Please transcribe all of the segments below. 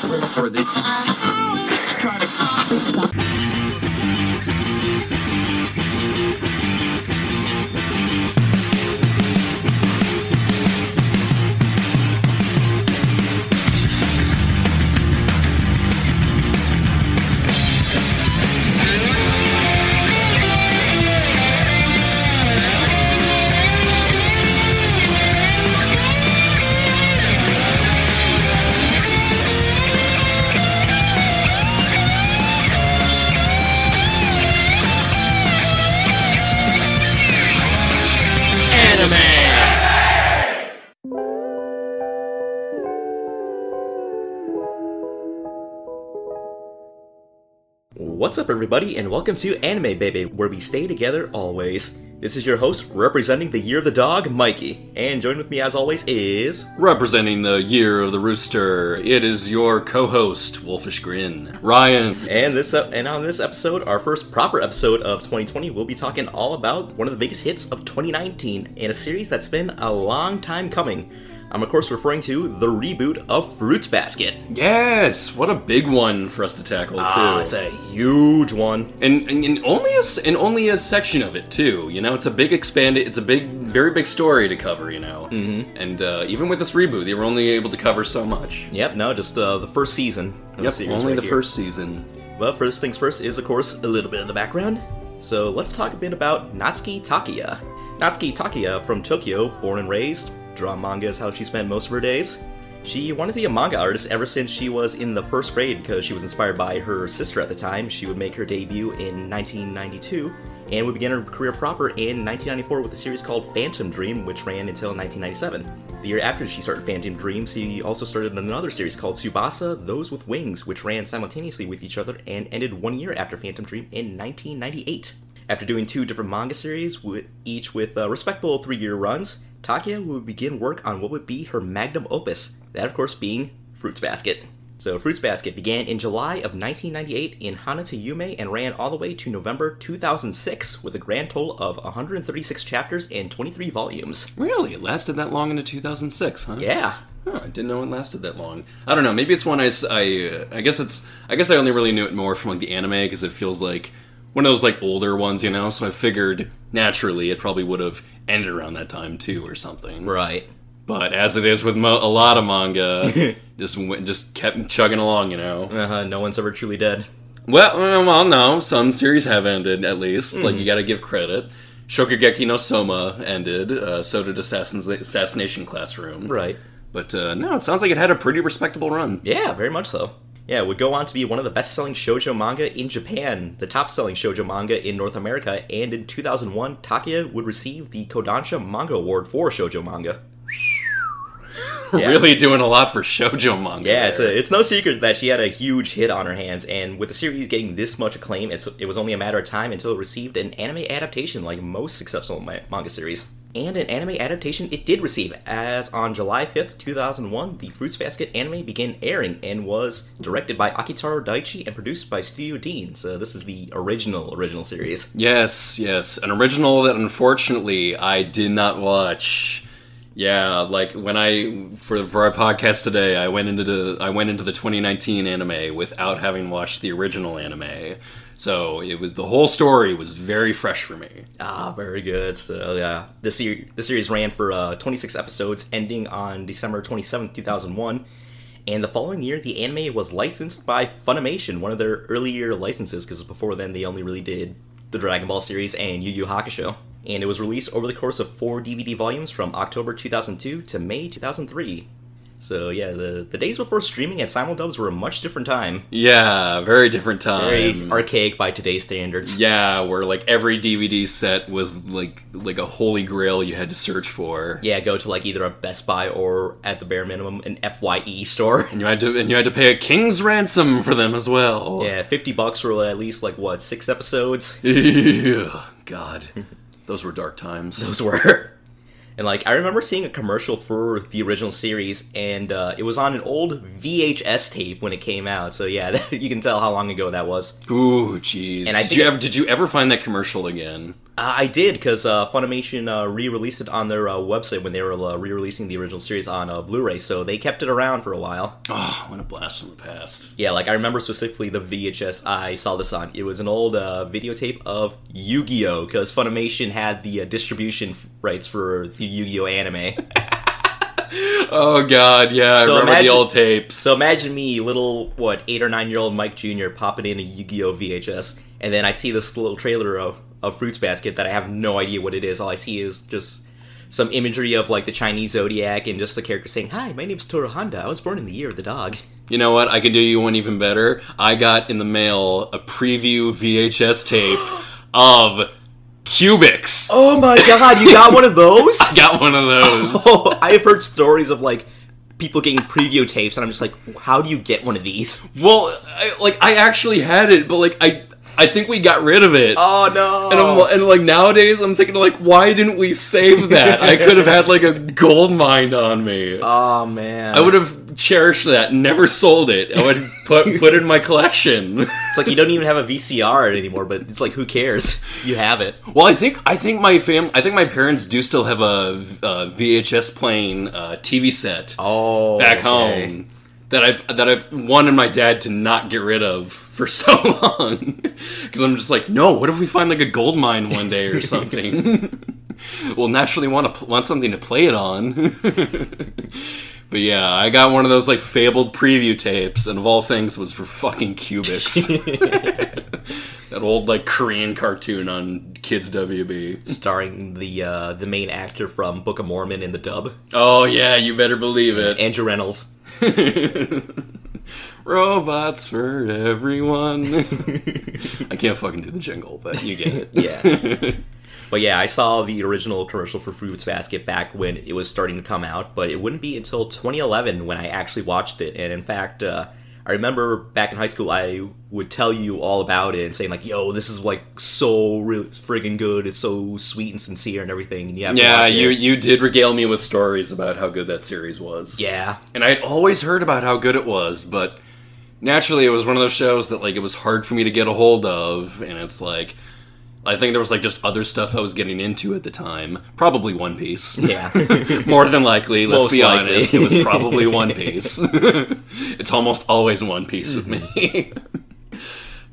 for the What's up, everybody, and welcome to Anime Baby, where we stay together always. This is your host, representing the Year of the Dog, Mikey, and joined with me as always is. Representing the year of the rooster, it is your co-host, Wolfish Grin, Ryan. And this ep- and on this episode, our first proper episode of 2020, we'll be talking all about one of the biggest hits of 2019 in a series that's been a long time coming. I'm of course referring to the reboot of Fruits Basket. Yes, what a big one for us to tackle too. Ah, it's a huge one. and, and, and only a and only a section of it too. You know, it's a big expanded, it's a big, very big story to cover. You know, mm-hmm. and uh, even with this reboot, they were only able to cover so much. Yep, no, just uh, the first season. of the Yep, series only right the here. first season. Well, first things first is, of course, a little bit of the background. So let's talk a bit about Natsuki Takaya. Natsuki Takaya from Tokyo, born and raised, draw manga is how she spent most of her days. She wanted to be a manga artist ever since she was in the first grade because she was inspired by her sister at the time. She would make her debut in 1992 and would begin her career proper in 1994 with a series called Phantom Dream, which ran until 1997. The year after she started Phantom Dream, she also started another series called Tsubasa Those with Wings, which ran simultaneously with each other and ended one year after Phantom Dream in 1998. After doing two different manga series, each with uh, respectable three year runs, Takaya would begin work on what would be her magnum opus, that of course being Fruits Basket. So, Fruits Basket began in July of 1998 in Hana to Yume and ran all the way to November 2006 with a grand total of 136 chapters and 23 volumes. Really, it lasted that long into 2006, huh? Yeah, Huh, I didn't know it lasted that long. I don't know. Maybe it's one I, I, uh, I guess it's. I guess I only really knew it more from like the anime because it feels like one of those like older ones, you know. So I figured naturally it probably would have ended around that time too or something. right. But as it is with mo- a lot of manga, just went, just kept chugging along, you know. Uh-huh, no one's ever truly dead. Well, uh, well, no, some series have ended at least. Like you got to give credit. Shokugeki no Soma ended. Uh, so did Assassin's Assassination Classroom. Right. But uh, no, it sounds like it had a pretty respectable run. Yeah, very much so. Yeah, it would go on to be one of the best-selling shoujo manga in Japan, the top-selling shoujo manga in North America, and in 2001, Takaya would receive the Kodansha Manga Award for shoujo manga. Yeah. really doing a lot for shoujo manga. Yeah, it's a, it's no secret that she had a huge hit on her hands, and with the series getting this much acclaim, it's, it was only a matter of time until it received an anime adaptation like most successful ma- manga series. And an anime adaptation it did receive, as on July 5th, 2001, the Fruits Basket anime began airing and was directed by Akitaro Daichi and produced by Studio Dean. So this is the original, original series. yes, yes, an original that unfortunately I did not watch. Yeah, like when I for for our podcast today, I went into the I went into the 2019 anime without having watched the original anime. So it was the whole story was very fresh for me. Ah, very good. So yeah, the series the series ran for uh, 26 episodes, ending on December 27th, 2001. And the following year, the anime was licensed by Funimation, one of their earlier licenses, because before then they only really did the Dragon Ball series and Yu Yu Hakusho. And it was released over the course of four DVD volumes from October 2002 to May 2003. So yeah, the, the days before streaming and simuldubs were a much different time. Yeah, very different time. Very archaic by today's standards. yeah, where like every DVD set was like like a holy grail you had to search for. Yeah, go to like either a Best Buy or at the bare minimum an FYE store. And you had to and you had to pay a king's ransom for them as well. Yeah, fifty bucks for at least like what six episodes. God, those were dark times. Those were, and like I remember seeing a commercial for the original series, and uh, it was on an old VHS tape when it came out. So yeah, you can tell how long ago that was. Ooh, jeez. And I did you it- ever did you ever find that commercial again? Uh, I did because uh, Funimation uh, re-released it on their uh, website when they were uh, re-releasing the original series on uh, Blu-ray, so they kept it around for a while. Oh, what a blast from the past. Yeah, like I remember specifically the VHS I saw this on. It was an old uh, videotape of Yu-Gi-Oh because Funimation had the uh, distribution rights for the Yu-Gi-Oh anime. Oh god, yeah, So I remember imagine- the old tapes. so imagine me, little what eight or nine year old Mike Jr. popping in a Yu-Gi-Oh VHS, and then I see this little trailer of, of Fruits Basket that I have no idea what it is. All I see is just some imagery of like the Chinese zodiac and just the character saying, "Hi, my name's Toru Honda. I was born in the year of the dog." You know what? I can do you one even better. I got in the mail a preview VHS tape of Cubix. Oh my god, you got one of those? Got one of those. Oh, I've heard stories of like people getting preview tapes, and I'm just like, how do you get one of these? Well, I, like I actually had it, but like I, I think we got rid of it. Oh no! and I'm and like nowadays I'm thinking like why didn't we save that? I could have had like a gold mine on me. oh man, I would have cherished that, never sold it. I would put put it in my collection. It's like you don't even have a VCR anymore, but it's like who cares? You have it. well, I think I think my fam I think my parents do still have a, a VHS playing uh, TV set Oh, back okay. home that I've that I've wanted my dad to not get rid of for so long because I'm just like, no. What if we find like a gold mine one day or something? we'll naturally want to want something to play it on. but yeah, I got one of those like fabled preview tapes, and of all things, was for fucking Cubix. that old like Korean cartoon on Kids WB. Starring the uh, the main actor from Book of Mormon in the dub, Oh yeah, you better believe it. Andrew Rannells. Robots for everyone. I can't fucking do the jingle, but you get it. Yeah. But yeah, I saw the original commercial for Fruits Basket back when it was starting to come out, but it wouldn't be until 2011 when I actually watched it. And in fact, uh, I remember back in high school, I would tell you all about it and saying like, "Yo, this is like so really friggin' good. It's so sweet and sincere and everything." And you Yeah, you it. you did regale me with stories about how good that series was. Yeah, And I'd always heard about how good it was, but naturally it was one of those shows that like it was hard for me to get a hold of and it's like I think there was like just other stuff I was getting into at the time. Probably One Piece. yeah. More than likely, let's Most be likely. honest, it was probably One Piece. it's almost always One Piece with me.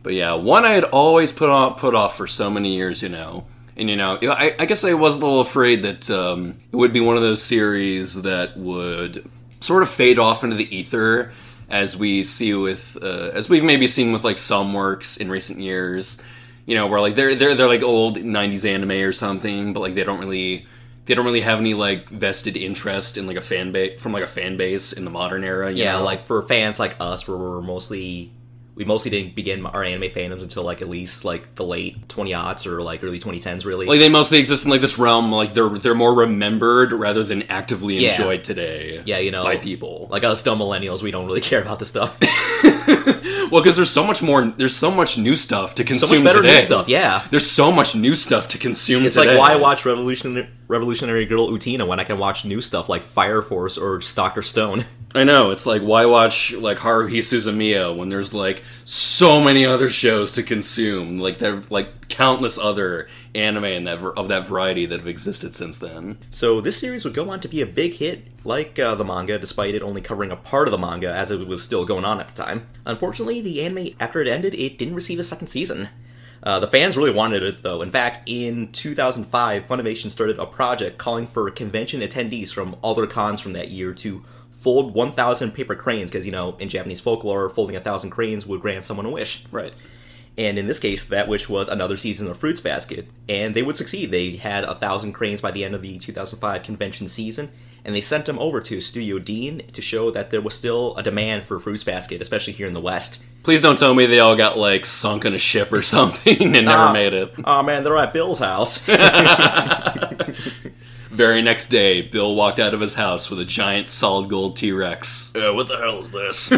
but yeah, one I had always put off put off for so many years, you know. And you know, I, I guess I was a little afraid that um, it would be one of those series that would sort of fade off into the ether, as we see with, uh, as we've maybe seen with like some works in recent years. You know, where like they're they're they're like old '90s anime or something, but like they don't really they don't really have any like vested interest in like a fan base from like a fan base in the modern era. you yeah, know? like for fans like us, where we're mostly we mostly didn't begin our anime fandoms until like at least like the late 20 aughts or like early 2010s, really. like they mostly exist in like this realm. Like they're they're more remembered rather than actively Yeah. enjoyed today. yeah, you know, by people. like us dumb millennials, we don't really care about this stuff. well, because there's so much more. There's so much new stuff to so consume much better today. new stuff, yeah. There's so much new stuff to consume. It's today. like why watch Revolutionary Revolutionary Girl Utena when I can watch new stuff like Fire Force or Stalker Stone. I know it's like why watch like Haruhi Suzumiya when there's like so many other shows to consume. Like there like countless other anime and that of that variety that have existed since then. So this series would go on to be a big hit, like uh, the manga, despite it only covering a part of the manga as it was still going on at the time. Unfortunately, the anime after it ended, it didn't receive a second season. Uh, the fans really wanted it though. In fact, in 2005, Funimation started a project calling for convention attendees from all their cons from that year to fold 1,000 paper cranes, because you know, in Japanese folklore, folding a thousand cranes would grant someone a wish. Right. And in this case, that which was another season of Fruits Basket. And they would succeed. They had a thousand cranes by the end of the 2005 convention season, and they sent them over to Studio Dean to show that there was still a demand for Fruits Basket, especially here in the West. Please don't tell me they all got like sunk in a ship or something and never Ah. made it. Oh man, they're at Bill's house. Very next day, Bill walked out of his house with a giant solid gold T Rex. uh, what the hell is this?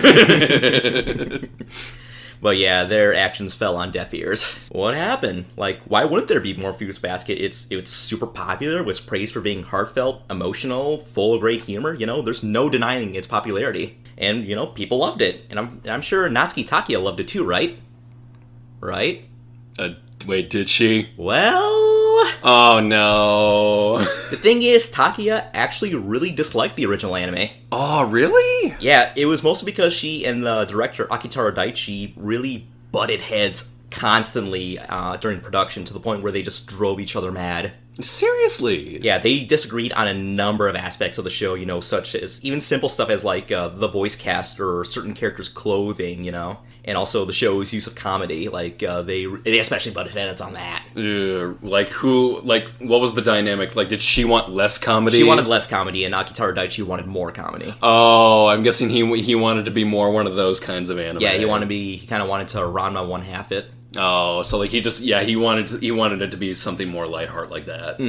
But yeah, their actions fell on deaf ears. What happened? Like, why wouldn't there be more Fruits Basket? It's it's super popular, was praised for being heartfelt, emotional, full of great humor. You know, there's no denying its popularity, and you know, people loved it, and I'm I'm sure Natsuki Takaya loved it too, right? Right? Uh, wait, did she? Well, Oh no. The thing is, Takaya actually really disliked the original anime. oh really? Yeah, it was mostly because she and the director Akitaro Daichi really butted heads constantly uh, during production to the point where they just drove each other mad. Seriously? Yeah, they disagreed on a number of aspects of the show, you know, such as even simple stuff as like uh, the voice cast or certain characters' clothing, you know, and also the show's use of comedy. Like uh, they they especially butted heads on that. Uh, like who? Like what was the dynamic? Like did she want less comedy? She wanted less comedy, and Akitaro Daichi wanted more comedy. Oh, I'm guessing he he wanted to be more one of those kinds of anime. Yeah, he wanted to be. He kind of wanted to Ranma one half it. Oh, so like he just yeah he wanted to, he wanted it to be something more lightheart like that.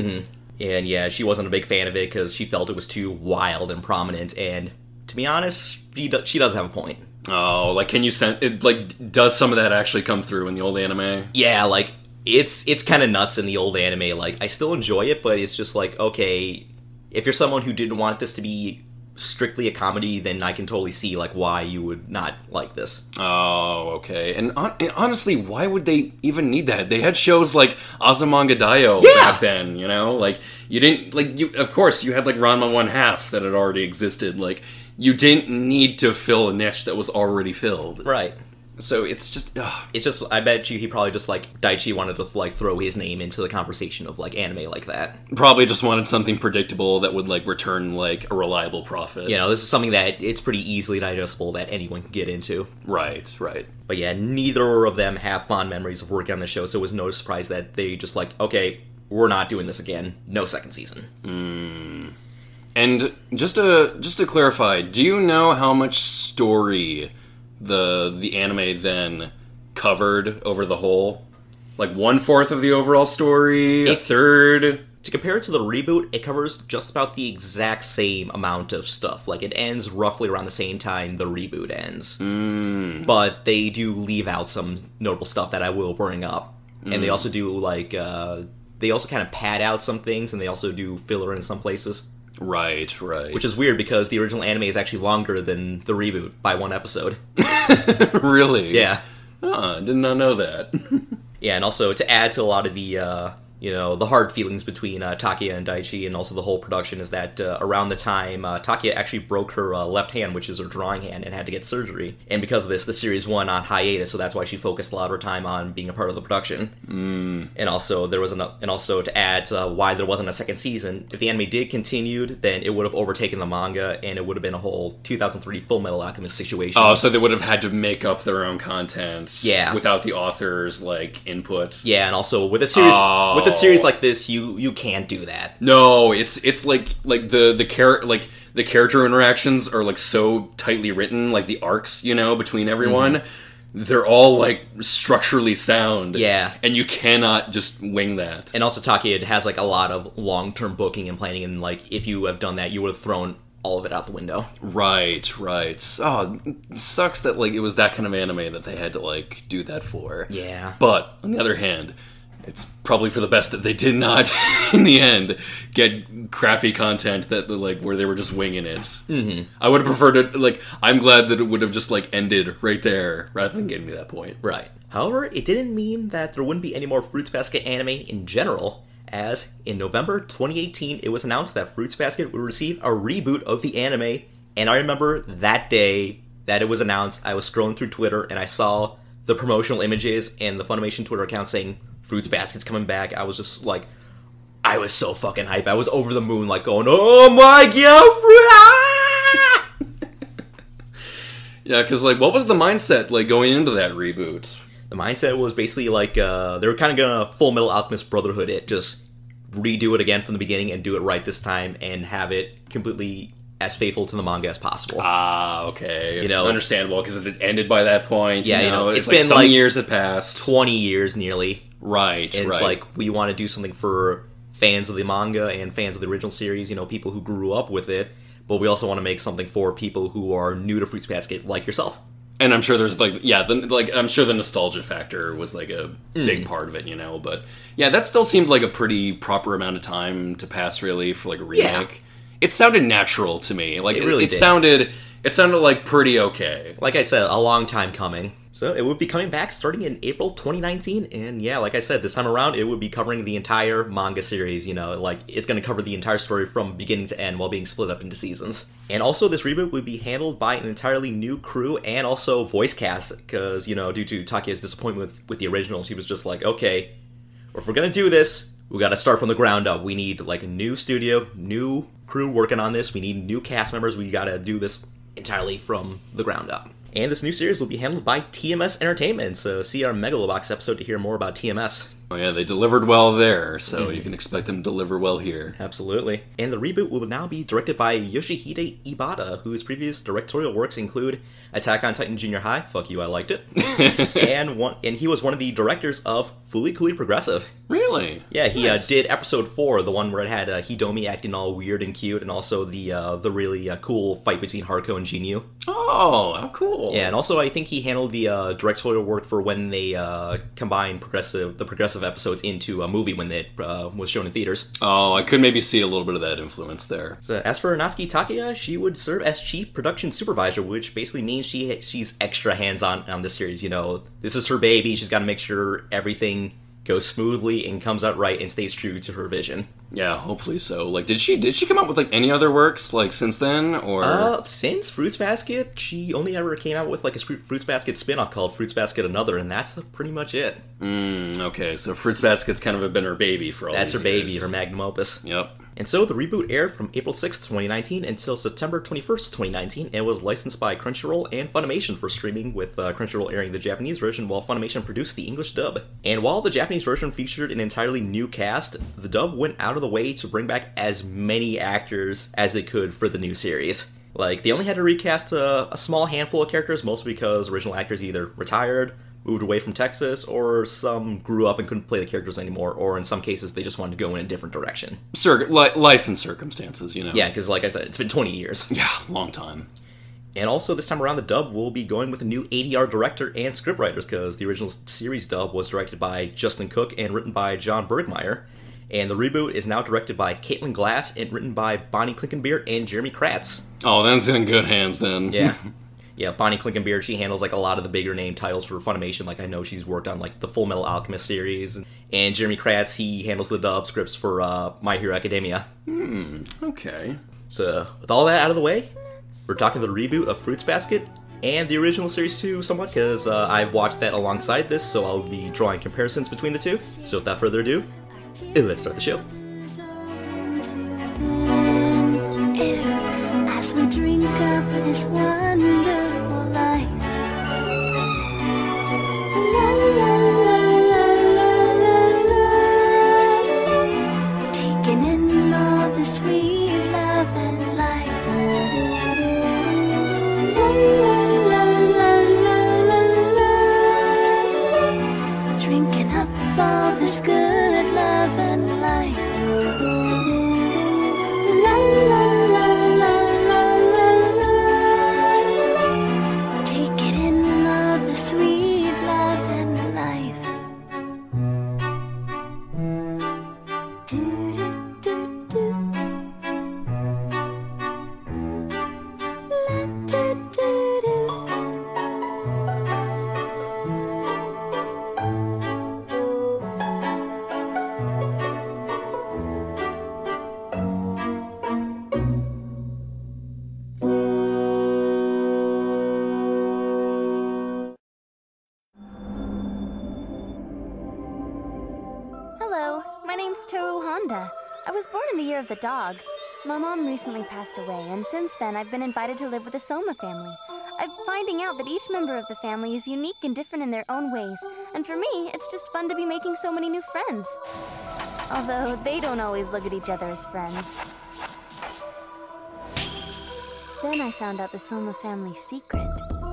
And yeah, she wasn't a big fan of it because she felt it was too wild and prominent. And to be honest, she, do- she does have a point. Oh, like can you send it? Like does some of that actually come through in the old anime? Yeah, like it's it's kind of nuts in the old anime. Like I still enjoy it, but it's just like okay, if you're someone who didn't want this to be strictly a comedy, then I can totally see like why you would not like this. Oh, okay. And, hon- and honestly, why would they even need that? They had shows like Azumanga Daioh Yeah. back then, you know? Like you didn't like you of course you had like Ranma 1 half that had already existed. Like you didn't need to fill a niche that was already filled. Right. So it's just ugh. It's just I bet you he probably just like Daichi wanted to like throw his name into the conversation of like anime like that. probably just wanted something predictable that would like return like a reliable profit. You know, this is something that it's pretty easily digestible that anyone can get into. Right, right. But yeah, neither of them have fond memories of working on the show, so it was no surprise that they just like, okay, we're not doing this again. No second season. Hmm. And just to just to clarify, do you know how much story the the anime then covered over the whole? Like one fourth of the overall story, a It- third. To compare it to the reboot, it covers just about the exact same amount of stuff. Like it ends roughly around the same time the reboot ends. Mm. But they do leave out some notable stuff that I will bring up. And they also do like uh they also kind of pad out some things and they also do filler in some places. Right, right. Which is weird because the original anime is actually longer than the reboot by one episode. really? Yeah. Huh, did not know that. Yeah, and also to add to a lot of the uh, you know the hard feelings between uh, Takaya and Daichi, and also the whole production is that uh, around the time uh, Takaya actually broke her uh, left hand, which is her drawing hand, and had to get surgery. And because of this, the series went on hiatus, so that's why she focused a lot of her time on being a part of the production. Mm. And also there was an, and also to add to why there wasn't a second season. If the anime did continued, then it would have overtaken the manga, and it would have been a whole 2003 Full Metal Alchemist situation. oh, so they would have had to make up their own content. Yeah. Without the author's like input. yeah, and also with a series Oh. with a series like this, you you can't do that. No, it's it's like like the the character like the character interactions are like so tightly written, like the arcs, you know, between everyone. Mm-hmm. They're all like structurally sound. Yeah. And you cannot just wing that. and also Takaya has like a lot of long-term booking and planning and like if you have done that you would have thrown all of it out the window Right, right. Oh, sucks that like it was that kind of anime that they had to like do that for. yeah But on the other hand, it's probably for the best that they did not, in the end, get crappy content that like where they were just winging it. Mm-hmm. I would have preferred it. Like, I'm glad that it would have just like ended right there rather than getting to that point. right however it didn't mean that there wouldn't be any more fruits basket anime in general as in november 2018 it was announced that fruits basket would receive a reboot of the anime and i remember that day that it was announced i was scrolling through twitter and i saw the promotional images and the funimation twitter account saying fruits basket's coming back i was just like I was so fucking hype. I was over the moon, like going, "Oh my god!" Yeah, because like, what was the mindset like going into that reboot? the mindset was basically like uh, they were kind of gonna Full Metal Alchemist Brotherhood it, just redo it again from the beginning and do it right this time, and have it completely as faithful to the manga as possible. Ah, okay. You know, understandable because it ended by that point. Yeah, you you know, know, it's, it's like been, some like, years had passed. Twenty years nearly. Right, And right. It's like we want to do something for fans of the manga and fans of the original series. You know, people who grew up with it. But we also want to make something for people who are new to Fruits Basket, like yourself. and I'm sure there's like yeah, the, like I'm sure the nostalgia factor was like a Mm. big part of it, you know. But yeah, that still seemed like a pretty proper amount of time to pass, really, for like a remake. Yeah. It sounded natural to me. Like It it, really it did. sounded it sounded like pretty okay. Like I said, a long time coming. So it would be coming back starting in April 2019, and yeah, like I said, this time around it would be covering the entire manga series. You know, like it's going to cover the entire story from beginning to end while being split up into seasons. And also, this reboot would be handled by an entirely new crew and also voice cast, because you know, due to Takaya's disappointment with, with the originals, he was just like, okay, if we're gonna do this, we got to start from the ground up. We need like a new studio, new crew working on this. We need new cast members. We got to do this entirely from the ground up. And this new series will be handled by TMS Entertainment, so see our Megalobox episode to hear more about TMS. Oh yeah, they delivered well there, so you can expect them to deliver well here. Absolutely. And the reboot will now be directed by Yoshihide Ibata, whose previous directorial works include Attack on Titan Junior High, fuck you, I liked it, and one, and he was one of the directors of Fooly Cooly Progressive. Really? Yeah, he Nice. uh, did episode four, the one where it had uh, Hidomi acting all weird and cute, and also the uh, the really uh, cool fight between Haruko and Jinyu. Oh, how cool. Yeah, and also I think he handled the uh, directorial work for when they uh, combined progressive the progressive episodes into a movie when it uh, was shown in theaters. Oh, I could maybe see a little bit of that influence there. So as for Natsuki Takaya, she would serve as chief production supervisor, which basically means she she's extra hands on on this series. You know, this is her baby. She's got to make sure everything goes smoothly and comes out right and stays true to her vision. Yeah, hopefully so. Like, did she did she come up with like any other works like since then, or Uh, since Fruits Basket, she only ever came out with like a Fru- Fruits Basket spin-off called Fruits Basket Another, and that's pretty much it. Mm, okay, so Fruits Basket's kind of been her baby for all. That's her these baby, her magnum opus. Yep. And so the reboot aired from April 6th, 2019 until September 21st, 2019, and was licensed by Crunchyroll and Funimation for streaming, with uh, Crunchyroll airing the Japanese version while Funimation produced the English dub. And while the Japanese version featured an entirely new cast, the dub went out of the way to bring back as many actors as they could for the new series. Like, they only had to recast a, a small handful of characters, mostly because original actors either retired, moved away from Texas, or some grew up and couldn't play the characters anymore, or in some cases they just wanted to go in a different direction. Cir- li- life and circumstances, you know. Yeah, because like I said, it's been 20 years. Yeah, long time. And also, this time around, the dub will be going with a new ADR director and scriptwriters because the original series dub was directed by Justin Cook and written by John Burgmeier. And the reboot is now directed by Caitlin Glass and written by Bonny Clinkenbeard and Jeramey Kraatz. Oh, that's in good hands then. Yeah. yeah, Bonny Clinkenbeard, she handles like a lot of the bigger name titles for Funimation. Like I know she's worked on like the Full Metal Alchemist series. And, and Jeramey Kraatz, he handles the dub scripts for uh, My Hero Academia. Hmm, okay. So, with all that out of the way, we're talking the reboot of Fruits Basket and the original series too, somewhat, because uh, I've watched that alongside this, so I'll be drawing comparisons between the two. So, without further ado, let's start the show. As we drink up this wonderful dog. My mom recently passed away, and since then I've been invited to live with the Soma family. I'm finding out that each member of the family is unique and different in their own ways, and for me, it's just fun to be making so many new friends. Although they don't always look at each other as friends. Then I found out the Soma family's secret.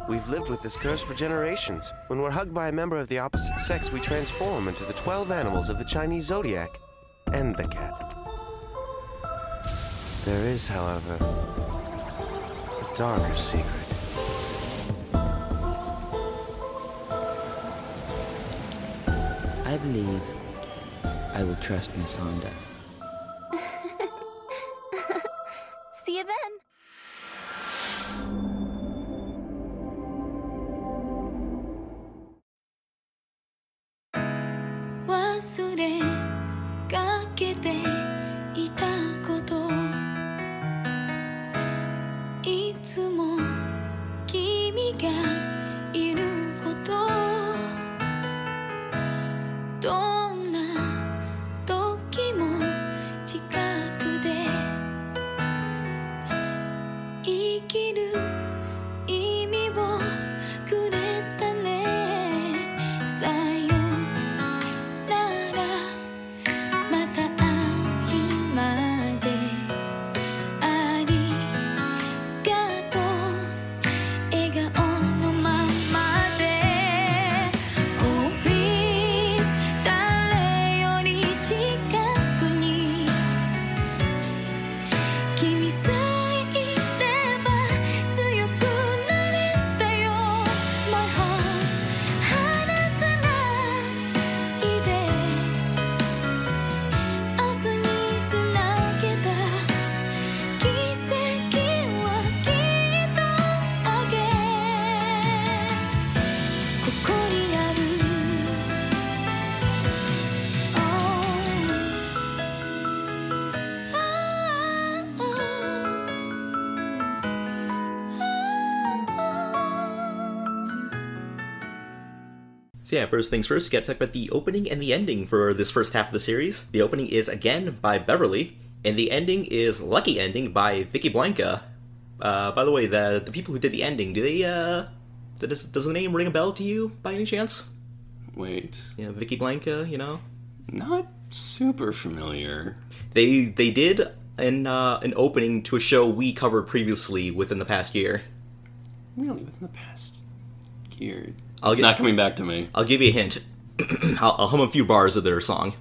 We've lived with this curse for generations. When we're hugged by a member of the opposite sex, we transform into the 12 animals of the Chinese zodiac and the cat. There is, however, a darker secret. I believe I will trust Miss Honda. See you then. Yeah, first things first, get talk about the opening and the ending for this first half of the series. The opening is again by Beverly, and the ending is Lucky Ending by Vickeblanka. Uh, by the way, the the people who did the ending, do they uh does, does the name ring a bell to you by any chance? Wait, Yeah, Vickeblanka, you know? not super familiar. They they did an uh, an opening to a show we covered previously within the past year. Really, within the past year, I'll it's not coming back to me. I'll give you a hint. I'll, I'll hum a few bars of their song.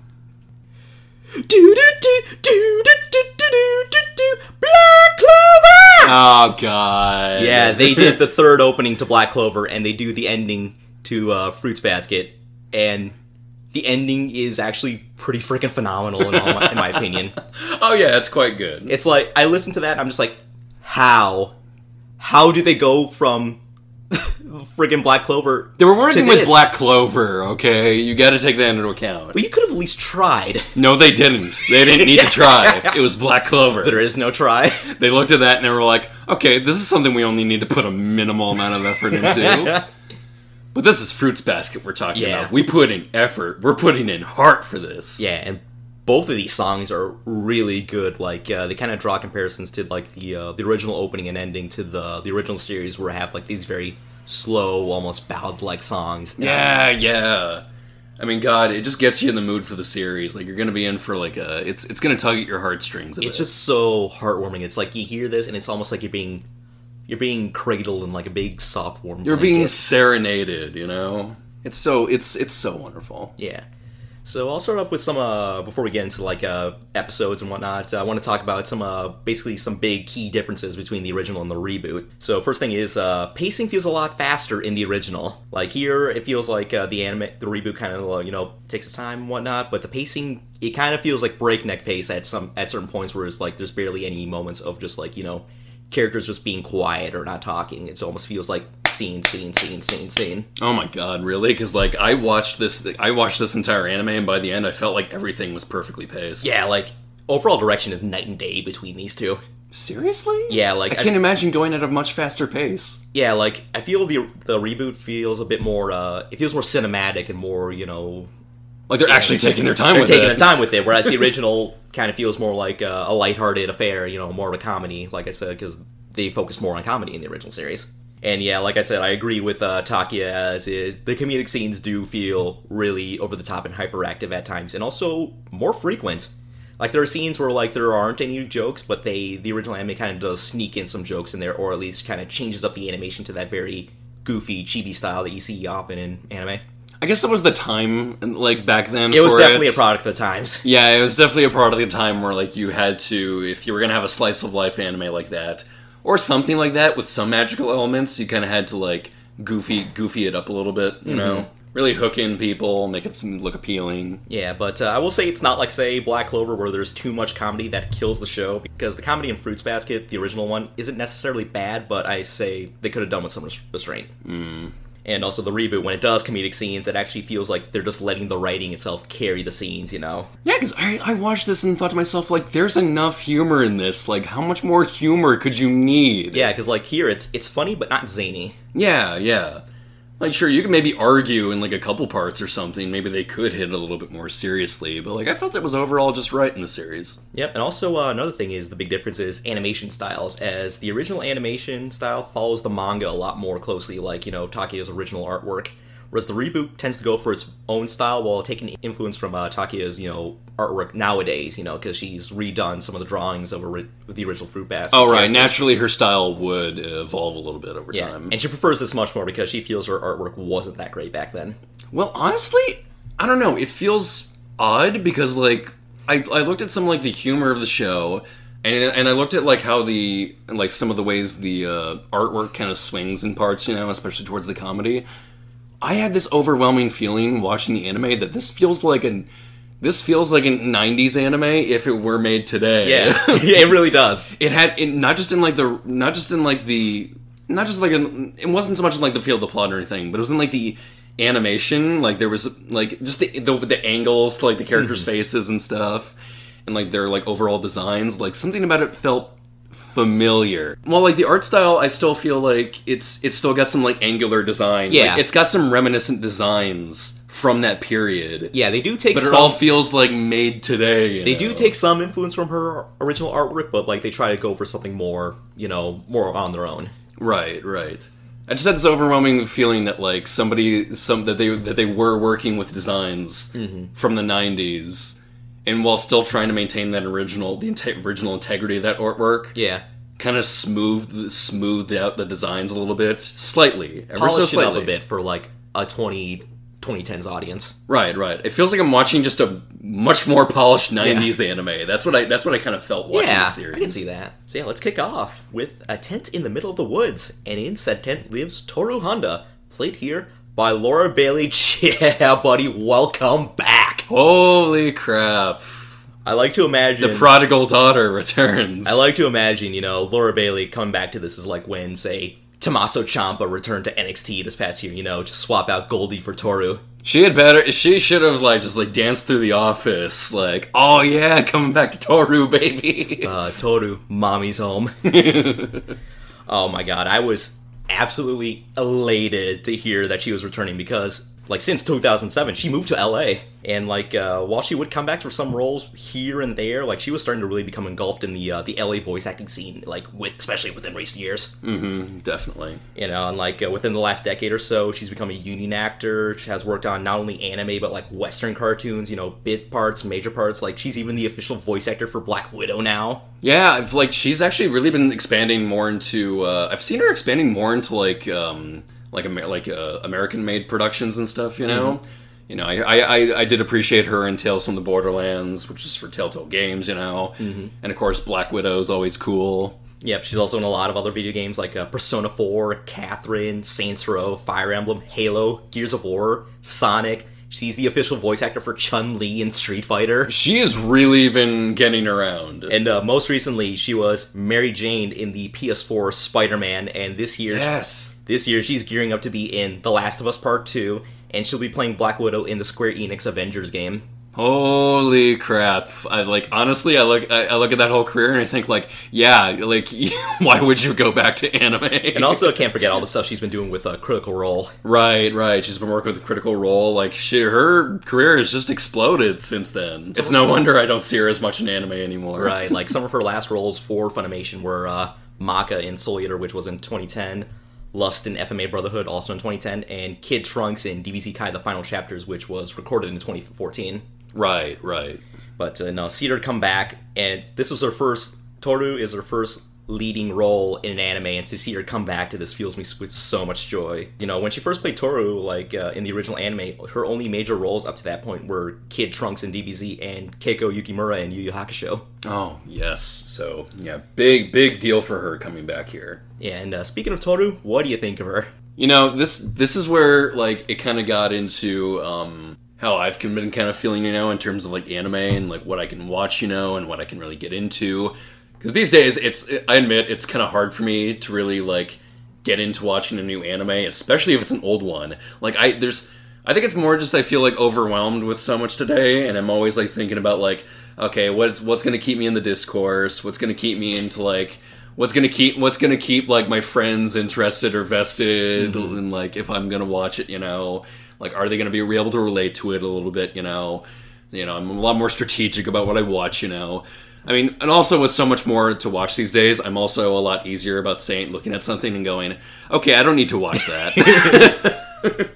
Do do do do do do do do do Black Clover. Oh God. Yeah, they did the third opening to Black Clover, and they do the ending to uh, Fruits Basket, and the ending is actually pretty freaking phenomenal in, all my, in my opinion. oh yeah, it's quite good. It's like I listen to that, and I'm just like, how, how do they go from friggin' Black Clover? they were working with this? Black Clover. Okay, you got to take that into account. But you could have at least tried. No, they didn't. They didn't need to try. It was Black Clover. There is no try. They looked at that and they were like, "Okay, this is something we only need to put a minimal amount of effort into." but this is Fruits Basket we're talking Yeah. about. We put in effort. We're putting in heart for this. Yeah, and both of these songs are really good. Like uh, they kind of draw comparisons to like the uh, the original opening and ending to the the original series, where I have like these very slow, almost ballad like songs. Yeah, yeah. I mean, God, it just gets you in the mood for the series. Like you're gonna be in for like a. It's it's gonna tug at your heartstrings. It's bit. just so heartwarming. It's like you hear this, and it's almost like you're being you're being cradled in like a big soft warm. you're being serenaded. You know, it's so it's it's so wonderful. Yeah. So I'll start off with some uh before we get into like uh episodes and whatnot. uh, I want to talk about some uh basically some big key differences between the original and the reboot. So first thing is uh pacing feels a lot faster in the original. Like here it feels like uh, the anime the reboot kind of you know takes its time and whatnot, but the pacing it kind of feels like breakneck pace at some at certain points where it's like there's barely any moments of just like you know characters just being quiet or not talking. It almost feels like scene scene scene scene scene. Oh my God, really? Because like I watched this, I watched this entire anime, and by the end, I felt like everything was perfectly paced. Yeah, like overall direction is night and day between these two. Seriously? Yeah, like I can't imagine going at a much faster pace. yeah, like I feel the the reboot feels a bit more. uh It feels more cinematic and more, you know, Like they're actually taking their time they're with taking it. their time with it. Whereas the original kind of feels more like a, a lighthearted affair, you know, more of a comedy. Like I said, because they focus more on comedy in the original series. And yeah, like I said, I agree with uh, Takaya as is, the comedic scenes do feel really over the top and hyperactive at times, and also more frequent. Like there are scenes where like there aren't any jokes, but they the original anime kind of does sneak in some jokes in there, or at least kind of changes up the animation to that very goofy chibi style that you see often in anime. I guess it was the time, like back then. It was definitely it. a product of the times. Yeah, it was definitely a part of the time where like you had to, if you were gonna have a slice of life anime like that, or something like that with some magical elements, you kind of had to like goofy goofy it up a little bit, you know, really hook in people, make it look appealing. Yeah, but uh, I will say it's not like say Black Clover where there's too much comedy that kills the show because the comedy in Fruits Basket, the original one, isn't necessarily bad, but I say they could have done with some restraint. Mm. And also the reboot, when it does comedic scenes, it actually feels like they're just letting the writing itself carry the scenes, you know? Yeah, because I, I watched this and thought to myself, like, there's enough humor in this. Like, how much more humor could you need? Yeah, because like here, it's it's funny but not zany. Yeah, yeah. Like, sure, you could maybe argue in like a couple parts or something. Maybe they could hit it a little bit more seriously, but like, I felt it was overall just right in the series. Yep, and also uh, another thing is the big difference is animation styles, as the original animation style follows the manga a lot more closely, like, you know, Takaya's original artwork. Whereas the reboot tends to go for its own style while taking influence from uh, Takaya's, you know, artwork nowadays, you know, because she's redone some of the drawings of ori- the original Fruit Basket. Oh, right. characters. Naturally, her style would evolve a little bit over Yeah, time. and she prefers this much more because she feels her artwork wasn't that great back then. Well, honestly, I don't know. It feels odd because like I, I looked at some like the humor of the show, and and I looked at like how the like some of the ways the uh, artwork kind of swings in parts, you know, especially towards the comedy. I had this overwhelming feeling watching the anime that this feels like an this feels like a 90s anime if it were made today. Yeah, yeah it really does. it had it, not just in like the not just in like the not just like in, it wasn't so much in like the feel of the plot or anything but it was in like the animation like there was like just the the, the angles to like the characters hmm. faces and stuff and like their like overall designs like something about it felt familiar well like the art style i still feel like it's it's still got some like angular design Like, Yeah. it's got some reminiscent designs from that period Yeah, they do take but it all feels like made today they know? do take some influence from her original artwork, but like they try to go for something more, you know, more on their own. Right, right. I just had this overwhelming feeling that like somebody, some that they that they were working with designs mm-hmm. from the '90s, and while still trying to maintain that original, the inte- original integrity of that artwork, Yeah, kind of smoothed smoothed out the designs a little bit, slightly, ever polish so it slightly. up a bit for like a 20, 2010s audience. Right, right. It feels like I'm watching just a much more polished '90s anime. That's what I that's what I kind of felt watching yeah, the series. I can see that. So yeah, let's kick off with a tent in the middle of the woods, and in said tent lives Toru Honda, played here by Laura Bailey. Yeah, buddy, welcome back. Holy crap! I like to imagine The prodigal daughter returns. I like to imagine, you know, Laura Bailey coming back to this is like when, say, Tommaso Ciampa returned to NXT this past year, you know, just swap out Goldie for Toru. She had better. She should have like just like danced through the office, like, oh yeah, coming back to Toru, baby. Uh, Toru, mommy's home. oh my god, I was absolutely elated to hear that she was returning because, like, since 2007, she moved to LA. And, like, uh, while she would come back for some roles here and there, like, she was starting to really become engulfed in the uh, the LA voice acting scene, like, with, especially within recent years. Definitely. You know, and like uh, within the last decade or so, she's become a union actor. She has worked on not only anime but like Western cartoons. You know, bit parts, major parts. Like she's even the official voice actor for Black Widow now. Yeah, I've like she's actually really been expanding more into. Uh, I've seen her expanding more into like um like like uh, American made productions and stuff. You know. You know, I, I, I- did appreciate her in Tales from the Borderlands, which is for Telltale Games, you know. Mm-hmm. And of course, Black Widow is always cool. Yep, she's also in a lot of other video games like uh, Persona 4, Catherine, Saints Row, Fire Emblem, Halo, Gears of War, Sonic. She's the official voice actor for Chun Li in Street Fighter. She has really been getting around. And uh, most recently, she was Mary Jane in the PS4 Spider-Man, and this year, yes. This year she's gearing up to be in The Last of Us Part Two, and she'll be playing Black Widow in the Square Enix Avengers game. Holy crap! I like honestly, I look I, I look at that whole career and I think like, yeah, like why would you go back to anime? And also, I can't forget all the stuff she's been doing with uh, Critical Role. right, right. She's been working with Critical Role. Like, she, her career has just exploded since then. It's no wonder I don't see her as much in anime anymore. Right, like some of her last roles for Funimation were uh, Maka in Soul Eater, which was in 2010, Lust in FMA Brotherhood, also in 2010, and Kid Trunks in DBZ Kai: The Final Chapters, which was recorded in 2014. right, right. But uh, no, Cedar come back, and this was her first. Toru is her first leading role in an anime, and to see her come back to this fills me with so much joy. You know, when she first played Toru, like uh, in the original anime, her only major roles up to that point were Kid Trunks in DBZ and Keiko Yukimura in Yu Yu Hakusho. Oh yes. So yeah, big big deal for her coming back here. And uh, speaking of Toru, what do you think of her? You know, this this is where like it kind of got into um how I've been kind of feeling, you know, in terms of like anime and like what I can watch, you know, and what I can really get into. Because these days, it's I admit it's kind of hard for me to really like get into watching a new anime, especially if it's an old one. Like I there's I think it's more just I feel like overwhelmed with so much today and I'm always like thinking about like okay, what's what's going to keep me in the discourse? What's going to keep me into like what's going to keep what's going to keep like my friends interested or vested mm-hmm. and like if I'm going to watch it, you know, like are they going to be able to relate to it a little bit, you know? You know, I'm a lot more strategic about what I watch, you know. I mean, and also with so much more to watch these days, I'm also a lot easier about saying, looking at something and going, okay, I don't need to watch that.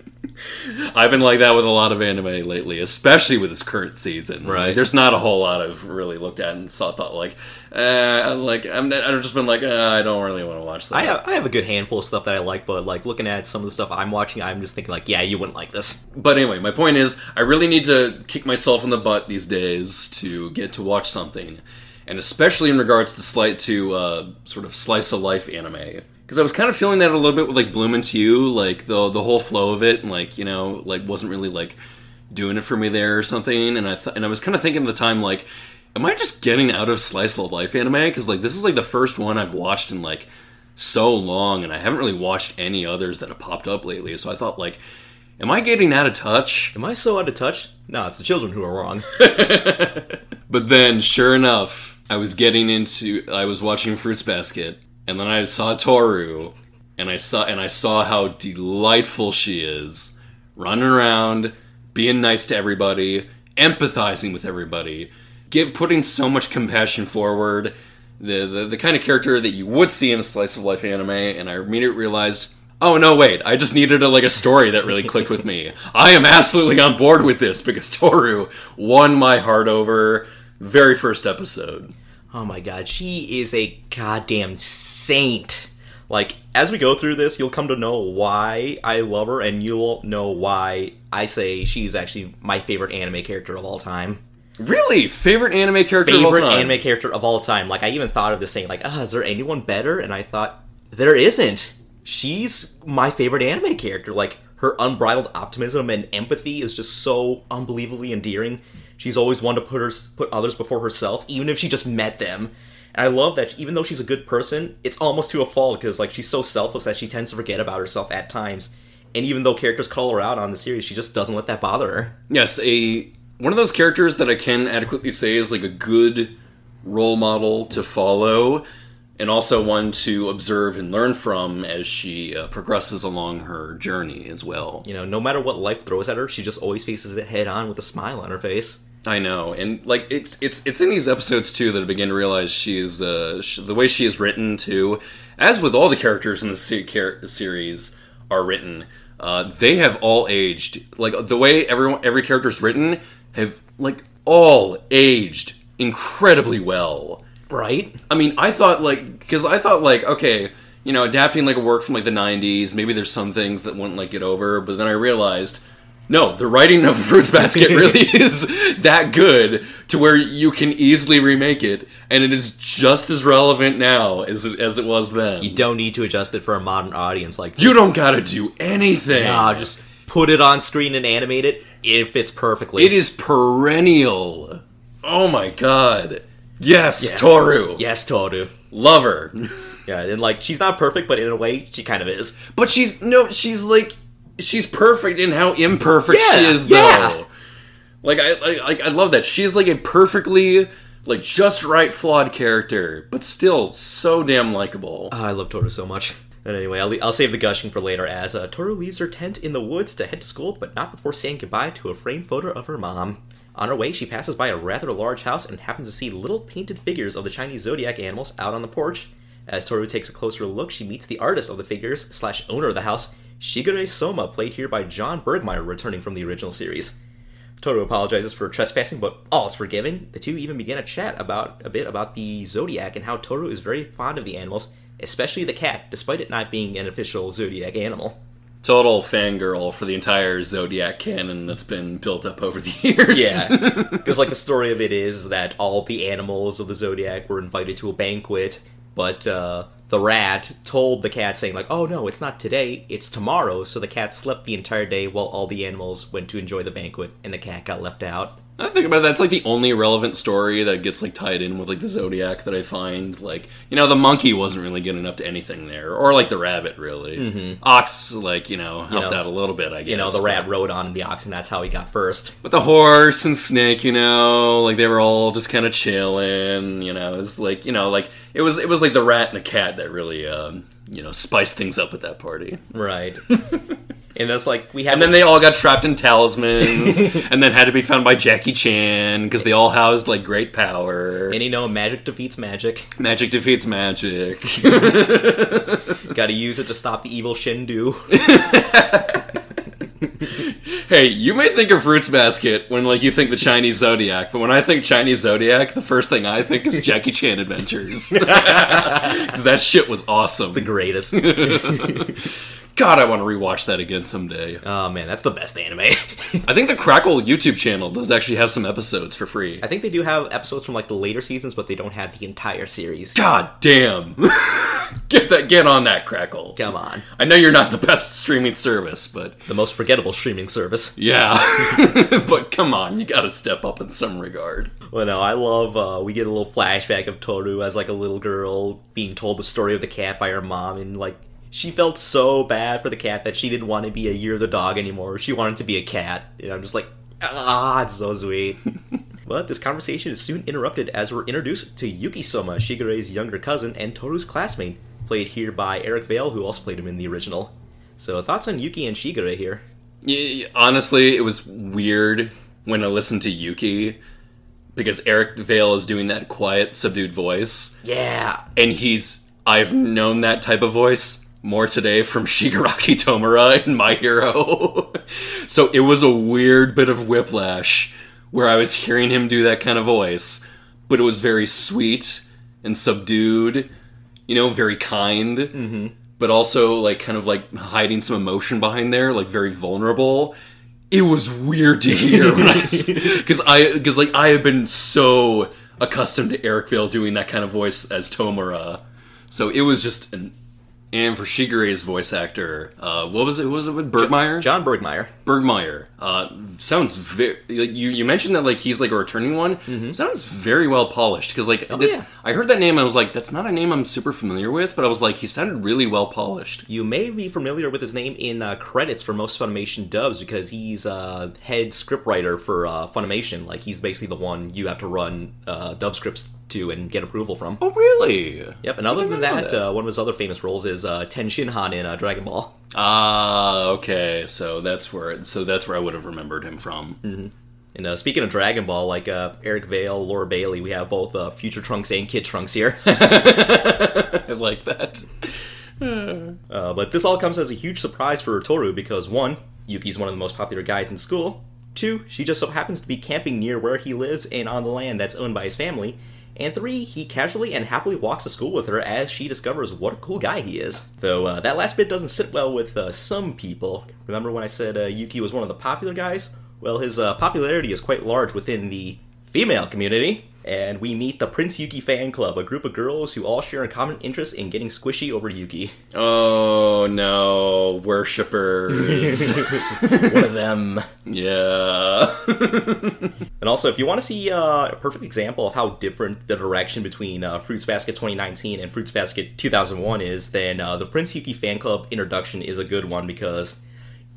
I've been like that with a lot of anime lately, especially with this current season. Right. There's not a whole lot I've really looked at and saw, thought like, uh, like I'm, I've just been like, uh, I don't really want to watch that. I have, I have a good handful of stuff that I like, but like looking at some of the stuff I'm watching, I'm just thinking like, yeah, you wouldn't like this. But anyway, my point is, I really need to kick myself in the butt these days to get to watch something, and especially in regards to slight to uh, sort of slice of life anime. Because I was kind of feeling that a little bit with like Bloom into You, like the the whole flow of it, and like you know, like wasn't really like doing it for me there or something. And I th- and I was kind of thinking at the time like, am I just getting out of slice of life anime? Because like this is like the first one I've watched in like so long, and I haven't really watched any others that have popped up lately. So I thought like, am I getting out of touch? Am I so out of touch? No, it's the children who are wrong. But then, sure enough, I was getting into. I was watching Fruits Basket, and then I saw Toru, and I saw and I saw how delightful she is, running around, being nice to everybody, empathizing with everybody, give putting so much compassion forward. The, the the kind of character that you would see in a slice of life anime, and I immediately realized. Oh no! Wait, I just needed a, like a story that really clicked with me. I am absolutely on board with this because Toru won my heart over very first episode. Oh my god, she is a goddamn saint. Like, as we go through this, you'll come to know why I love her, and you'll know why I say she's actually my favorite anime character of all time. Really, favorite anime character of all Favorite anime character of all time. Like, I even thought of this saying, like, ah, is there anyone better? And I thought, there isn't. She's my favorite anime character. Like, her unbridled optimism and empathy is just so unbelievably endearing. She's always one to put her put others before herself, even if she just met them. And I love that even though she's a good person, it's almost to a fault because like she's so selfless that she tends to forget about herself at times. And even though characters call her out on the series, she just doesn't let that bother her. Yes, a one of those characters that I can adequately say is like a good role model to follow, and also one to observe and learn from as she uh, progresses along her journey as well. You know, no matter what life throws at her, she just always faces it head on with a smile on her face. I know, and like it's it's it's in these episodes too that I begin to realize she is uh, sh- the way she is written too, as with all the characters in the se- char- series are written. Uh, they have all aged like the way everyone every character is written have like all aged incredibly well. Right? I mean, I thought like because I thought like okay, you know, adapting like a work from like the '90s, maybe there's some things that wouldn't like get over, but then I realized. No, the writing of Fruits Basket really is that good to where you can easily remake it, and it is just as relevant now as it, as it was then. You don't need to adjust it for a modern audience like this. You don't gotta do anything. Nah, just put it on screen and animate it. It fits perfectly. it is perennial. Oh my god. Yes, Yeah. Toru. Yes, Toru. Love her. Yeah, and like she's not perfect, but in a way, she kind of is. But she's no, she's like she's perfect in how imperfect she Yeah, is though. yeah. Like I like I love that. She's like a perfectly like just right flawed character, but still so damn likable. Ah, I love Toru so much. And anyway, I'll, I'll save the gushing for later as uh, Toru leaves her tent in the woods to head to school, but not before saying goodbye to a framed photo of her mom. On her way, she passes by a rather large house and happens to see little painted figures of the Chinese zodiac animals out on the porch. As Toru takes a closer look, she meets the artist of the figures slash owner of the house, Shigure Soma, played here by John Burgmeier, returning from the original series. Toru apologizes for trespassing, but all is forgiven. The two even begin a chat about a bit about the zodiac and how Toru is very fond of the animals, especially the cat, despite it not being an official zodiac animal. Total fangirl for the entire Zodiac canon that's been built up over the years. Yeah, because like the story of it is that all the animals of the zodiac were invited to a banquet, but uh, the rat told the cat saying like, "Oh no, it's not today, it's tomorrow." So the cat slept the entire day while all the animals went to enjoy the banquet, and the cat got left out. I think about it, that's like the only relevant story that gets like tied in with like the Zodiac that I find. Like, you know, the monkey wasn't really getting up to anything there, or like the rabbit, really. Ox, like you know, helped know, out a little bit. I guess You know, the but- rat rode on the ox, and that's how he got first. But the horse and snake, you know, like they were all just kind of chilling. You know, it's like you know, like it was it was like the rat and the cat that really, um, you know, spiced things up at that party. Right. and that's like we had. And then they all got trapped in talismans, and then had to be found by Jackie Chan because they all housed like great power. and you know, magic defeats magic. Magic defeats magic. Got to use it to stop the evil Shendu. hey, you may think of Fruits Basket when like you think the Chinese Zodiac, but when I think Chinese Zodiac, the first thing I think is Jackie Chan Adventures. Because that shit was awesome. the greatest. God, I want to rewatch that again someday. oh man, that's the best anime. I think the Crackle YouTube channel does actually have some episodes for free. I think they do have episodes from like the later seasons, but they don't have the entire series. God damn. get that get on that Crackle. Come on, I know you're not the best streaming service, but the most forgettable streaming service. yeah. but come on, you got to step up in some regard. Well, no, I love. Uh, we get a little flashback of Toru as like a little girl being told the story of the cat by her mom, and like she felt so bad for the cat that she didn't want to be a year of the dog anymore. She wanted to be a cat. And I'm just like, ah, it's so sweet. but this conversation is soon interrupted as we're introduced to Yuki Soma, Shigure's younger cousin and Toru's classmate, played here by Eric Vale, who also played him in the original. So thoughts on Yuki and Shigure here? Yeah, honestly, it was weird when I listened to Yuki because Eric Vale is doing that quiet, subdued voice, Yeah, and he's I've known that type of voice more today from Shigaraki Tomura in My Hero. so it was a weird bit of whiplash where I was hearing him do that kind of voice, but it was very sweet and subdued, you know, very kind, mm-hmm. but also like kind of like hiding some emotion behind there, like very vulnerable. It was weird to hear because I because like I have been so accustomed to Eric Vale doing that kind of voice as Tomura, so it was just an. And for Shigure's voice actor, uh, what was it? Was it with Burgmeier? John Burgmeier. Burgmeier uh, sounds very. Like you, you mentioned that like he's like a returning one. Sounds very well polished because like it's, yeah. I heard that name. and I was like, that's not a name I'm super familiar with. But I was like, he sounded really well polished. You may be familiar with his name in uh, credits for most Funimation dubs because he's uh, head scriptwriter for uh, Funimation. Like he's basically the one you have to run uh, dub scripts to and get approval from. Oh really? Yep. And other than that, that. Uh, one of his other famous roles is uh, Ten Shinhan in uh, Dragon Ball. Ah, okay. So that's where so that's where I would have remembered him from. And uh, speaking of Dragon Ball, like uh, Eric Vale, Laura Bailey, we have both uh, Future Trunks and Kid Trunks here. I like that. Uh, but this all comes as a huge surprise for Toru because one, Yuki's one of the most popular guys in school. Two, she just so happens to be camping near where he lives and on the land that's owned by his family. And three, he casually and happily walks to school with her as she discovers what a cool guy he is. Though uh, that last bit doesn't sit well with uh, some people. Remember when I said uh, Yuki was one of the popular guys? Well, his uh, popularity is quite large within the female community. And we meet the Prince Yuki fan club, a group of girls who all share a common interest in getting squishy over Yuki. Oh no, worshippers. one of them. yeah. And also, if you want to see uh, a perfect example of how different the direction between uh, Fruits Basket 2019 and Fruits Basket 2001 is, then uh, the Prince Yuki fan club introduction is a good one because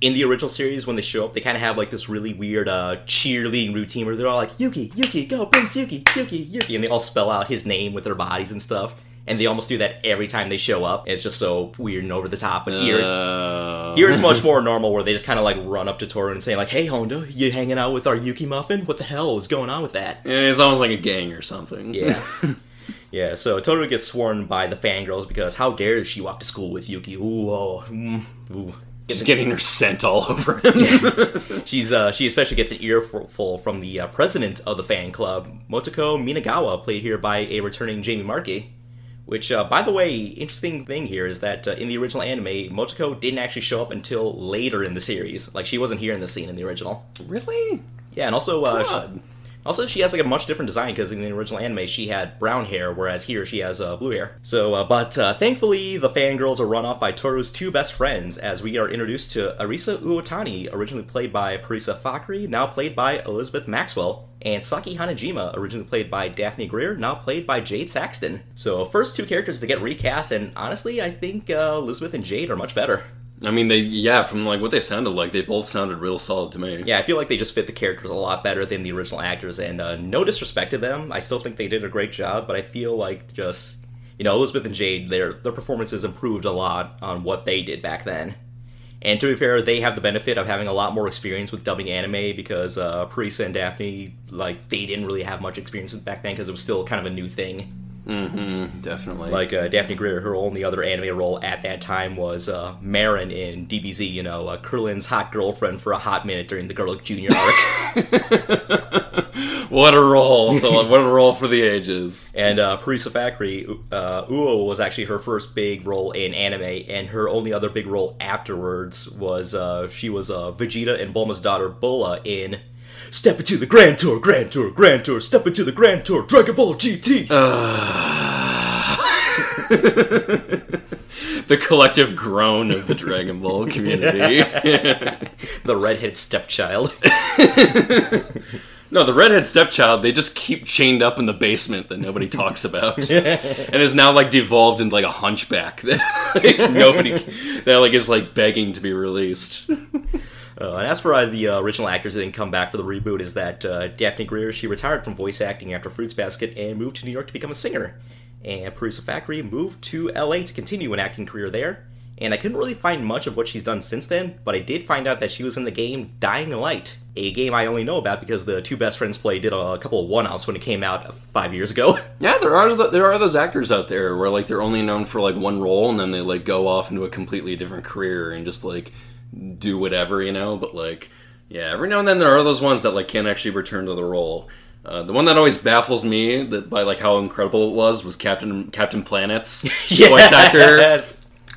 in the original series, when they show up, they kind of have like this really weird uh, cheerleading routine where they're all like, Yuki, Yuki, go, Prince Yuki, Yuki, Yuki, and they all spell out his name with their bodies and stuff. And they almost do that every time they show up. It's just so weird and over the top. But here, Uh, here it's much more normal where they just kind of like run up to Toru and say like, "Hey Honda, you hanging out with our Yuki Muffin? What the hell is going on with that?" Yeah, it's almost like a gang or something. Yeah. yeah, so Toru gets sworn by the fangirls because how dare she walk to school with Yuki? Ooh, oh, mm, ooh. Just getting her scent all over him. She's uh, she especially gets an earful from the uh, president of the fan club, Motoko Minagawa, played here by a returning Jamie Marchi. Which, uh, by the way, interesting thing here is that uh, in the original anime, Motoko didn't actually show up until later in the series. Like she wasn't here in the scene in the original. really? Yeah, and also uh, Also, she has like a much different design because in the original anime she had brown hair, whereas here she has uh, blue hair. So, uh, but uh, thankfully the fangirls are run off by Toru's two best friends as we are introduced to Arisa Uotani, originally played by Parisa Fakhri, now played by Elizabeth Maxwell, and Saki Hanajima, originally played by Daphne Gere, now played by Jade Saxton. So, first two characters to get recast, and honestly, I think uh, Elizabeth and Jade are much better. I mean, they yeah, from like what they sounded like, they both sounded real solid to me. Yeah, I feel like they just fit the characters a lot better than the original actors, and uh, no disrespect to them, I still think they did a great job. But I feel like just you know Elizabeth and Jade, their their performances improved a lot on what they did back then. And to be fair, they have the benefit of having a lot more experience with dubbing anime because uh, Parisa and Daphne, like, they didn't really have much experience with back then because it was still kind of a new thing. Mm-hmm. Definitely. Like uh, Daphne Gere, her only other anime role at that time was uh, Maron in DBZ, you know, uh, Krillin's hot girlfriend for a hot minute during the Garlic Junior arc. what a role! So what a role for the ages. and uh, Parisa Fakhri, uh, Uo was actually her first big role in anime, and her only other big role afterwards was uh, she was uh, Vegeta and Bulma's daughter Bulla in Step into the Grand Tour, Grand Tour, Grand Tour, Step into the Grand Tour, Dragon Ball GT. The collective groan of the Dragon Ball community. the redhead stepchild. no, the redhead stepchild, they just keep chained up in the basement that nobody talks about. and is now like devolved into like a hunchback that like, nobody that like is like begging to be released. Uh, and as for uh, the uh, original actors that didn't come back for the reboot, is that uh, Daphne Gere she retired from voice acting after Fruits Basket and moved to New York to become a singer, and Parisa Fakhri moved to L.A. to continue an acting career there. And I couldn't really find much of what she's done since then, but I did find out that she was in the game Dying Light, a game I only know about because the two best friends play did a couple of one-offs when it came out five years ago. Yeah, there are th- there are those actors out there where like they're only known for like one role and then they like go off into a completely different career and just like do whatever, you know. But like, yeah, every now and then there are those ones that like can't actually return to the role. Uh, the one that always baffles me that by like how incredible it was was Captain Captain Planet's voice actor.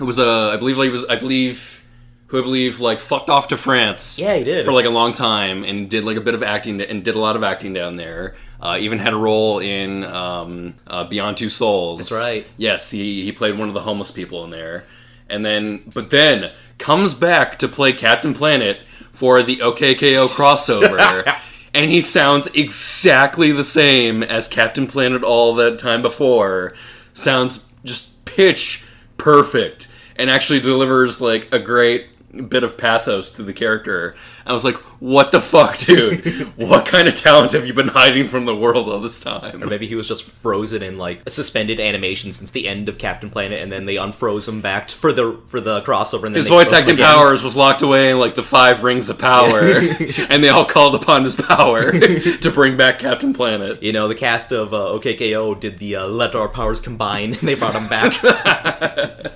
It was uh, I believe like, he was I believe who I believe like fucked off to France. Yeah, he did. for like a long time and did like a bit of acting and did a lot of acting down there. Uh, even had a role in um, uh, Beyond Two Souls. That's right. Yes, he he played one of the homeless people in there, and then but then comes back to play Captain Planet for the OKKO crossover. And he sounds exactly the same as Captain Planet all that time before. Sounds just pitch perfect and actually delivers like a great bit of pathos to the character. I was like, what the fuck, dude? what kind of talent have you been hiding from the world all this time? Or maybe he was just frozen in like a suspended animation since the end of Captain Planet, and then they unfroze him back for the for the crossover. And then His voice acting powers was locked away in like the five rings of power, and they all called upon his power to bring back Captain Planet. You know, the cast of uh, OKKO did the uh, "Let Our Powers Combine," and they brought him back.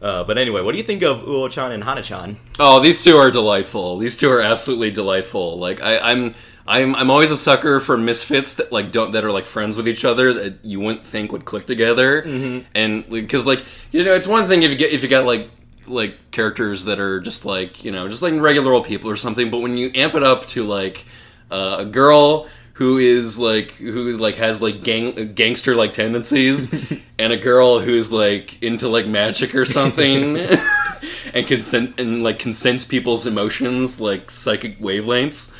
Uh, but anyway, what do you think of Uo-chan and Hana-chan? Oh, these two are delightful. These two are absolutely delightful. Like I, I'm, I'm, I'm always a sucker for misfits that like don't that are like friends with each other that you wouldn't think would click together. Mm-hmm. And because like you know, it's one thing if you get if you got like like characters that are just like you know just like regular old people or something, but when you amp it up to like uh, a girl who is like who like has like gang gangster like tendencies and a girl who's like into like magic or something and can sen- and like can sense people's emotions like psychic wavelengths.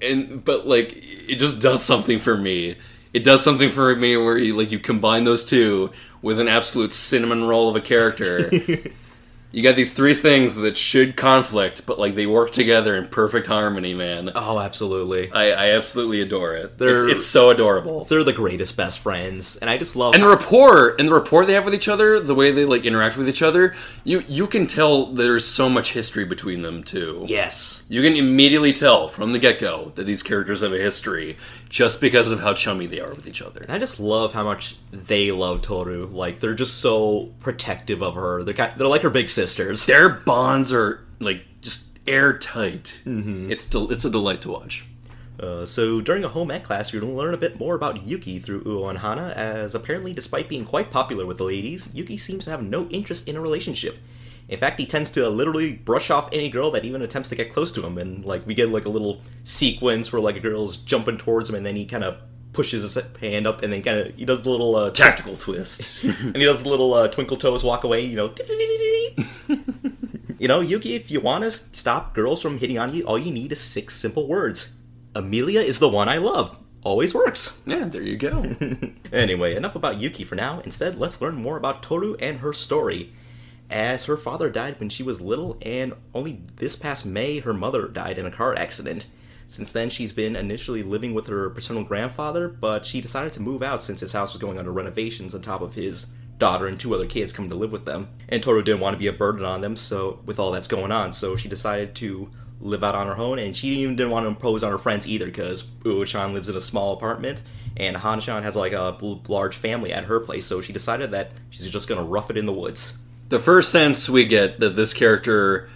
And but like it just does something for me. It does something for me where you like you combine those two with an absolute cinnamon roll of a character you got these three things that should conflict but like they work together in perfect harmony man Oh, absolutely. I, I absolutely adore it. It's, They're- it's so adorable. They're the greatest best friends, and I just love. And the rapport and the rapport they have with each other, the way they like interact with each other, you you can tell there's so much history between them too. yes, You can immediately tell from the get go that these characters have a history just because of how chummy they are with each other. and I just love how much they love Toru. Like they're just so protective of her. They're kind, they're like her big sisters. Their bonds are like just airtight. Mm-hmm. It's del- it's a delight to watch. Uh, so during a home ec class, you're going to learn a bit more about Yuki through Uo and Hana, as apparently, despite being quite popular with the ladies, Yuki seems to have no interest in a relationship. In fact, he tends to literally brush off any girl that even attempts to get close to him, and like we get like a little sequence where like a girl's jumping towards him, and then he kind of pushes his hand up, and then kind of he does the little uh, Tactical twist. and he does the little uh, twinkle toes walk away, you know. you know, Yuki, if you want to stop girls from hitting on you, all you need is six simple words. Emilia is the one I love. Always works. yeah, there you go. Anyway, enough about Yuki for now. Instead, let's learn more about Toru and her story. As her father died when she was little, and only this past May, her mother died in a car accident. Since then, she's been initially living with her paternal grandfather, but she decided to move out since his house was going under renovations on top of his daughter and two other kids coming to live with them. And Toru didn't want to be a burden on them, so with all that's going on, so she decided to live out on her own, and she even didn't want to impose on her friends either, because Uo-chan lives in a small apartment, and Han-chan has like a large family at her place, so she decided that she's just gonna rough it in the woods. The first sense we get that this character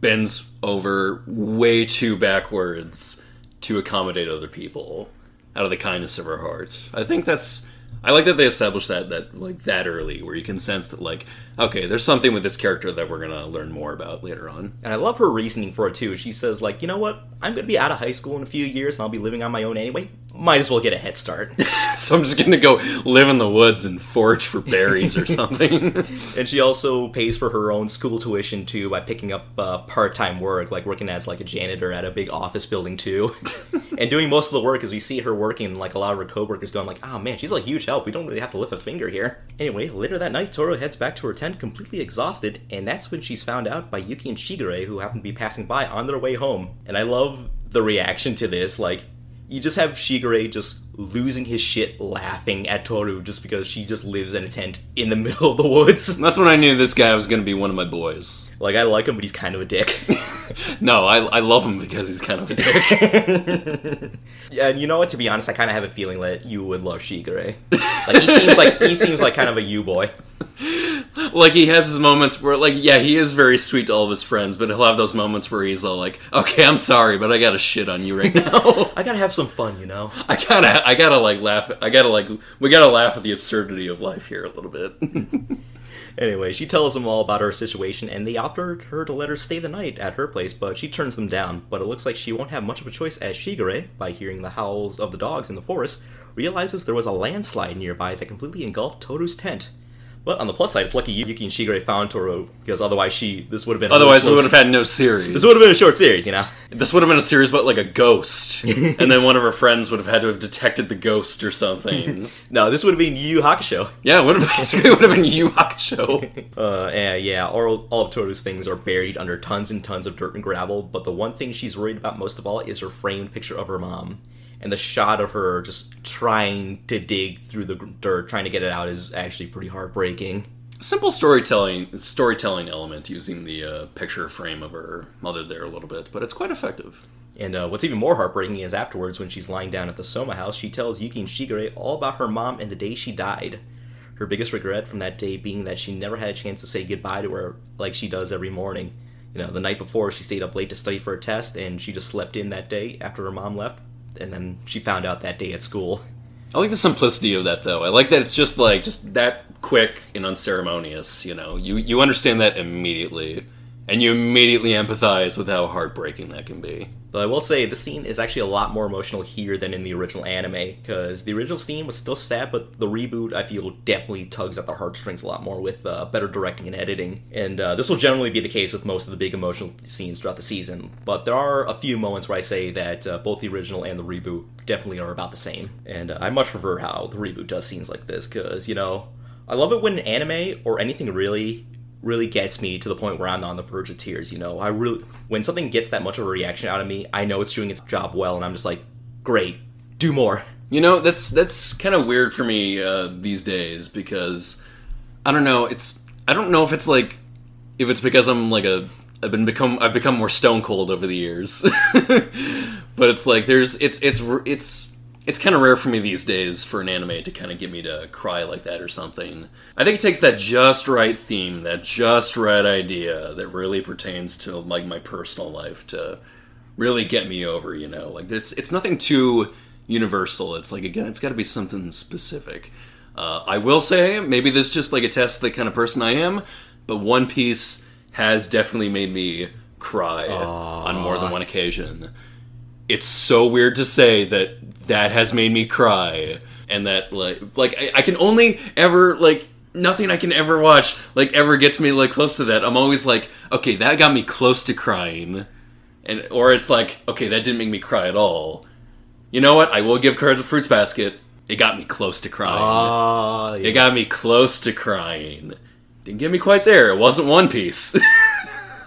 bends over way too backwards to accommodate other people out of the kindness of her heart. I think that's I like that they established that that like that early where you can sense that like okay, there's something with this character that we're going to learn more about later on. And I love her reasoning for it too. She says, like, you know what? I'm gonna be out of high school in a few years, and I'll be living on my own anyway. Might as well get a head start. So I'm just going to go live in the woods and forage for berries or something. and she also pays for her own school tuition too by picking up uh, part-time work, like working as like a janitor at a big office building too, and doing most of the work. As we see her working, like a lot of her coworkers going, like, "Oh man, she's like huge help. We don't really have to lift a finger here." Anyway, later that night, Toru heads back to her completely exhausted, and that's when she's found out by Yuki and Shigure, who happen to be passing by on their way home. And I love the reaction to this, like. You just have Shigure just losing his shit laughing at Toru just because she just lives in a tent in the middle of the woods. That's when I knew this guy was going to be one of my boys. Like I like him, but he's kind of a dick. No, I, I love him because he's kind of a dick. yeah, and you know what? To be honest, I kind of have a feeling that you would love Shigure. Like he seems like he seems like kind of a you boy. like he has his moments where like yeah he is very sweet to all of his friends but he'll have those moments where he's all like okay i'm sorry but i gotta shit on you right now I gotta have some fun, you know. i gotta i gotta like laugh i gotta like we gotta laugh at the absurdity of life here a little bit Anyway, she tells them all about her situation, and they offer her to let her stay the night at her place, but she turns them down. But it looks like she won't have much of a choice as Shigure, by hearing the howls of the dogs in the forest, realizes there was a landslide nearby that completely engulfed Toru's tent. But on the plus side, it's lucky Yuki and Shigure found Toru, because otherwise she this would have been otherwise we would have had no series this would have been a short series, you know. this would have been a series about like a ghost and then one of her friends would have had to have detected the ghost or something No, this would have been Yu Hakusho. yeah it would have basically would have been Yu Hakusho. Uh, and yeah, all, all of Toru's things are buried under tons and tons of dirt and gravel, but the one thing she's worried about most of all is her framed picture of her mom. And the shot of her just trying to dig through the dirt, trying to get it out, is actually pretty heartbreaking. simple storytelling storytelling element using the uh, picture frame of her mother there a little bit but it's quite effective And uh, what's even more heartbreaking is afterwards, when she's lying down at the Soma house, she tells Yuki and Shigure all about her mom and the day she died. Her biggest regret from that day being that she never had a chance to say goodbye to her like she does every morning. You know, the night before, she stayed up late to study for a test, and she just slept in that day after her mom left, and then she found out that day at school. I like the simplicity of that though. I like that it's just like just that quick and unceremonious, you know. You you understand that immediately and you immediately empathize with how heartbreaking that can be. I will say, the scene is actually a lot more emotional here than in the original anime, because the original scene was still sad, but the reboot, I feel, definitely tugs at the heartstrings a lot more with uh, better directing and editing. And uh, this will generally be the case with most of the big emotional scenes throughout the season, but there are a few moments where I say that uh, both the original and the reboot definitely are about the same. And uh, I much prefer how the reboot does scenes like this, because, you know, I love it when anime or anything really really gets me to the point where I'm on the verge of tears, you know. I really when something gets that much of a reaction out of me, I know it's doing its job well and I'm just like, "Great. Do more." You know, that's that's kind of weird for me uh, these days because I don't know. It's I don't know if it's like if it's because I'm like a I've been become I've become more stone cold over the years, but it's like there's it's it's it's it's kind of rare for me these days for an anime to kind of get me to cry like that or something. I think it takes that just right theme, that just right idea that really pertains to like my personal life to really get me over. You know, like it's it's nothing too universal. It's like again, it's got to be something specific. Uh, I will say, maybe this just like a test the kind of person I am, but One Piece has definitely made me cry on more than one occasion. It's so weird to say that that has made me cry, and that like like I, I can only ever like nothing I can ever watch like ever gets me like close to that. I'm always like, okay, that got me close to crying, and or it's like, okay, that didn't make me cry at all. You know what? I will give credit to Fruits Basket. It got me close to crying. Ah, It got me close to crying. Didn't get me quite there. It wasn't One Piece.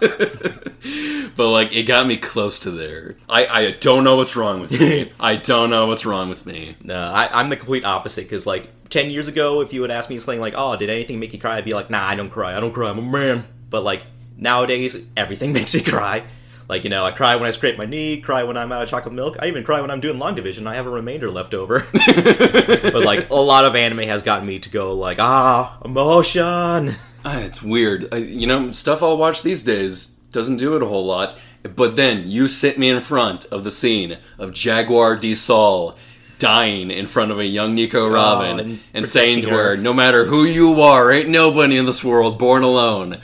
but like it got me close to there. I, I don't know what's wrong with me. I don't know what's wrong with me. No, I, I'm the complete opposite because like ten years ago, if you would ask me something like, "Oh, did anything make you cry?" I'd be like, "Nah, I don't cry. I don't cry. I'm a man." But like nowadays, everything makes me cry. Like you know, I cry when I scrape my knee, cry when I'm out of chocolate milk. I even cry when I'm doing long division. I have a remainder left over. but like a lot of anime has gotten me to go like, ah, emotion. Ah, it's weird. I, you know, stuff I'll watch these days doesn't do it a whole lot. But then you sit me in front of the scene of Jaguar D. Saul dying in front of a young Nico Robin and and, saying to her, her. "No matter who you are, ain't nobody in this world born alone,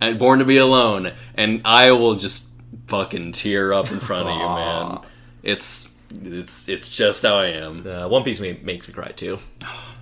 and born to be alone." And I will just fucking tear up in front of you, man. It's it's it's just how I am. Uh, One Piece makes me cry too.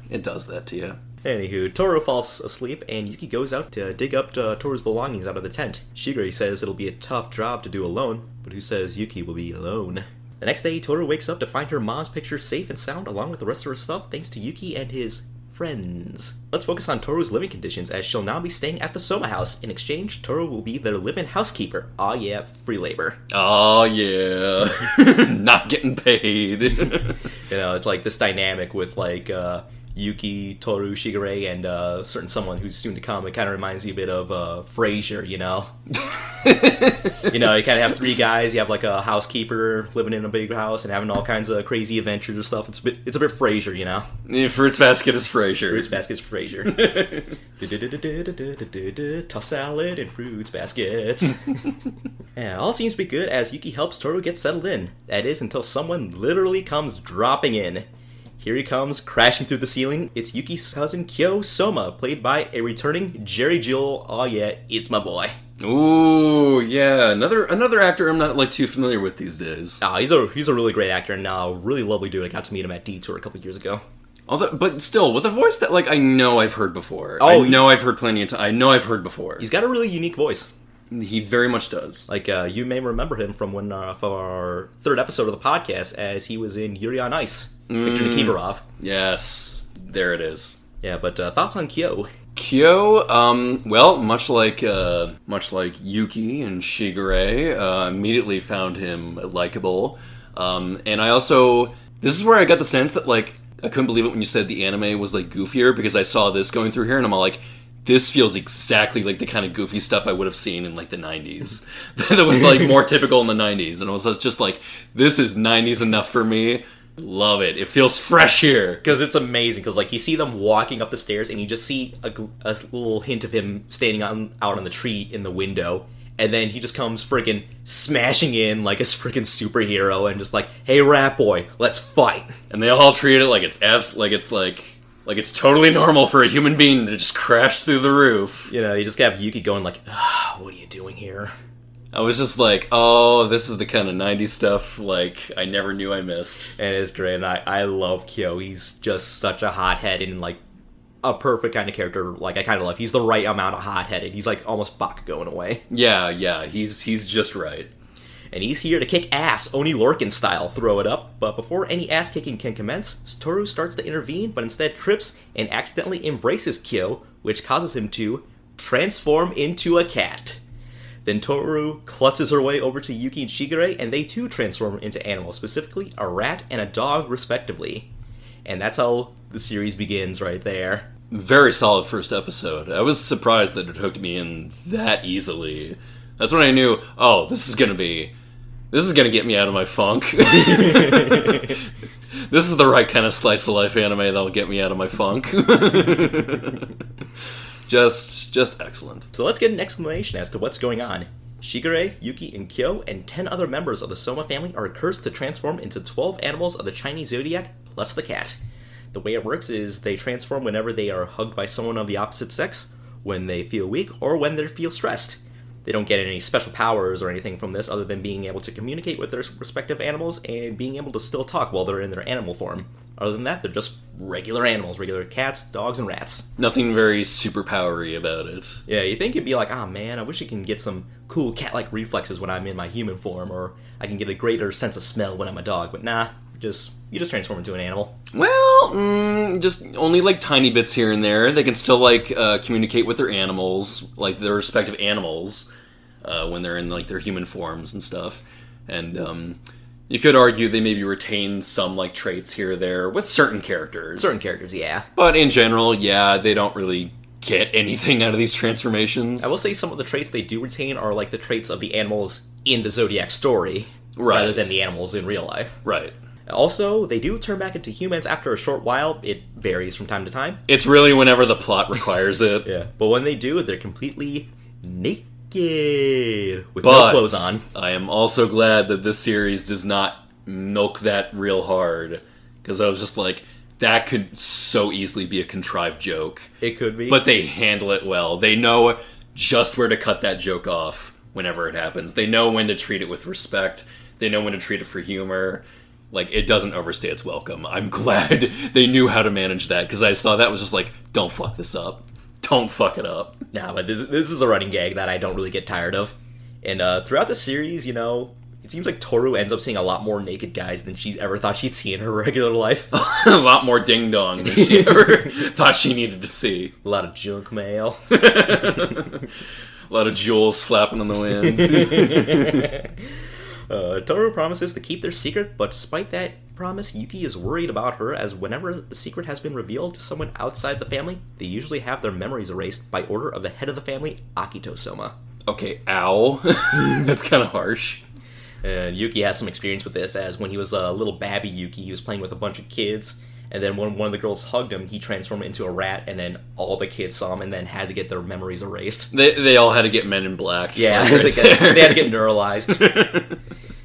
It does that to you. Anywho, Toru falls asleep, and Yuki goes out to dig up uh, Toru's belongings out of the tent. Shigure says it'll be a tough job to do alone, but who says Yuki will be alone? The next day, Toru wakes up to find her mom's picture safe and sound, along with the rest of her stuff, thanks to Yuki and his friends. Let's focus on Toru's living conditions, as she'll now be staying at the Soma house. In exchange, Toru will be their live-in housekeeper. Aw yeah, free labor. Oh yeah, not getting paid. You know, it's like this dynamic with like uh, Yuki, Toru, Shigure, and uh, certain someone who's soon to come. It kind of reminds me a bit of uh, Frasier, you know. you know, you kind of have three guys. You have like a housekeeper living in a big house and having all kinds of crazy adventures and stuff. It's a bit, it's a bit Frasier, you know. Yeah, Fruits Basket is Frasier. Fruits baskets, Frasier. Toss salad and fruits baskets. yeah, all seems to be good as Yuki helps Toru get settled in. That is until someone literally comes dropping in. Here he comes, crashing through the ceiling. It's Yuki's cousin Kyo Soma, played by a returning Jerry Jewell. Oh yeah, it's my boy. Ooh, yeah, another another actor I'm not like too familiar with these days. Ah, he's a he's a really great actor and now really lovely dude. I got to meet him at Detour a couple years ago. Although, but still, with a voice that like I know I've heard before. Oh, I know I've heard plenty of time. I know I've heard before. He's got a really unique voice. he very much does. Like uh, you may remember him from when uh, from our third episode of the podcast, as he was in Yuri on Ice, Victor Nikiforov. Yes, there it is. Yeah, but uh, thoughts on Kyo? Kyo, um, well, much like uh, much like Yuki and Shigure, uh, immediately found him likable, um, and I also this is where I got the sense that like I couldn't believe it when you said the anime was like goofier because I saw this going through here and I'm all like. This feels exactly like the kind of goofy stuff I would have seen in like the 90s. that was like more typical in the 90s. And I was just like, this is 90s enough for me. Love it. It feels fresh here. Because it's amazing. Because like you see them walking up the stairs, and you just see a, a little hint of him standing on out on the tree in the window, and then he just comes freaking smashing in like a freaking superhero, and just like, "Hey, rat boy, let's fight." and they all treat it like it's abs- like it's like like it's totally normal for a human being to just crash through the roof. You know, you just have Yuki going like, ah, "What are you doing here?" I was just like, oh, this is the kind of '90s stuff like I never knew I missed. And it's great. And I I love Kyo. He's just such a hot-headed and like a perfect kind of character. Like I kind of love. He's the right amount of hot-headed. He's like almost Bakugo in a way. Yeah, yeah, he's he's just right. and he's here to kick ass, Oni Lorcan style, throw it up. But before any ass kicking can commence, Toru starts to intervene, but instead trips and accidentally embraces Kyo, which causes him to transform into a cat. Then Toru clutches her way over to Yuki and Shigure, and they too transform into animals, specifically a rat and a dog, respectively. And that's how the series begins right there. Very solid first episode. I was surprised that it hooked me in that easily. That's when I knew, oh, this is gonna be, this is gonna get me out of my funk. this is the right kind of slice of life anime that'll get me out of my funk. just, just excellent. So let's get an explanation as to what's going on. Shigure, Yuki, and Kyo, and 10 other members of the Soma family are cursed to transform into 12 animals of the Chinese zodiac, plus the cat. The way it works is they transform whenever they are hugged by someone of the opposite sex, when they feel weak, or when they feel stressed. They don't get any special powers or anything from this other than being able to communicate with their respective animals and being able to still talk while they're in their animal form. Other than that, they're just regular animals, regular cats, dogs, and rats. Nothing very superpowery about it. Yeah, you think it'd be like, oh man, I wish I can get some cool cat-like reflexes when I'm in my human form, or I can get a greater sense of smell when I'm a dog. But nah, just you just transform into an animal. Well, mm, just only like tiny bits here and there. They can still like uh, communicate with their animals, like their respective animals, uh, when they're in like their human forms and stuff. And um, you could argue they maybe retain some like traits here or there with certain characters. Certain characters, yeah. But in general, yeah, they don't really get anything out of these transformations. I will say some of the traits they do retain are like the traits of the animals in the Zodiac story, Right. rather than the animals in real life. Right. Also, they do turn back into humans after a short while. It varies from time to time. It's really whenever the plot requires it. Yeah. But when they do, they're completely naked with But no clothes on. I am also glad that this series does not milk that real hard because I was just like, that could so easily be a contrived joke. It could be. But they handle it well. They know just where to cut that joke off whenever it happens. They know when to treat it with respect. They know when to treat it for humor. Like it doesn't overstay its welcome. I'm glad they knew how to manage that because I saw that was just like, don't fuck this up. Don't fuck it up. Nah, but this this is a running gag that I don't really get tired of. And uh, throughout the series, you know, it seems like Toru ends up seeing a lot more naked guys than she ever thought she'd see in her regular life. a lot more ding dong than she ever thought she needed to see. a lot of junk mail. A lot of jewels flapping in the wind. Uh, Toru promises to keep their secret, but despite that promise, Yuki is worried about her as whenever the secret has been revealed to someone outside the family, they usually have their memories erased by order of the head of the family, Akito Soma. okay, ow. That's kind of harsh. And Yuki has some experience with this, as when he was a little babby Yuki, he was playing with a bunch of kids, and then when one of the girls hugged him, he transformed into a rat, and then all the kids saw him and then had to get their memories erased. They, they all had to get men in black. Yeah, Right they, there. they had to get neuralized.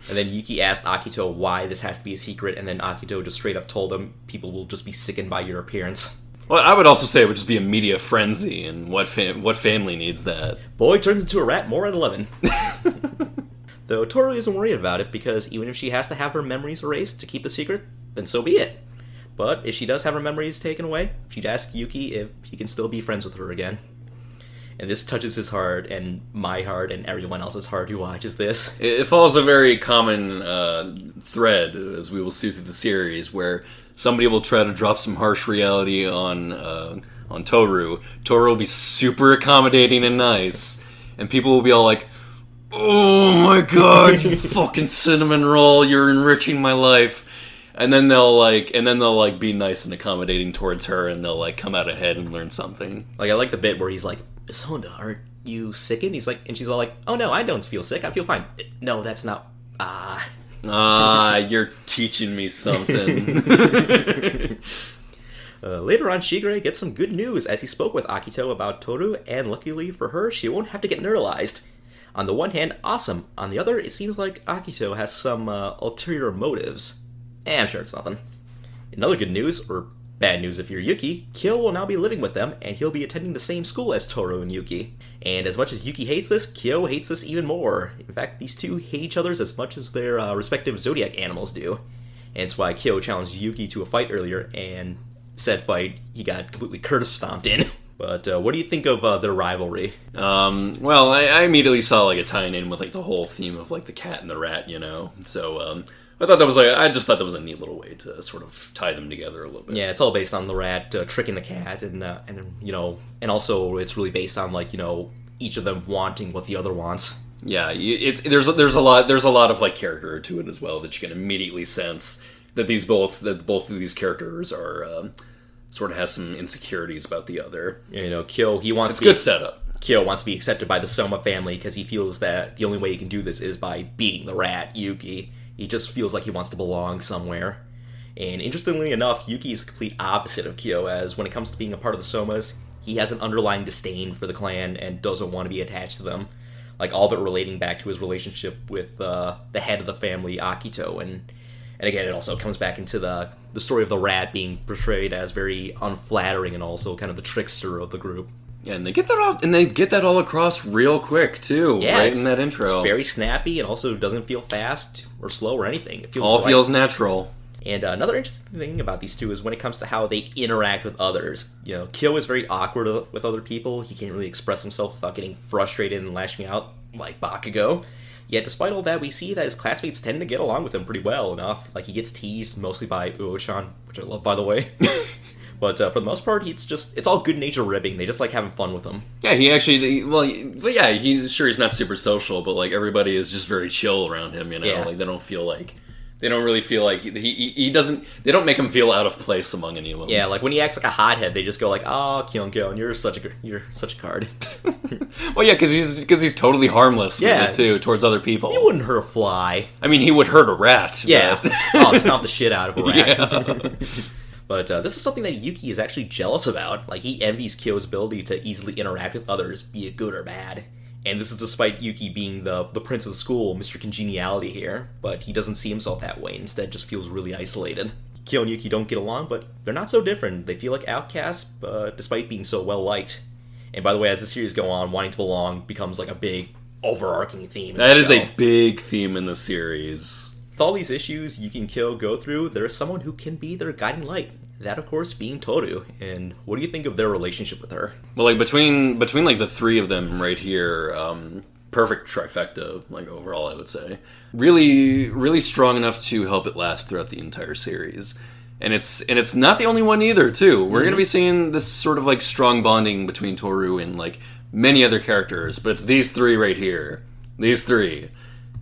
and then Yuki asked Akito why this has to be a secret, and then Akito just straight up told him people will just be sickened by your appearance. Well, I would also say it would just be a media frenzy, and what fam- what family needs that? Boy turns into a rat, more at 11. Though Toru isn't worried about it because even if she has to have her memories erased to keep the secret, then so be it. But if she does have her memories taken away, she'd ask Yuki if he can still be friends with her again. And this touches his heart and my heart and everyone else's heart who watches this. It, follows a very common uh, thread, as we will see through the series, where somebody will try to drop some harsh reality on uh, on Toru. Toru will be super accommodating and nice, and people will be all like, "Oh my god, you fucking cinnamon roll! You're enriching my life." And then they'll like, and then they'll like be nice and accommodating towards her, and they'll like come out ahead and learn something. Like I like the bit where he's like, "Miss Honda, are you sick and He's like, and she's all like, "Oh no, I don't feel sick. I feel fine." No, that's not. Ah. Ah, you're teaching me something. Uh, later on, Shigure gets some good news as he spoke with Akito about Toru, and luckily for her, she won't have to get neuralized. On the one hand, awesome. On the other, it seems like Akito has some uh, ulterior motives. Eh, I'm sure it's nothing. Another good news, or bad news if you're Yuki, Kyo will now be living with them, and he'll be attending the same school as Toru and Yuki. And as much as Yuki hates this, Kyo hates this even more. In fact, these two hate each other as much as their uh, respective zodiac animals do. And it's why Kyo challenged Yuki to a fight earlier, and said fight, he got completely curse stomped in. But uh, what do you think of uh, their rivalry? Um, well, I, I immediately saw like a tie in with like the whole theme of like the cat and the rat, you know. So um, I thought that was like I just thought that was a neat little way to sort of tie them together a little bit. Yeah, it's all based on the rat uh, tricking the cat, and uh, and you know, and also it's really based on like you know each of them wanting what the other wants. yeah. It's there's there's a lot there's a lot of like character to it as well that you can immediately sense that these both that both of these characters are um, sort of has some insecurities about the other. You know, Kyo he wants It's to be, good setup. Kyo wants to be accepted by the Soma family because he feels that the only way he can do this is by beating the rat Yuki. He just feels like he wants to belong somewhere. And interestingly enough, Yuki is the complete opposite of Kyo, as when it comes to being a part of the Somas, he has an underlying disdain for the clan and doesn't want to be attached to them. Like all of it relating back to his relationship with uh, the head of the family, Akito, and and again, it also comes back into the the story of the rat being portrayed as very unflattering and also kind of the trickster of the group. Yeah, and they get that off, and they get that all across real quick too, Yeah, right in that intro. It's very snappy and also doesn't feel fast or slow or anything. It feels all right. feels natural. And uh, another interesting thing about these two is when it comes to how they interact with others. You know, Kyo is very awkward with other people. He can't really express himself without getting frustrated and lashing out like Bakugo. Yet, despite all that, we see that his classmates tend to get along with him pretty well enough. Like, he gets teased mostly by Uo-chan, which I love, by the way. but uh, for the most part, it's just, it's all good nature ribbing. They just like having fun with him. Yeah, he actually, well, but yeah, he's sure he's not super social, but like everybody is just very chill around him. You know, Yeah. like they don't feel like they don't really feel like he, he he doesn't. They don't make him feel out of place among any of them. Yeah, like when he acts like a hothead, they just go like, "Oh, Kyung you're such a you're such a card." Well, yeah, because he's because he's totally harmless. Yeah. too towards other people. he wouldn't hurt a fly. I mean, he would hurt a rat. Yeah. but- oh, stomp the shit out of a rat. yeah. But uh, this is something that Yuki is actually jealous about. Like, he envies Kyo's ability to easily interact with others, be it good or bad. And this is despite Yuki being the, the prince of the school, Mr. Congeniality here. But he doesn't see himself that way, instead just feels really isolated. Kyo and Yuki don't get along, but they're not so different. They feel like outcasts, uh, despite being so well liked. And by the way, as the series go on, wanting to belong becomes like a big overarching theme. in that is show. a big theme in the series. With all these issues you can kill go through, there is someone who can be their guiding light. That, of course, being Toru. And what do you think of their relationship with her? Well, like between between like the three of them right here, um, perfect trifecta. Like overall, I would say really really strong enough to help it last throughout the entire series. And it's and it's not the only one either. Too, we're gonna be seeing this sort of like strong bonding between Toru and like many other characters, but it's these three right here. These three,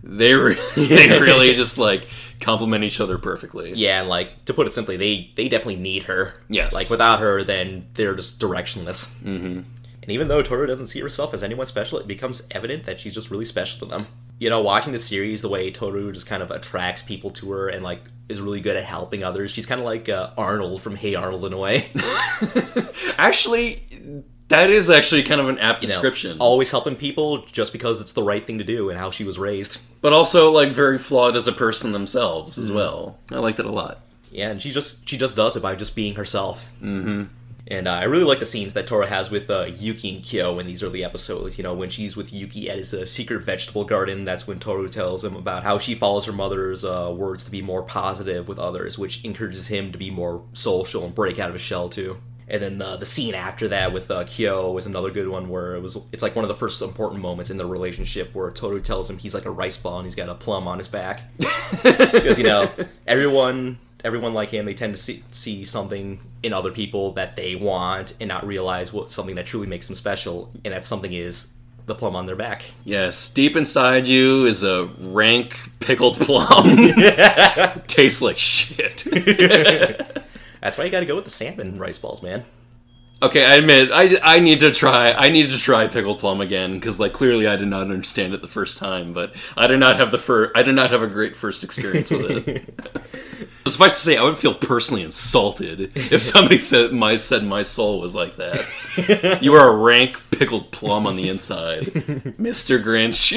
they re- they really just like complement each other perfectly. Yeah, and like, to put it simply, they, they definitely need her. Yes. Like, without her, then they're just directionless. Mm-hmm. And even though Toru doesn't see herself as anyone special, it becomes evident that she's just really special to them. You know, watching the series, the way Toru just kind of attracts people to her and, like, is really good at helping others. She's kind of like uh, Arnold from Hey Arnold in a way. Actually, that is actually kind of an apt You know, description. always helping people just because it's the right thing to do and how she was raised. but also like very flawed as a person themselves Mm-hmm. as well. I like that a lot. Yeah, and she just she just does it by just being herself. Mm-hmm. And uh, I really like the scenes that Toru has with uh, Yuki and Kyo in these early episodes. You know, when she's with Yuki at his uh, secret vegetable garden, that's when Toru tells him about how she follows her mother's uh, words to be more positive with others, which encourages him to be more social and break out of his shell too. And then uh, the scene after that with uh, Kyo was another good one where it was it's like one of the first important moments in the relationship where Toru tells him he's like a rice ball and he's got a plum on his back because you know everyone everyone like him they tend to see, see something in other people that they want and not realize what something that truly makes them special and that something is the plum on their back Yes, deep inside you is a rank pickled plum. Tastes like shit. that's why you gotta go with the salmon rice balls man okay, I admit I, I need to try I need to try pickled plum again because like clearly I did not understand it the first time, but I did not have the fir- I did not have a great first experience with it. Suffice to say, I would feel personally insulted if somebody said my said my soul was like that. You are a rank pickled plum on the inside, Mister Grinch.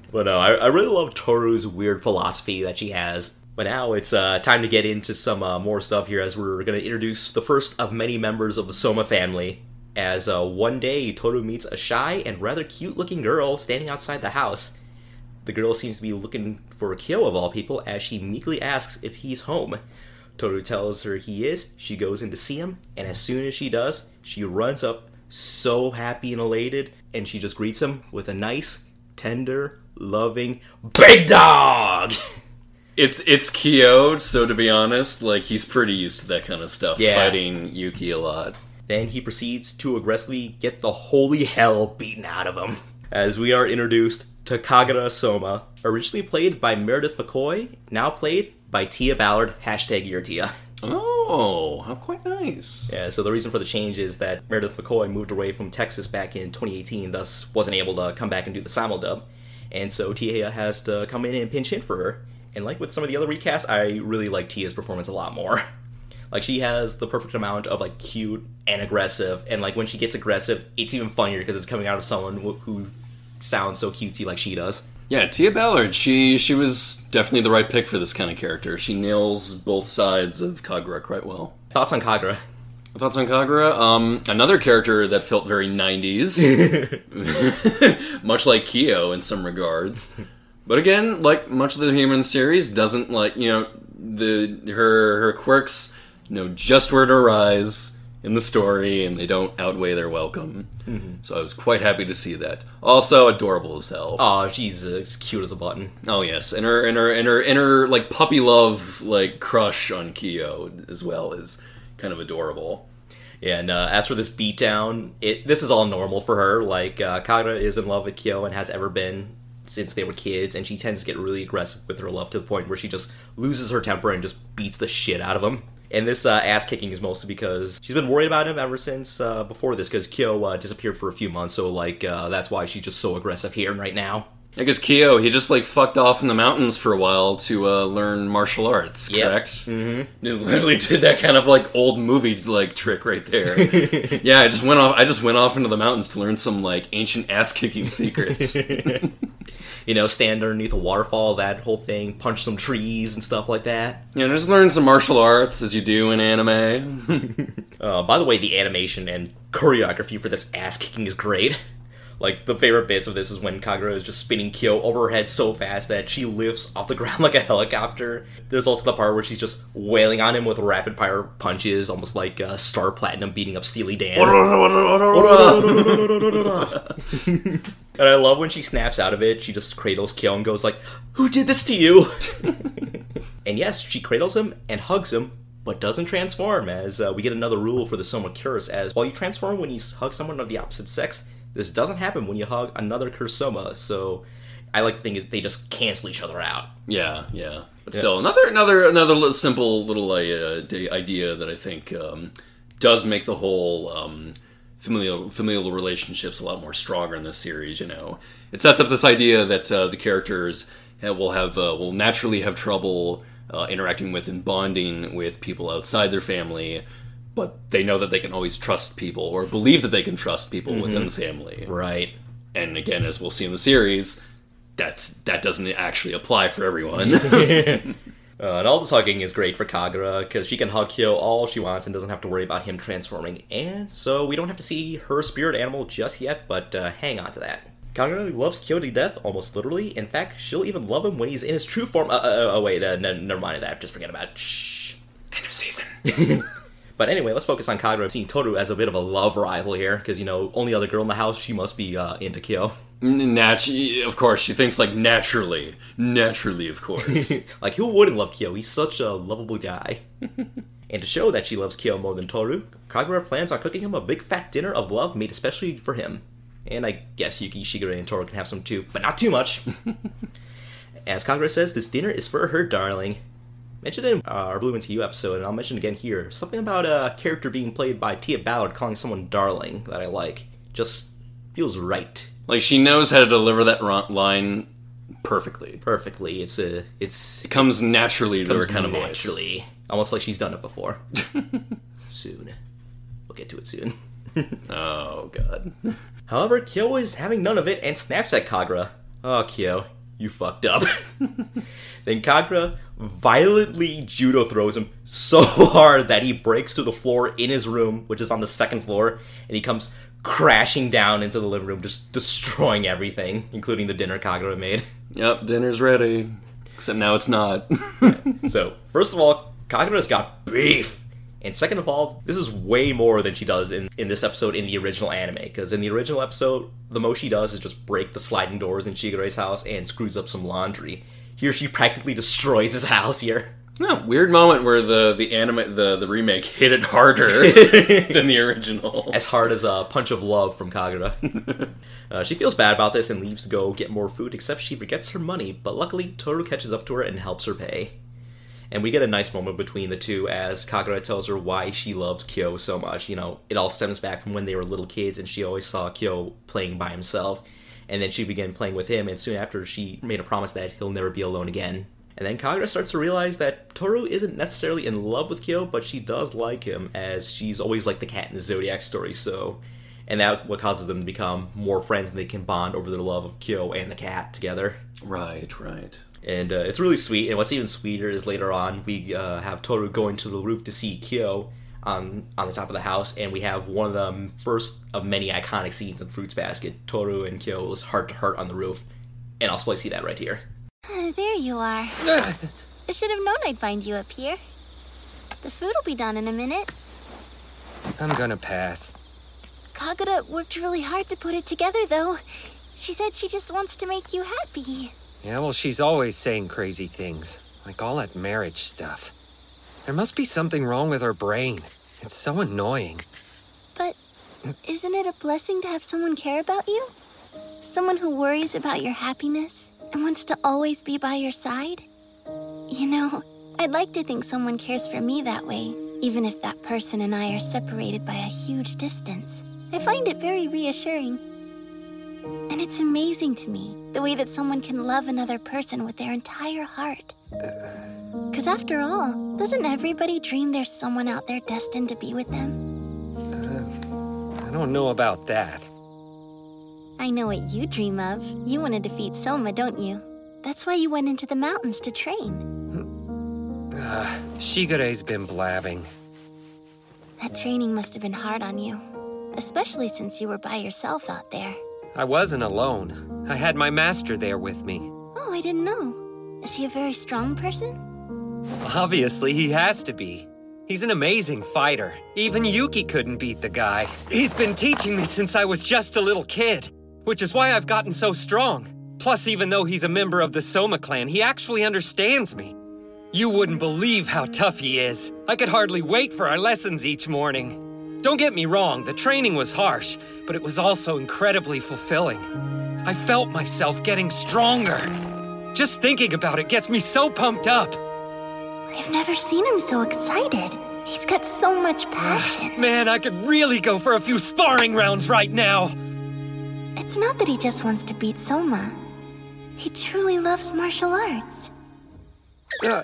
but no I, I really love toru's weird philosophy that she has but now it's uh, time to get into some uh, more stuff here as we're going to introduce the first of many members of the soma family as uh, one day toru meets a shy and rather cute looking girl standing outside the house The girl seems to be looking for Kyo of all people as she meekly asks if he's home. Toru tells her he is. She goes in to see him, and as soon as she does, she runs up, so happy and elated, and she just greets him with a nice, tender, loving big dog. It's it's Kyo, so to be honest, like he's pretty used to that kind of stuff, Yeah. fighting Yuki a lot. Then he proceeds to aggressively get the holy hell beaten out of him. As we are introduced to Kagura Soma, originally played by Meredith McCoy, now played by Tia Ballard, hashtag your Tia. Oh, how quite nice. Yeah, so the reason for the change is that Meredith McCoy moved away from Texas back in 2018, thus wasn't able to come back and do the simul dub. And so Tia has to come in and pinch hit for her. And like with some of the other recasts, I really like Tia's performance a lot more. Like she has the perfect amount of like cute and aggressive, and like when she gets aggressive, it's even funnier because it's coming out of someone who, who sounds so cutesy like she does. Yeah, Tia Ballard, she she was definitely the right pick for this kind of character. She nails both sides of Kagura quite well. Thoughts on Kagura? Thoughts on Kagura? Um, another character that felt very 90s, much like Kyo in some regards. But again, like much of the human series, doesn't like you know the her her quirks know just where to rise in the story, and they don't outweigh their welcome. So I was quite happy to see that. Also, adorable as hell. Oh, she's uh, as cute as a button. Oh yes, and her and her and her and her like puppy love like crush on Kyo as well is kind of adorable. And uh, as for this beatdown, it this is all normal for her. Like uh, Kagura is in love with Kyo and has ever been since they were kids, and she tends to get really aggressive with her love to the point where she just loses her temper and just beats the shit out of him. And this uh, ass kicking is mostly because she's been worried about him ever since uh, before this, because Kyo uh, disappeared for a few months, so like uh, that's why she's just so aggressive here and right now. I guess Kyo he just like fucked off in the mountains for a while to uh, learn martial arts. Yep. Correct. Mm-hmm. It literally did that kind of like old movie like trick right there. yeah, I just went off. I just went off into the mountains to learn some like ancient ass kicking secrets. You know, stand underneath a waterfall, that whole thing, punch some trees and stuff like that. yeah, just learn some martial arts as you do in anime. Uh, by the way, the animation and choreography for this ass kicking is great. Like the favorite bits of this is when Kagura is just spinning Kyo over her head so fast that she lifts off the ground like a helicopter. There's also the part where she's just wailing on him with rapid fire punches, almost like uh, Star Platinum beating up Steely Dan. and I love when she snaps out of it. She just cradles Kyo and goes like, "Who did this to you?" and yes, she cradles him and hugs him, but doesn't transform. As uh, we get another rule for the Soma Curse, as while you transform when you hug someone of the opposite sex, this doesn't happen when you hug another cursed Soma. So I like to think they just cancel each other out. Yeah, yeah. But still, another another another simple little uh, idea that I think um, does make the whole um, familial familial relationships a lot more stronger in this series. You know, it sets up this idea that uh, the characters will have uh, will naturally have trouble uh, interacting with and bonding with people outside their family. But they know that they can always trust people, or believe that they can trust people within the family. Right. And again, as we'll see in the series, that's that doesn't actually apply for everyone. Uh, and all this hugging is great for Kagura because she can hug Kyo all she wants and doesn't have to worry about him transforming. And so we don't have to see her spirit animal just yet, but uh, hang on to that. Kagura loves Kyo to death, almost literally. In fact, she'll even love him when he's in his true form. Uh, uh, oh, wait, uh, n- never mind that. Just forget about it. Shh. End of season. But anyway, let's focus on Kagura seeing Toru as a bit of a love rival here, because, you know, only other girl in the house, she must be uh, into Kyo. Nat- of course, she thinks like naturally, naturally, of course. like, who wouldn't love Kyo? He's such a lovable guy. and to show that she loves Kyo more than Toru, Kagura plans on cooking him a big fat dinner of love made especially for him. And I guess Yuki, Shigure, and Toru can have some too, but not too much. As Kagura says, this dinner is for her darling. Mentioned in uh, our Bloom Into You episode, and I'll mention again here, something about a character being played by Tia Ballard calling someone darling that I like. Just feels right. like she knows how to deliver that line perfectly. Perfectly. It's a it's It comes naturally to her kind of voice. naturally. Almost like she's done it before. soon. We'll get to it soon. Oh god. However, Kyo is having none of it and snaps at Kagura. Oh, Kyo, you fucked up. then Kagura violently judo throws him so hard that he breaks through the floor in his room, which is on the second floor, and he comes crashing down into the living room, just destroying everything, including the dinner Kagura made. Yep, dinner's ready. Except now it's not. So, first of all, Kagura's got beef. And second of all, this is way more than she does in, in this episode in the original anime. Because in the original episode, the most she does is just break the sliding doors in Shigure's house and screws up some laundry. Here, she practically destroys his house here. Yeah, weird moment where the the anime the the remake hit it harder than the original. As hard as a punch of love from Kagura. uh, she feels bad about this and leaves to go get more food, except she forgets her money. But luckily, Toru catches up to her and helps her pay. And we get a nice moment between the two as Kagura tells her why she loves Kyo so much. You know, it all stems back from when they were little kids and she always saw Kyo playing by himself. And then she began playing with him, and soon after, she made a promise that he'll never be alone again. And then Kagura starts to realize that Toru isn't necessarily in love with Kyo, but she does like him, as she's always like the cat in the Zodiac story, so. And that what causes them to become more friends, and they can bond over their love of Kyo and the cat together Right, right. And uh, it's really sweet. And what's even sweeter is later on we uh, have Toru going to the roof to see Kyo on on the top of the house, and we have one of the first of many iconic scenes in Fruits Basket: Toru and Kyo's heart to heart on the roof, and I'll probably see that right here. Ah, there you are. I should have known I'd find you up here. The food will be done in a minute. I'm gonna pass. Kagura worked really hard to put it together, though. She said she just wants to make you happy. Yeah, well, she's always saying crazy things, like all that marriage stuff. There must be something wrong with her brain. It's so annoying. But isn't it a blessing to have someone care about you? Someone who worries about your happiness and wants to always be by your side? You know, I'd like to think someone cares for me that way, even if that person and I are separated by a huge distance. I find it very reassuring. And it's amazing to me the way that someone can love another person with their entire heart. Because after all, doesn't everybody dream there's someone out there destined to be with them? Uh, I don't know about that. I know what you dream of. You want to defeat Soma, don't you? That's why you went into the mountains to train. Uh, Shigure's been blabbing. That training must have been hard on you, especially since you were by yourself out there. I wasn't alone. I had my master there with me. Oh, I didn't know. Is he a very strong person? Obviously, he has to be. He's an amazing fighter. Even Yuki couldn't beat the guy. He's been teaching me since I was just a little kid, which is why I've gotten so strong. Plus, even though he's a member of the Soma clan, he actually understands me. You wouldn't believe how tough he is. I could hardly wait for our lessons each morning. Don't get me wrong, the training was harsh, but it was also incredibly fulfilling. I felt myself getting stronger. Just thinking about it gets me so pumped up. I've never seen him so excited. He's got so much passion. Man, I could really go for a few sparring rounds right now. It's not that he just wants to beat Soma. He truly loves martial arts. Uh,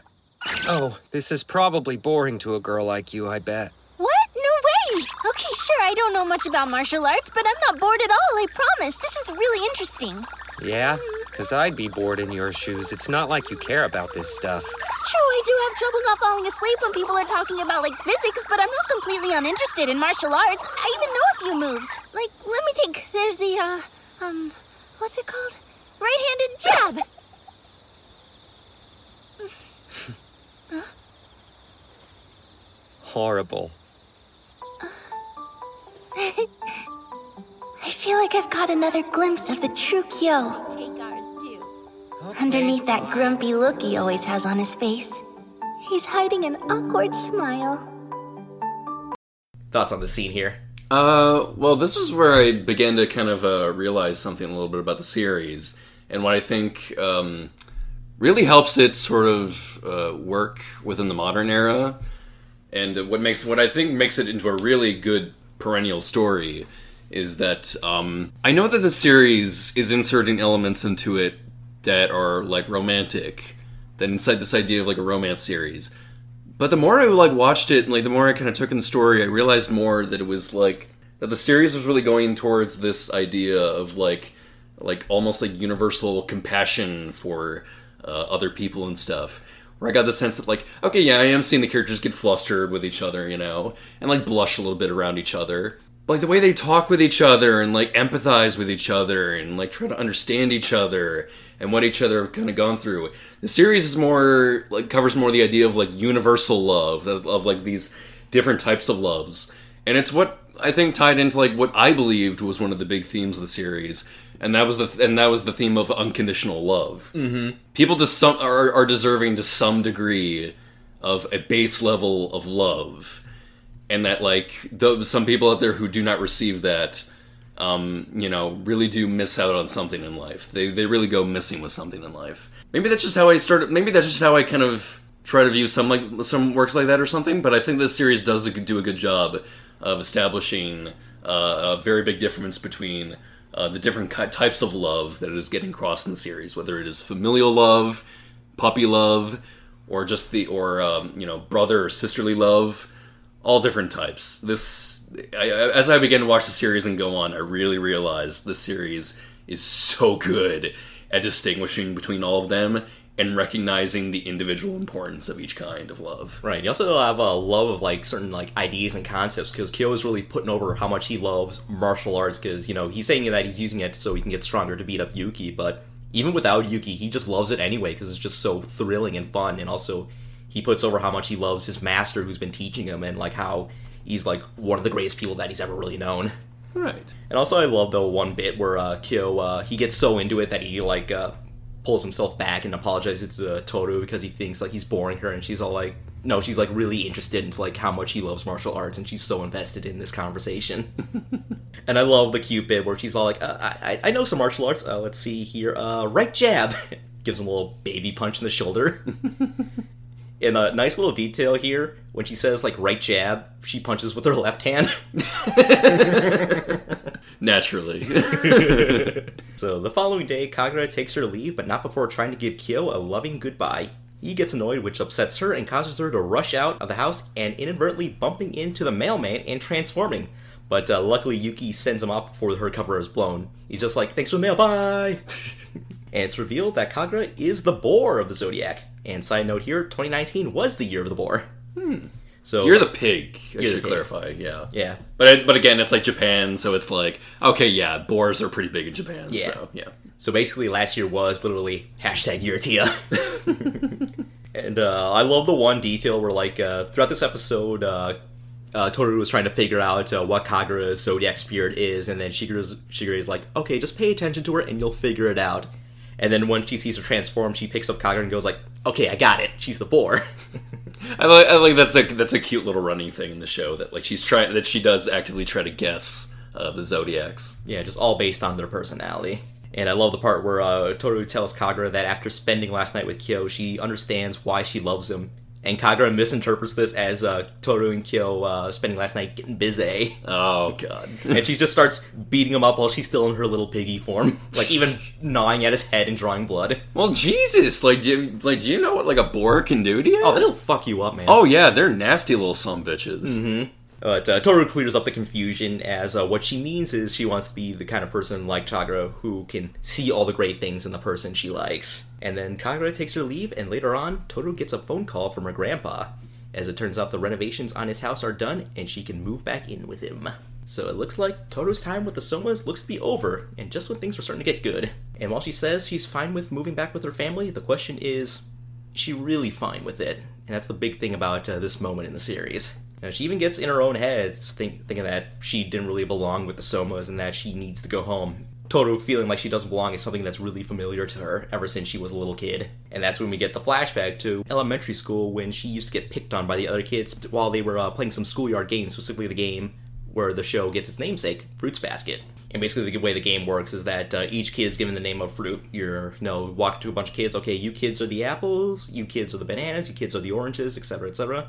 oh, this is probably boring to a girl like you, I bet. What? No way! Okay, sure, I don't know much about martial arts, but I'm not bored at all, I promise. This is really interesting. Yeah? Because I'd be bored in your shoes. It's not like you care about this stuff. True, I do have trouble not falling asleep when people are talking about, like, physics, but I'm not completely uninterested in martial arts. I even know a few moves. Like, let me think. There's the, uh, um, what's it called? Right handed jab! Horrible. I feel like I've caught another glimpse of the true Kyo. Take ours, too. Underneath that grumpy look he always has on his face, he's hiding an awkward smile. Thoughts on the scene here? Uh, well, this was where I began to kind of uh, realize something a little bit about the series, and what I think um, really helps it sort of uh, work within the modern era, and what makes what I think makes it into a really good perennial story is that um, I know that the series is inserting elements into it that are like romantic, that inside this idea of like a romance series. But the more I like watched it, and like the more I kind of took in the story, I realized more that it was like that the series was really going towards this idea of like like almost like universal compassion for uh, other people and stuff. Where I got the sense that like, okay, yeah, I am seeing the characters get flustered with each other, you know, and like blush a little bit around each other. But, like the way they talk with each other and like empathize with each other and like try to understand each other and what each other have kind of gone through. The series is more like covers more the idea of like universal love of, of like these different types of loves, and it's what I think tied into like what I believed was one of the big themes of the series, and that was the and that was the theme of unconditional love. Mm-hmm. People to some are, are deserving to some degree of a base level of love, and that like though some people out there who do not receive that um, you know, really do miss out on something in life. They they really go missing with something in life. Maybe that's just how I started. Maybe that's just how I kind of try to view some like some works like that or something. But I think this series does do a good job of establishing uh, a very big difference between uh, the different types of love that is getting crossed in the series, whether it is familial love, puppy love, or just the or um, you know brother or sisterly love, all different types. This I- as I began to watch the series and go on, I really realized the series is so good at distinguishing between all of them, and recognizing the individual importance of each kind of love. Right. You also have a love of like certain like ideas and concepts because Kyo is really putting over how much he loves martial arts because you know he's saying that he's using it so he can get stronger to beat up Yuki, but even without Yuki, he just loves it anyway because it's just so thrilling and fun, and also he puts over how much he loves his master who's been teaching him and like how he's like one of the greatest people that he's ever really known. Right. And also, I love the one bit where uh, Kyo uh, he gets so into it that he like uh, pulls himself back and apologizes to Toru because he thinks like he's boring her, and she's all like, no, she's like really interested into like how much he loves martial arts, and she's so invested in this conversation. and I love the cute bit where she's all like, uh, I I know some martial arts. Uh, let's see here, uh, right jab, gives him a little baby punch in the shoulder. In a nice little detail here, when she says like right jab, she punches with her left hand. Naturally. So the following day, Kagura takes her leave, but not before trying to give Kyo a loving goodbye. He gets annoyed, which upsets her and causes her to rush out of the house and inadvertently bumping into the mailman and transforming. But uh, luckily, Yuki sends him off before her cover is blown. He's just like, "Thanks for the mail, bye." and it's revealed that Kagura is the boar of the zodiac. And side note here, 2019 was the year of the boar. So You're the pig. I should clarify. Yeah. yeah. But it, but again, it's like Japan, so it's like okay, yeah, boars are pretty big in Japan. Yeah. So yeah. So basically, last year was literally hashtag Uratia. and uh, I love the one detail where, like, uh, throughout this episode, uh, uh, Toru was trying to figure out uh, what Kagura's zodiac spirit is, and then Shigure's, Shigure's like, okay, just pay attention to her and you'll figure it out. And then when she sees her transform, she picks up Kagura and goes like, okay, I got it. She's the boar. I like, I like that's a that's a cute little running thing in the show that like she's trying that she does actively try to guess uh, the zodiacs. Yeah, just all based on their personality. And I love the part where uh, Toru tells Kagura that after spending last night with Kyo, she understands why she loves him. And Kagura misinterprets this as uh, Toru and Kyo uh, spending last night getting busy. Oh god. and she just starts beating him up while she's still in her little piggy form. Like, even gnawing at his head and drawing blood. well, Jesus, like do you, like do you know what like a boar can do to you? Oh, they'll fuck you up, man. Oh yeah, they're nasty little some bitches. But uh, Toru clears up the confusion as uh, what she means is she wants to be the kind of person like Kagura who can see all the great things in the person she likes. And then Kagura takes her leave, and later on, Toru gets a phone call from her grandpa. As it turns out, the renovations on his house are done, and she can move back in with him. So it looks like Toru's time with the Somas looks to be over, and just when things were starting to get good. And while she says she's fine with moving back with her family, the question is, is she really fine with it? And that's the big thing about uh, this moment in the series. Now, she even gets in her own head, think, thinking that she didn't really belong with the Somas and that she needs to go home. Toru feeling like she doesn't belong is something that's really familiar to her ever since she was a little kid. And that's when we get the flashback to elementary school when she used to get picked on by the other kids while they were uh, playing some schoolyard games, specifically the game where the show gets its namesake, Fruits Basket. And basically, the way the game works is that uh, each kid is given the name of fruit. You're, you know, walk to a bunch of kids. Okay, you kids are the apples. You kids are the bananas. You kids are the oranges, etc., etc.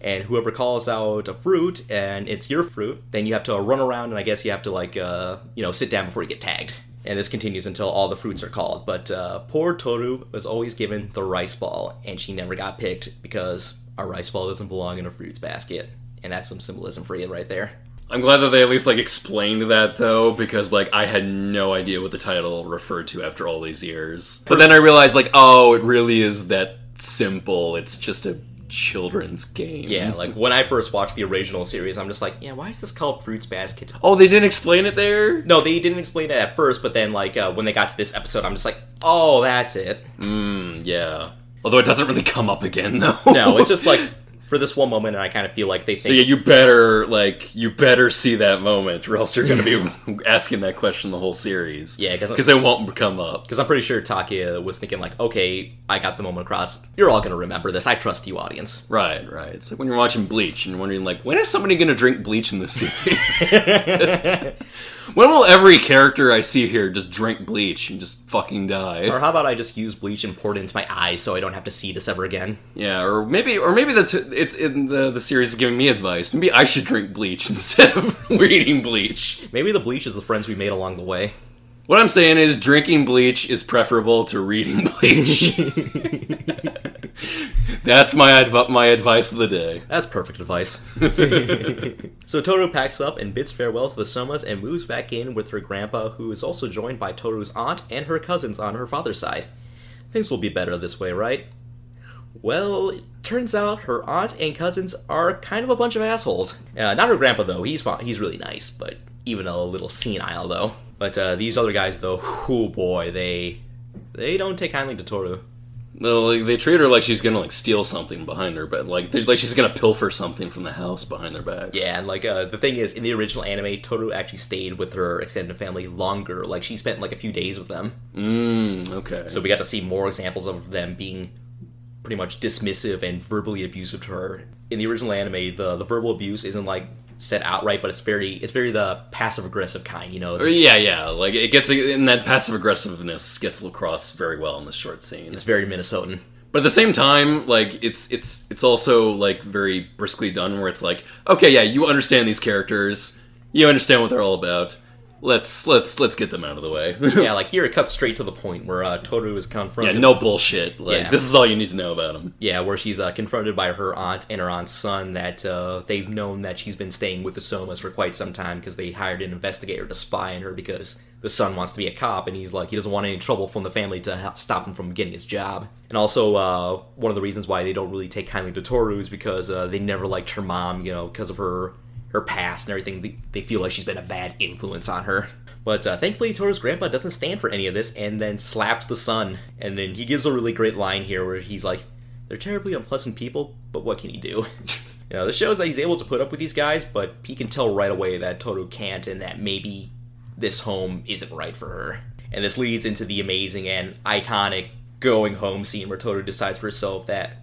And whoever calls out a fruit and it's your fruit, then you have to run around and I guess you have to like, uh, you know, sit down before you get tagged. And this continues until all the fruits are called. But uh, poor Toru was always given the rice ball, and she never got picked because a rice ball doesn't belong in a fruits basket. And that's some symbolism for you right there. I'm glad that they at least like explained that though, because like I had no idea what the title referred to after all these years. But then I realized like, oh, it really is that simple. It's just a children's game. Yeah, like when I first watched the original series, I'm just like, yeah, why is this called Fruits Basket? Oh, they didn't explain it there. No, they didn't explain it at first, but then like uh, when they got to this episode, I'm just like, oh, that's it. Mm, yeah. Although it doesn't really come up again though. No, it's just like for this one moment, and I kind of feel like they So yeah, you better like you better see that moment, or else you're going to be asking that question the whole series. Yeah, 'cause- because it won't come up. because I'm pretty sure Takaya was thinking like, okay, I got the moment across. You're all gonna remember this. I trust you, audience. Right, right. It's like when you're watching Bleach and you're wondering like, when is somebody going to drink bleach in this series? when will every character I see here just drink bleach and just fucking die? Or how about I just use bleach and pour it into my eyes so I don't have to see this ever again? Yeah, or maybe, or maybe that's it's in the the series is giving me advice. Maybe I should drink bleach instead of reading bleach. Maybe the bleach is the friends we made along the way. What I'm saying is, drinking bleach is preferable to reading bleach. That's my adv- my advice of the day. That's perfect advice. so Toru packs up and bids farewell to the Somas and moves back in with her grandpa, who is also joined by Toru's aunt and her cousins on her father's side. things will be better this way, right? Well, it turns out her aunt and cousins are kind of a bunch of assholes. Uh, not her grandpa though; he's fine. He's really nice, but even a little senile though. But uh, these other guys though, oh boy, they they don't take kindly to Toru. No, like, they treat her like she's gonna like steal something behind her, but like like she's gonna pilfer something from the house behind their backs. Yeah, and like uh, the thing is, in the original anime, Toru actually stayed with her extended family longer. Like she spent like a few days with them. Mm, okay. So we got to see more examples of them being pretty much dismissive and verbally abusive to her. In the original anime, the the verbal abuse isn't like said outright, but it's very it's very the passive aggressive kind. You know, Or, yeah, yeah. Like it gets and that passive aggressiveness gets across very well in this short scene. it's very Minnesotan. But at the same time, like it's it's it's also like very briskly done, where it's like, okay, yeah, you understand these characters, you understand what they're all about. Let's let's let's get them out of the way. yeah, like here it cuts straight to the point where uh, Toru is confronted. yeah, no bullshit. Like Yeah. this is all you need to know about him. Yeah, where she's uh, confronted by her aunt and her aunt's son that uh, they've known that she's been staying with the Somas for quite some time because they hired an investigator to spy on her because the son wants to be a cop and he's like he doesn't want any trouble from the family to stop him from getting his job. And also uh, one of the reasons why they don't really take kindly to Toru is because uh, they never liked her mom, you know, because of her her past and everything. They, feel like she's been a bad influence on her. But uh, thankfully, Toru's grandpa doesn't stand for any of this and then slaps the son. And then he gives a really great line here where he's like, They're terribly unpleasant people, but what can he do? you know, this shows that he's able to put up with these guys, but he can tell right away that Toru can't and that maybe this home isn't right for her. And this leads into the amazing and iconic going home scene where Toru decides for herself that,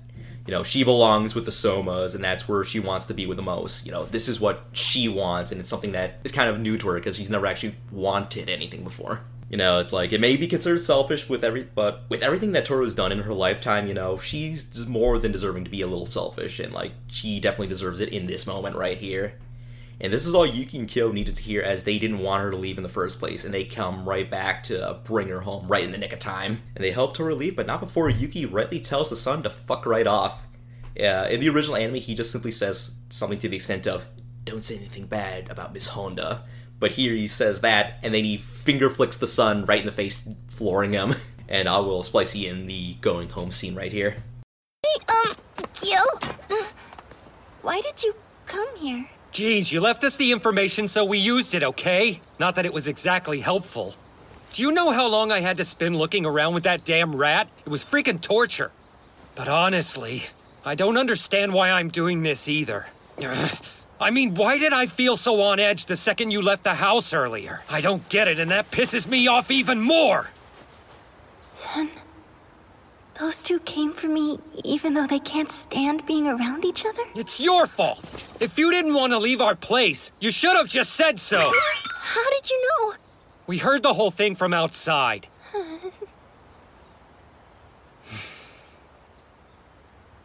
you know, she belongs with the Somas and that's where she wants to be with the most. You know, this is what she wants and it's something that is kind of new to her because she's never actually wanted anything before. You know, it's like it may be considered selfish with every, but with everything that Toru has done in her lifetime, you know, she's more than deserving to be a little selfish, and like she definitely deserves it in this moment right here. And this is all Yuki and Kyo needed to hear as they didn't want her to leave in the first place, and they come right back to bring her home right in the nick of time. And they help Toru leave, but not before Yuki rightly tells the son to fuck right off. Uh, in the original anime, he just simply says something to the extent of, Don't say anything bad about Miss Honda. But here he says that, and then he finger flicks the son right in the face, flooring him. And I will splice you in the going home scene right here. Hey, Um, Kyo? Why did you come here? Geez, you left us the information so we used it, okay? Not that it was exactly helpful. Do you know how long I had to spend looking around with that damn rat? It was freaking torture. But honestly, I don't understand why I'm doing this either. I mean, why did I feel so on edge the second you left the house earlier? I don't get it, and that pisses me off even more. Those two came for me even though they can't stand being around each other? It's your fault. If you didn't want to leave our place, you should have just said so. How did you know? We heard the whole thing from outside.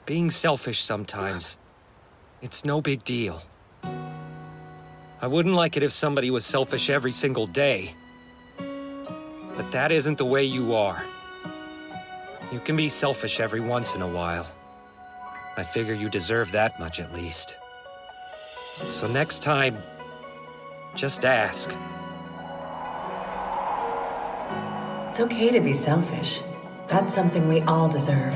Being selfish sometimes, it's no big deal. I wouldn't like it if somebody was selfish every single day. But that isn't the way you are. You can be selfish every once in a while. I figure you deserve that much at least. So next time, just ask. It's okay to be selfish. That's something we all deserve.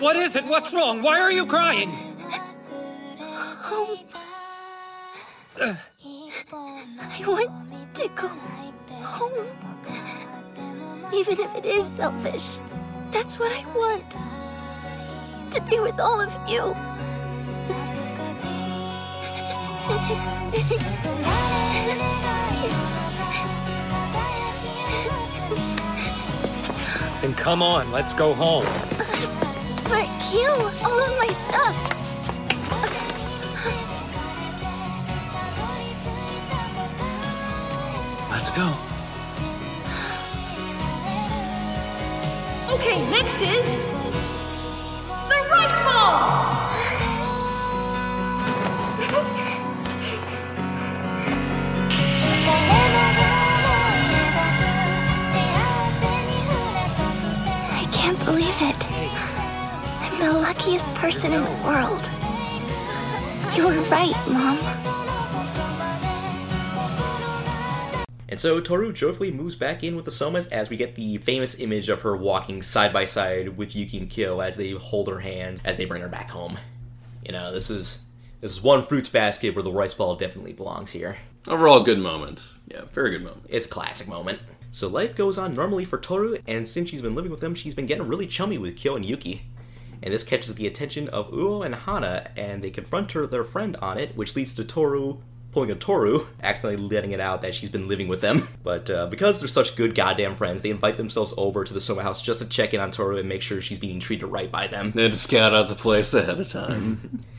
what is it? What's wrong? Why are you crying? Uh. I want to go home. Even if it is selfish, that's what I want. To be with all of you. Then come on, let's go home. But you—all of my stuff. Let's go. Okay, next is the rice ball. I can't believe it. I'm the luckiest person in the world. You were right, Mom. And so Toru joyfully moves back in with the Somas as we get the famous image of her walking side by side with Yuki and Kyo as they hold her hand as they bring her back home. You know, this is this is one fruits basket where the rice ball definitely belongs here. Overall, good moment. Yeah, very good moment. It's classic moment. So life goes on normally for Toru, and since she's been living with them, she's been getting really chummy with Kyo and Yuki. And this catches the attention of Uo and Hana, and they confront her their friend on it, which leads to Toru pulling a Toru, accidentally letting it out that she's been living with them. But uh, because they're such good goddamn friends, they invite themselves over to the Soma house just to check in on Toru and make sure she's being treated right by them. They had to scout out the place ahead of time.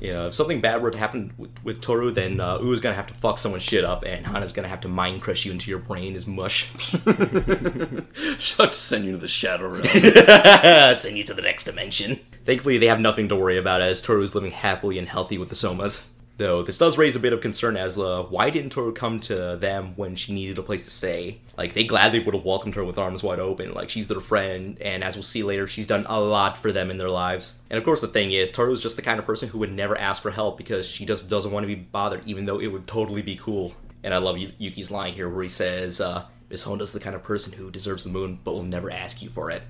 You know, if something bad were to happen with, with Toru, then uh, Uo's gonna have to fuck someone's shit up, and Hana's gonna have to mind crush you into your brain as mush. To send you to the Shadow Realm. Send you to the next dimension. Thankfully, they have nothing to worry about as Toru is living happily and healthy with the Somas. Though this does raise a bit of concern as uh, why didn't Toru come to them when she needed a place to stay? Like they gladly would have welcomed her with arms wide open. Like she's their friend, and as we'll see later, she's done a lot for them in their lives. And of course, the thing is, Toru is just the kind of person who would never ask for help because she just doesn't want to be bothered, even though it would totally be cool. And I love Yu- Yuki's line here where he says, uh, "Miss Honda's the kind of person who deserves the moon, but will never ask you for it."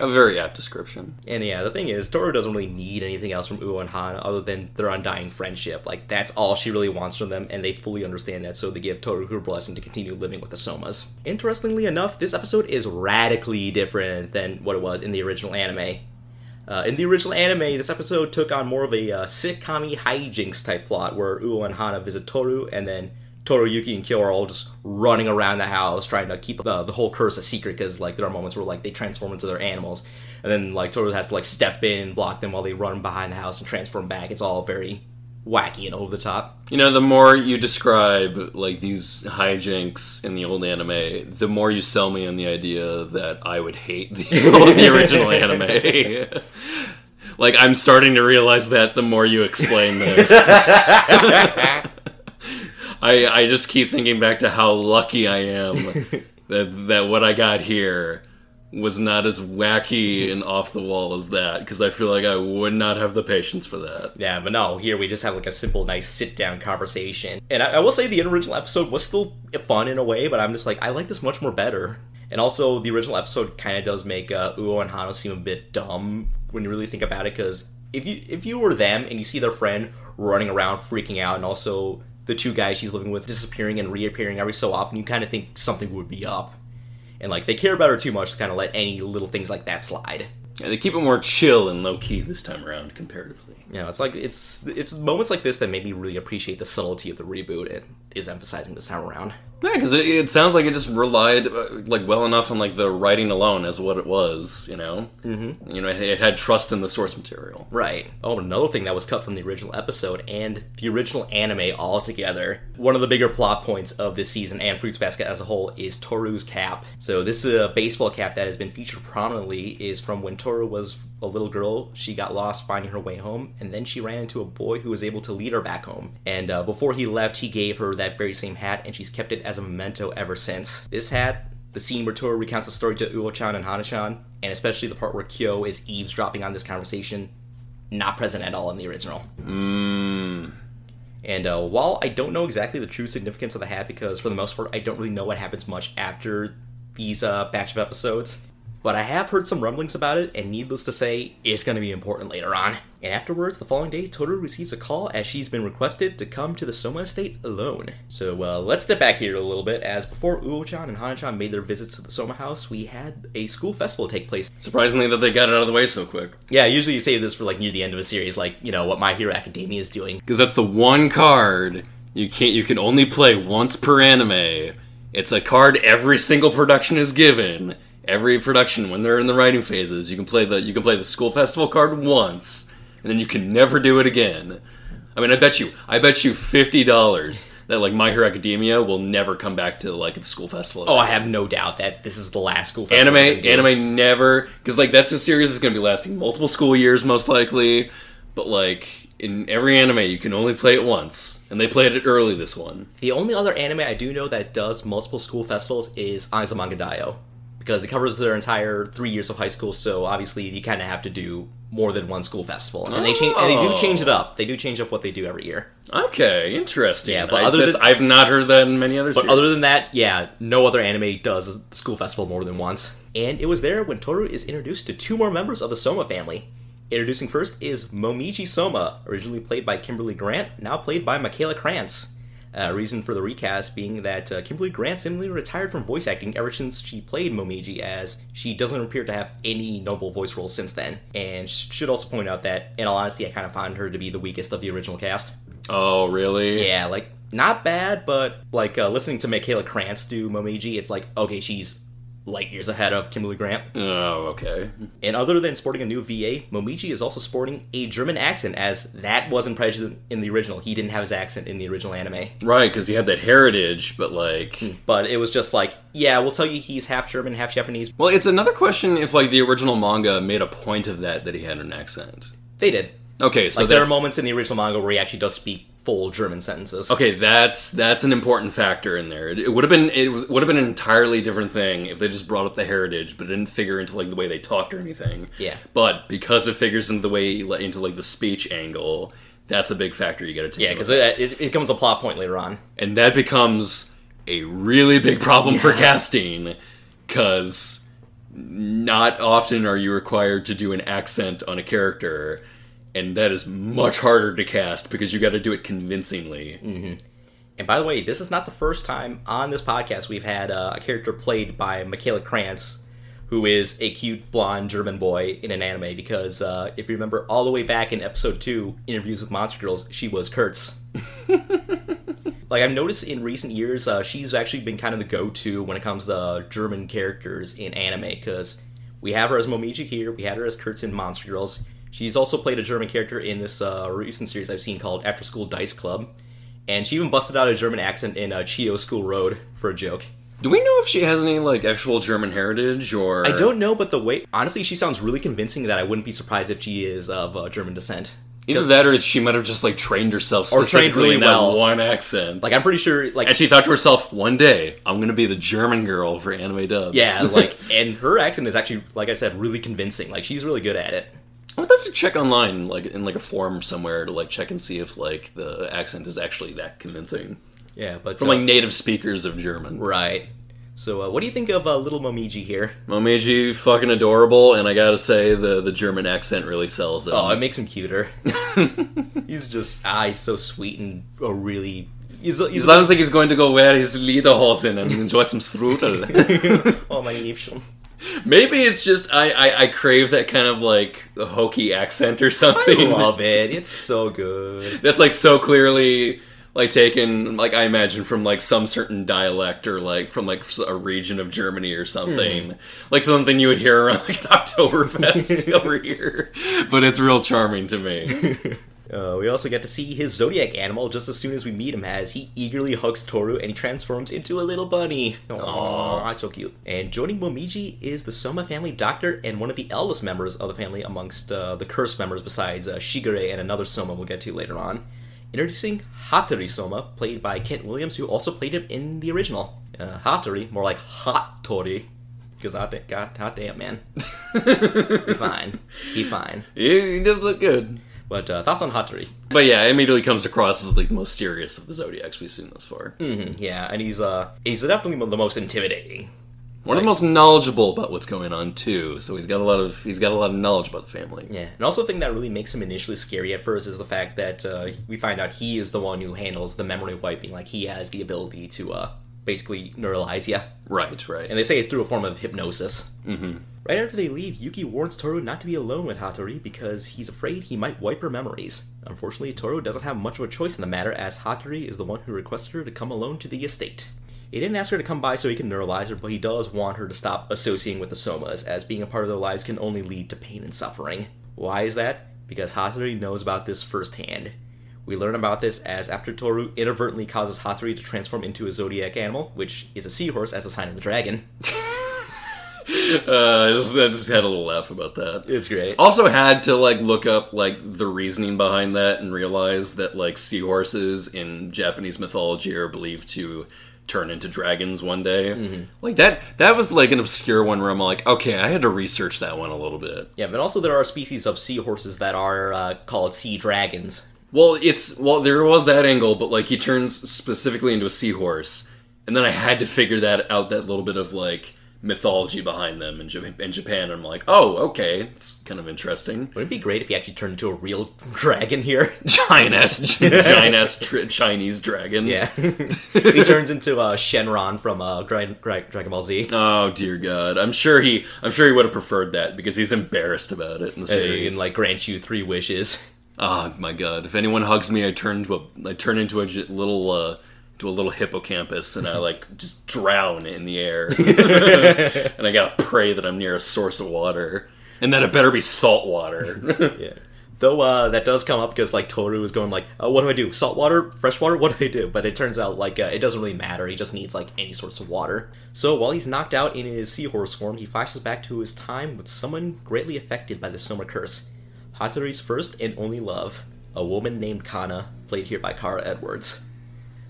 A very apt description. And yeah, the thing is, Toru doesn't really need anything else from Uo and Han other than their undying friendship. Like, that's all she really wants from them, and they fully understand that, so they give Toru her blessing to continue living with the Somas. Interestingly enough, this episode is radically different than what it was in the original anime. Uh, in the original anime, this episode took on more of a uh, sitcom hijinks type plot where Uo and Hana visit Toru, and then Toru, Yuki, and Kyo are all just running around the house trying to keep the, the whole curse a secret because like there are moments where like they transform into their animals, and then like Toru has to like step in, block them while they run behind the house and transform back. It's all very wacky and over the top. You know, the more you describe like these hijinks in the old anime, the more you sell me on the idea that I would hate the, the original anime. like I'm starting to realize that the more you explain this. I I just keep thinking back to how lucky I am that that what I got here was not as wacky and off the wall as that because I feel like I would not have the patience for that. Yeah, but no, here we just have like a simple, nice sit down conversation. And I, I will say the original episode was still fun in a way, but I'm just like, I like this much more better. And also, the original episode kind of does make uh, Uo and Hana seem a bit dumb when you really think about it, because if you if you were them and you see their friend running around freaking out, and also the two guys she's living with disappearing and reappearing every so often, you kind of think something would be up. And like they care about her too much to kind of let any little things like that slide. Yeah, they keep it more chill and low key this time around comparatively. You know, it's like it's it's moments like this that made me really appreciate the subtlety of the reboot and is emphasizing this time around. Yeah, because it, it sounds like it just relied uh, like well enough on like the writing alone as what it was. You know, mm-hmm. you know, it, it had trust in the source material. Right. Oh, another thing that was cut from the original episode and the original anime altogether. One of the bigger plot points of this season and Fruits Basket as a whole is Toru's cap. So this is uh, baseball cap that has been featured prominently is from when Toru was a little girl. She got lost finding her way home, and then she ran into a boy who was able to lead her back home. And uh, before he left, he gave her that very same hat, and she's kept it as a memento ever since. This hat the scene where Toru recounts the story to Uo-chan and Hana-chan, and especially the part where Kyo is eavesdropping on this conversation, not present at all in the original. Mm. And uh, while I don't know exactly the true significance of the hat, because for the most part I don't really know what happens much after these uh, batch of episodes, but I have heard some rumblings about it, and needless to say, it's going to be important later on. And afterwards, the following day, Toru receives a call as she's been requested to come to the Soma estate alone. So uh, let's step back here a little bit, as before Uo-chan and Hana-chan made their visits to the Soma house, we had a school festival take place. Surprisingly that they got it out of the way so quick. Yeah, usually you save this for like near the end of a series, like you know what My Hero Academia is doing. Because that's the one card you can't you can only play once per anime. It's a card every single production is given. Every production, when they're in the writing phases, you can play the you can play the school festival card once, and then you can never do it again. I mean, I bet you, I bet you fifty dollars that like My Hero Academia will never come back to like the school festival. Oh, I have no doubt that this is the last school festival. anime, anime never because like that's a series that's going to be lasting multiple school years most likely. But like in every anime, you can only play it once, and they played it early this one. The only other anime I do know that does multiple school festivals is Azumanga Daioh. Because it covers their entire three years of high school. So obviously, you kind of have to do more than one school festival, and they change. And they do Oh. change it up. They do change up what they do every year. Okay, interesting. Yeah, but I, other than, I've not heard that in many other. But series. other than that, yeah, no other anime does school festival more than once. And it was there when Toru is introduced to two more members of the Soma family. Introducing first is Momiji Soma, originally played by Kimberly Grant, now played by Mikaela Krantz. Uh, reason for the recast being that uh, Kimberly Grant seemingly retired from voice acting ever since she played Momiji, as she doesn't appear to have any notable voice roles since then. And should also point out that, in all honesty, I kind of find her to be the weakest of the original cast. oh, really? Yeah, like not bad, but like uh, listening to Mikaela Krantz do Momiji, it's like okay, she's light years ahead of Kimberly Grant. Oh, okay. And other than sporting a new VA, Momiji is also sporting a German accent, as that wasn't present in the original. He didn't have his accent in the original anime, Right, because he had that heritage, but like, hmm. but it was just like, yeah, we'll tell you he's half German, half Japanese. well, it's another question if like the original manga made a point of that that he had an accent. They did. Okay, so like there are moments in the original manga where he actually does speak full German sentences. okay. That's that's an important factor in there. It, it would have been it would have been an entirely different thing if they just brought up the heritage, but it didn't figure into like the way they talked or anything. Yeah. But because it figures into the way into like the speech angle, that's a big factor you got to take. Yeah, because it, it, it becomes a plot point later on. and that becomes a really big problem for casting because not often are you required to do an accent on a character and that is much harder to cast because you got to do it convincingly And by the way, this is not the first time on this podcast we've had uh, a character played by Mikaela Krantz, who is a cute blonde German boy in an anime. Because uh, if you remember, all the way back in episode two, interviews with Monster Girls, she was Kurtz. like I've noticed in recent years, uh, she's actually been kind of the go-to when it comes to German characters in anime. Because we have her as Momiji here, we had her as Kurtz in Monster Girls. She's also played a German character in this uh, recent series I've seen called After School Dice Club. And she even busted out a German accent in uh, Chio School Road for a joke. do we know if she has any like actual german heritage or I don't know, but the way honestly, she sounds really convincing that I wouldn't be surprised if she is of uh, German descent. either that or she might have just like trained herself Or trained really in well. one accent Like I'm pretty sure, like and she thought to herself one day i'm gonna be the german girl for anime dubs yeah, like and her accent is actually, like I said, really convincing. Like she's really good at it. I would have to check online, like in like a forum somewhere, to like check and see if like the accent is actually that convincing Yeah, but from uh, like native speakers of German. right. So, uh, what do you think of uh, little Momiji here? Momiji, fucking adorable, and I gotta say the the German accent really sells it. Oh, it makes him cuter. he's just ah, he's so sweet and uh, really. He's, he's He sounds like he's going to go wear his lederhosen and enjoy some strudel. oh my Liebchen. Maybe it's just I, I I crave that kind of like hokey accent or something. I love it. It's so good. That's like so clearly like taken like I imagine from like some certain dialect or like from like a region of Germany or something. Hmm. Like something you would hear around like an Oktoberfest over here. But it's real charming to me. Uh, we also get to see his zodiac animal just as soon as we meet him, as he eagerly hugs Toru and he transforms into a little bunny. Aww, that's so cute. And joining Momiji is the Soma family doctor and one of the eldest members of the family amongst uh, the cursed members, besides uh, Shigure and another Soma we'll get to later on. Introducing Hattori Soma, played by Kent Williams, who also played him in the original. Uh, Hattori, more like Hot Tori, because hot, da- God, hot damn, man. he fine. He fine. he, he does look good. But uh, thoughts on Hattori? But yeah, immediately comes across as like the most serious of the zodiacs we've seen thus far. Mhm, yeah, and he's uh he's definitely the most intimidating. One of the most knowledgeable about what's going on too. So he's got a lot of he's got a lot of knowledge about the family. Yeah, and also the thing that really makes him initially scary at first is the fact that uh, we find out he is the one who handles the memory wiping. Like he has the ability to uh basically neuralize you, Right, right. and they say it's through a form of hypnosis. mm-hmm. Right after they leave, Yuki warns Toru not to be alone with Hattori because he's afraid he might wipe her memories. Unfortunately, Toru doesn't have much of a choice in the matter as Hattori is the one who requested her to come alone to the estate. He didn't ask her to come by so he can neuralize her, but he does want her to stop associating with the Somas, as being a part of their lives can only lead to pain and suffering. Why is that? Because Hattori knows about this firsthand. We learn about this as after Toru inadvertently causes Hattori to transform into a zodiac animal, which is a seahorse as a sign of the dragon. Uh, I just, I just had a little laugh about that. It's great. Also had to like look up like the reasoning behind that and realize that like seahorses in Japanese mythology are believed to turn into dragons one day. Mm-hmm. Like that that was like an obscure one where I'm like, okay, I had to research that one a little bit. Yeah, but also there are species of seahorses that are uh, called sea dragons. Well, it's well there was that angle, but like he turns specifically into a seahorse, and then I had to figure that out that little bit of like mythology behind them in, Jap- in Japan. I'm like, oh, okay, it's kind of interesting. Wouldn't it be great if he actually turned into a real dragon here? Giant ass, giant ass tr- Chinese dragon. Yeah. he turns into uh, Shenron from uh, Dra- Dra- Dragon Ball Z. Oh dear God! I'm sure he, I'm sure he would have preferred that because he's embarrassed about it in the series. And like grant you three wishes. Oh my God! If anyone hugs me, I turn into a, I turn into a j- little, uh, to a little hippocampus, and I like just drown in the air. and I gotta pray that I'm near a source of water, and that it better be salt water. Yeah. Though uh, that does come up because like Toru is going like, uh, what do I do? Salt water, fresh water? What do I do? But it turns out like uh, it doesn't really matter. He just needs like any source of water. So while he's knocked out in his seahorse form, he flashes back to his time with someone greatly affected by the Soma curse. Hattori's first and only love, a woman named Kana, played here by Kara Edwards.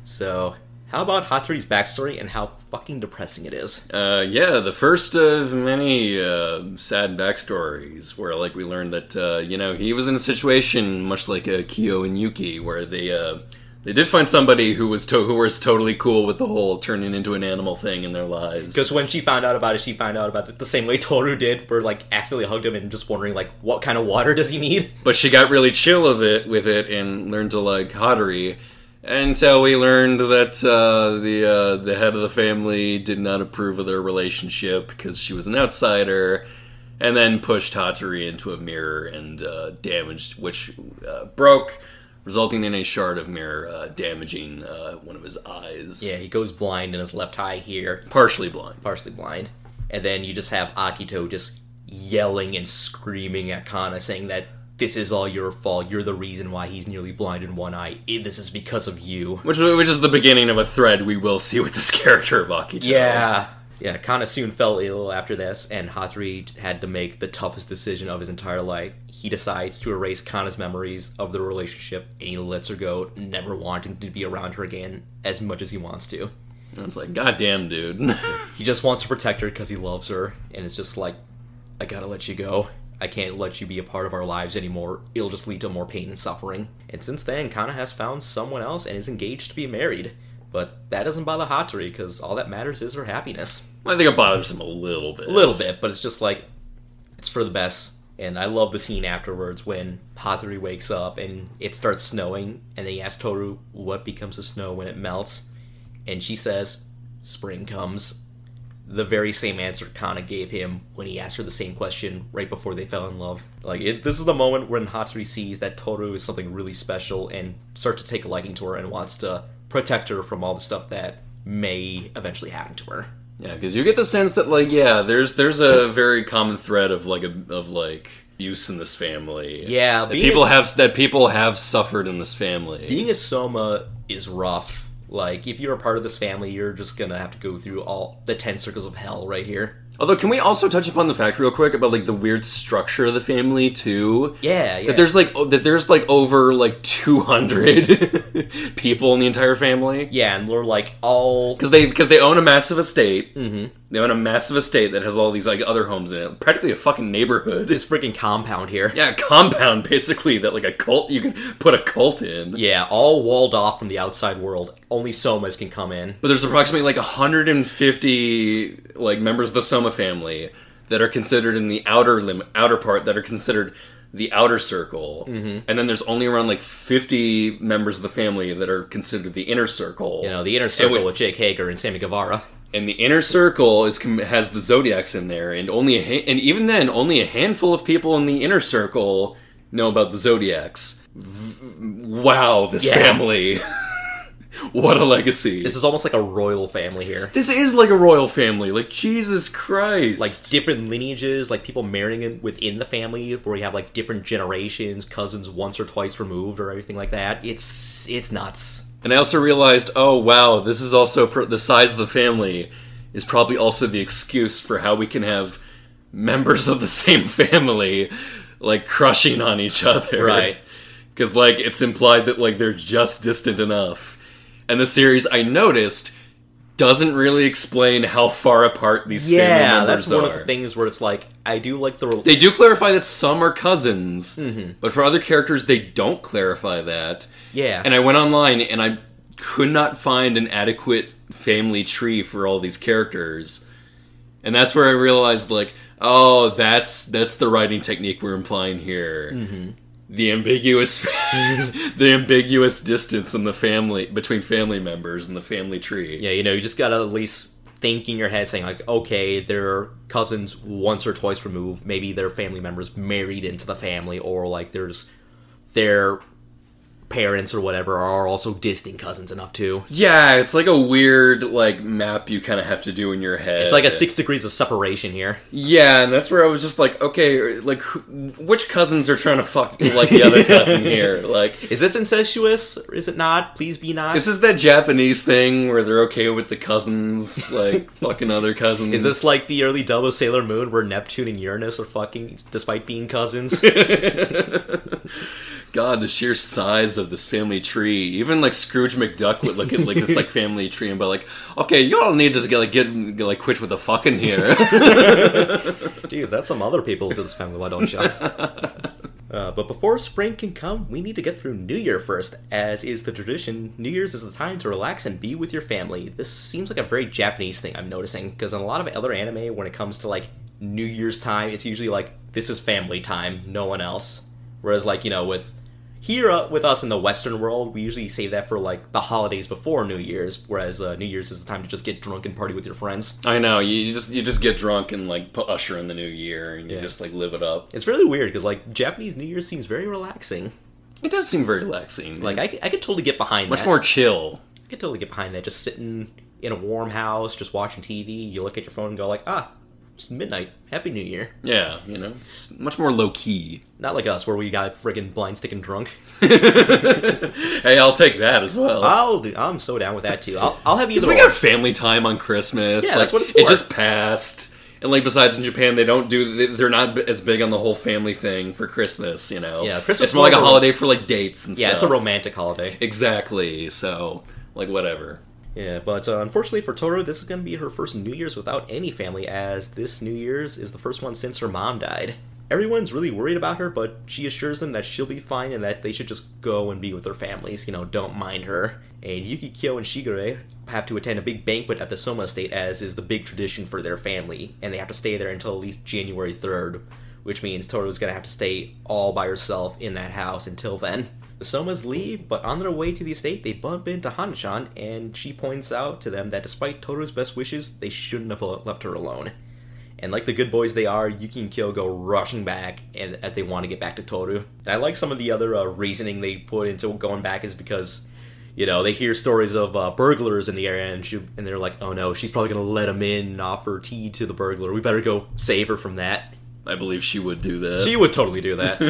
So how about Hattori's backstory and how fucking depressing it is? Uh, yeah, the first of many uh, sad backstories where, like, we learned that uh, you know he was in a situation much like uh, Kyo and Yuki, where they uh, they did find somebody who was to- who was totally cool with the whole turning into an animal thing in their lives. Because when she found out about it, she found out about it the same way Toru did, for like accidentally hugged him and just wondering like what kind of water does he need. But she got really chill of it with it and learned to like Hattori. Until we learned that uh, the uh, the head of the family did not approve of their relationship because she was an outsider, and then pushed Hattori into a mirror and uh, damaged, which uh, broke, resulting in a shard of mirror uh, damaging uh, one of his eyes. Yeah, he goes blind in his left eye here, partially blind. partially blind, and then you just have Akito just yelling and screaming at Kana, saying that this is all your fault. You're the reason why he's nearly blind in one eye. This is because of you. Which, which is the beginning of a thread we will see with this character of Akito. Yeah. Yeah, Kana soon fell ill after this, and Hattori had to make the toughest decision of his entire life. He decides to erase Kana's memories of the relationship, and he lets her go, never wanting to be around her again as much as he wants to. And it's like, goddamn, dude. He just wants to protect her because he loves her, and it's just like, I gotta let you go. I can't let you be a part of our lives anymore. It'll just lead to more pain and suffering. And since then, Kana has found someone else and is engaged to be married. But that doesn't bother Hattori because all that matters is her happiness. I think it bothers him a little bit. A little bit, but it's just like it's for the best. And I love the scene afterwards when Hattori wakes up and it starts snowing, and they ask Toru what becomes of snow when it melts, and she says, "Spring comes." The very same answer Kana gave him when he asked her the same question right before they fell in love. Like it, this is the moment when Hattori sees that Toru is something really special and starts to take a liking to her and wants to protect her from all the stuff that may eventually happen to her. Yeah, because you get the sense that like, yeah, there's there's a very common thread of like a, of like abuse in this family. Yeah, people a- have that people have suffered in this family. being a soma is rough like if you're a part of this family you're just gonna have to go through all the 10 circles of hell right here Although, can we also touch upon the fact real quick about like the weird structure of the family too? yeah yeah That there's like oh, that there's like over like 200 people in the entire family. yeah and they're like all because they because they own a massive estate. Mhm. They own a massive estate that has all these like other homes in it, practically a fucking neighborhood. this freaking compound here Yeah, a compound basically that like a cult you can put a cult in. yeah all walled off from the outside world only somas can come in But there's approximately like 150 like members of the Soma family that are considered in the outer lim- outer part that are considered the outer circle, Mhm. and then there's only around like 50 members of the family that are considered the inner circle. you know the inner circle with- with jake hager and sammy guevara and the inner circle is has the zodiacs in there, and only ha- and even then, only a handful of people in the inner circle know about the zodiacs. V- wow, this Yeah. family! what a legacy! this is almost like a royal family here This is like a royal family. Like Jesus Christ! like different lineages like people marrying in, within the family where you have like different generations cousins once or twice removed or everything like that it's it's nuts and I also realized, oh wow, this is also pr- the size of the family is probably also the excuse for how we can have members of the same family like crushing on each other, Right. Because like it's implied that like they're just distant enough. And the series, I noticed, doesn't really explain how far apart these family Yeah, members that's one are. of the things where it's like I do like the They do clarify that some are cousins, Mm-hmm. but for other characters, they don't clarify that. yeah, And I went online and I could not find an adequate family tree for all these characters. And that's where I realized, like, oh, that's that's the writing technique we're implying here. Mm-hmm. The ambiguous, the ambiguous distance in the family between family members and the family tree. yeah, you know, you just gotta at least think in your head, saying like, okay, they're cousins once or twice removed. Maybe their family members married into the family, or like there's their parents or whatever are also distant cousins enough too. Yeah, it's like a weird like map you kind of have to do in your head. It's like a six degrees of separation here. Yeah, and that's where I was just like, okay, like who- which cousins are trying to fuck like the other cousin here? Like, Is this incestuous? Or is it not? Please be not. This is this that Japanese thing where they're okay with the cousins like fucking other cousins? Is this like the early dub of Sailor Moon where Neptune and Uranus are fucking despite being cousins? God, the sheer size of this family tree. Even like Scrooge McDuck would look at like this like family tree and be like, okay, y'all need to get like get like quit with the fucking here. Jeez, that's some other people to this family, why don't you? Uh, but before spring can come, we need to get through New Year first. As is the tradition, New Year's is the time to relax and be with your family. This seems like a very Japanese thing I'm noticing, because in a lot of other anime, when it comes to like New Year's time, it's usually like, this is family time, no one else. Whereas, like, you know, with here uh, with us in the Western world, we usually save that for like the holidays before New Year's, whereas uh, New Year's is the time to just get drunk and party with your friends. I know you just you just get drunk and like put usher in the new year and you Yeah. just like live it up. It's really weird because like Japanese New Year seems very relaxing. It does seem very relaxing. Like I, It's I could totally get behind that. much that. more chill. I could totally get behind that. Just sitting in a warm house, just watching TV. You look at your phone and go like, ah, it's midnight. Happy New Year. Yeah, you know, it's much more low key. Not like us where we got friggin' blind sticking drunk. hey, I'll take that as well. I'll do. I'm so down with that too. I'll, I'll have Because either. we got family time on Christmas. Yeah, like, that's what it's for. It just passed. And like besides in Japan, they don't do. They're not as big on the whole family thing for Christmas. You know. Yeah, Christmas It's more like a a- holiday for like dates and yeah, stuff. Yeah, it's a romantic holiday. Exactly. So like whatever. Yeah, but uh, unfortunately for Toru, this is going to be her first New Year's without any family, as this New Year's is the first one since her mom died. Everyone's really worried about her, but she assures them that she'll be fine and that they should just go and be with their families. You know, don't mind her. And Yuki Kyo and Shigure have to attend a big banquet at the Soma estate, as is the big tradition for their family, and they have to stay there until at least January 3rd, which means Toru's gonna have to stay all by herself in that house until then. The Somas leave, but on their way to the estate, they bump into Hanachan, and she points out to them that despite Toru's best wishes, they shouldn't have left her alone. And like the good boys they are, Yuki and Kyo go rushing back, and as they want to get back to Toru. And I like some of the other uh, reasoning they put into going back is because, you know, they hear stories of uh, burglars in the area, and she, and they're like, oh no, she's probably gonna let him in and offer tea to the burglar. We better go save her from that. I believe she would do that. She would totally do that.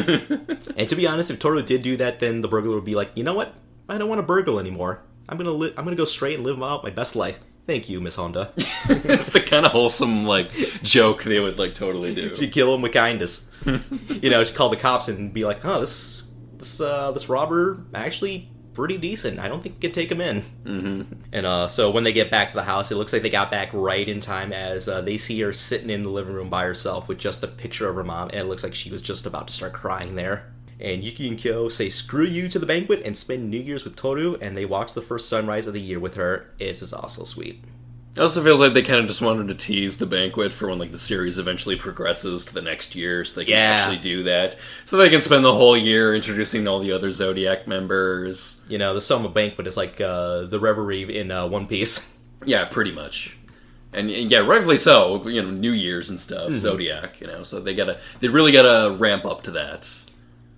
and to be honest, if Toru did do that, then the burglar would be like, you know what? I don't want to burgle anymore. I'm gonna li- I'm gonna go straight and live out my best life. Thank you, Miss Honda. it's the kind of wholesome like joke they would like totally do. She'd kill him with kindness. you know, she'd call the cops and be like, "Oh, this this uh, this robber actually pretty decent. I don't think we could take him in." hmm And uh, so when they get back to the house, it looks like they got back right in time as uh, they see her sitting in the living room by herself with just a picture of her mom, and it looks like she was just about to start crying there. And Yuki and Kyo say screw you to the banquet and spend New Year's with Toru, and they watch the first sunrise of the year with her. It's just also sweet. It also feels like they kind of just wanted to tease the banquet for when like the series eventually progresses to the next year, so they can Yeah. actually do that. So they can spend the whole year introducing all the other Zodiac members. You know, the Soma banquet is like uh, the reverie in uh, One Piece. Yeah, pretty much. And, and yeah, rightfully so. You know, New Year's and stuff, Mhm. Zodiac. You know, so they gotta, they really gotta ramp up to that.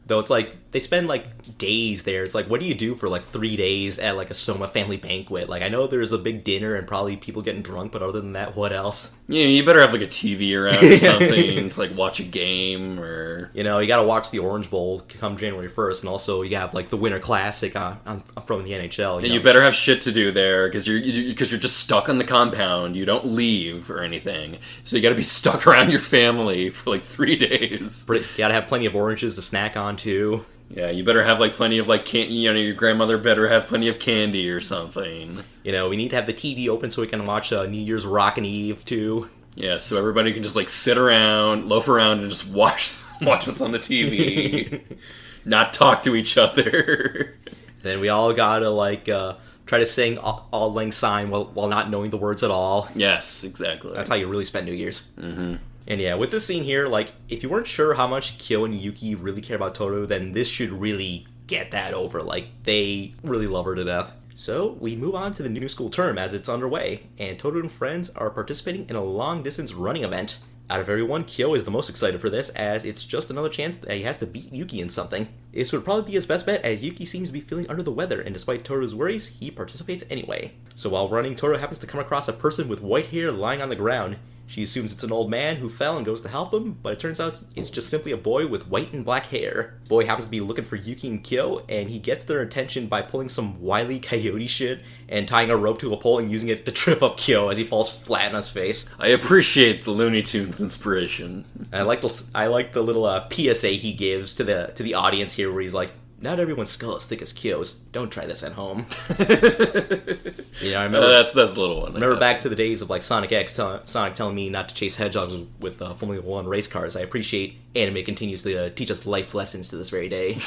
Though it's like they spend like days there. It's like, what do you do for like three days at like a Soma family banquet? Like, I know there's a big dinner and probably people getting drunk, but other than that, what else? Yeah, you better have like a TV around or something to like watch a game or You know, you got to watch the Orange Bowl come January 1st, and also you gotta have like the Winter Classic on, on from the NHL. And know? you better have shit to do there because you're because you're just stuck on the compound. You don't leave or anything, so you got to be stuck around your family for like three days. you got to have plenty of oranges to snack on too. Yeah, you better have like plenty of like can you know your grandmother better have plenty of candy or something. You know, we need to have the TV open so we can watch uh, New Year's Rockin' Eve too. Yeah, so everybody can just like sit around, loaf around, and just watch watch what's on the TV, not talk to each other. And then we all gotta like uh, try to sing Auld Lang Syne while while not knowing the words at all. yes, exactly. That's how you really spend New Year's. Mm-hmm. And yeah, with this scene here, like if you weren't sure how much Kyo and Yuki really care about Toru, then this should really get that over. Like they really love her to death. So we move on to the new school term as it's underway, and Toru and friends are participating in a long distance running event. Out of everyone, Kyo is the most excited for this, as it's just another chance that he has to beat Yuki in something. This would probably be his best bet, as Yuki seems to be feeling under the weather, and despite Toru's worries, he participates anyway. So while running, Toru happens to come across a person with white hair lying on the ground. She assumes it's an old man who fell and goes to help him, but it turns out it's just simply a boy with white and black hair. Boy happens to be looking for Yuki and Kyo, and he gets their attention by pulling some wily coyote shit and tying a rope to a pole and using it to trip up Kyo as he falls flat on his face. I appreciate the Looney Tunes inspiration. And I like the I like the little uh, PSA he gives to the to the audience here, where he's like, "Not everyone's skull is thick as Kyo's. Don't try this at home." you know, I remember Uh, that's that's a little one. remember back to the days of like Sonic X, tell, Sonic telling me not to chase hedgehogs with uh, Formula One race cars. I appreciate anime continues to uh, teach us life lessons to this very day.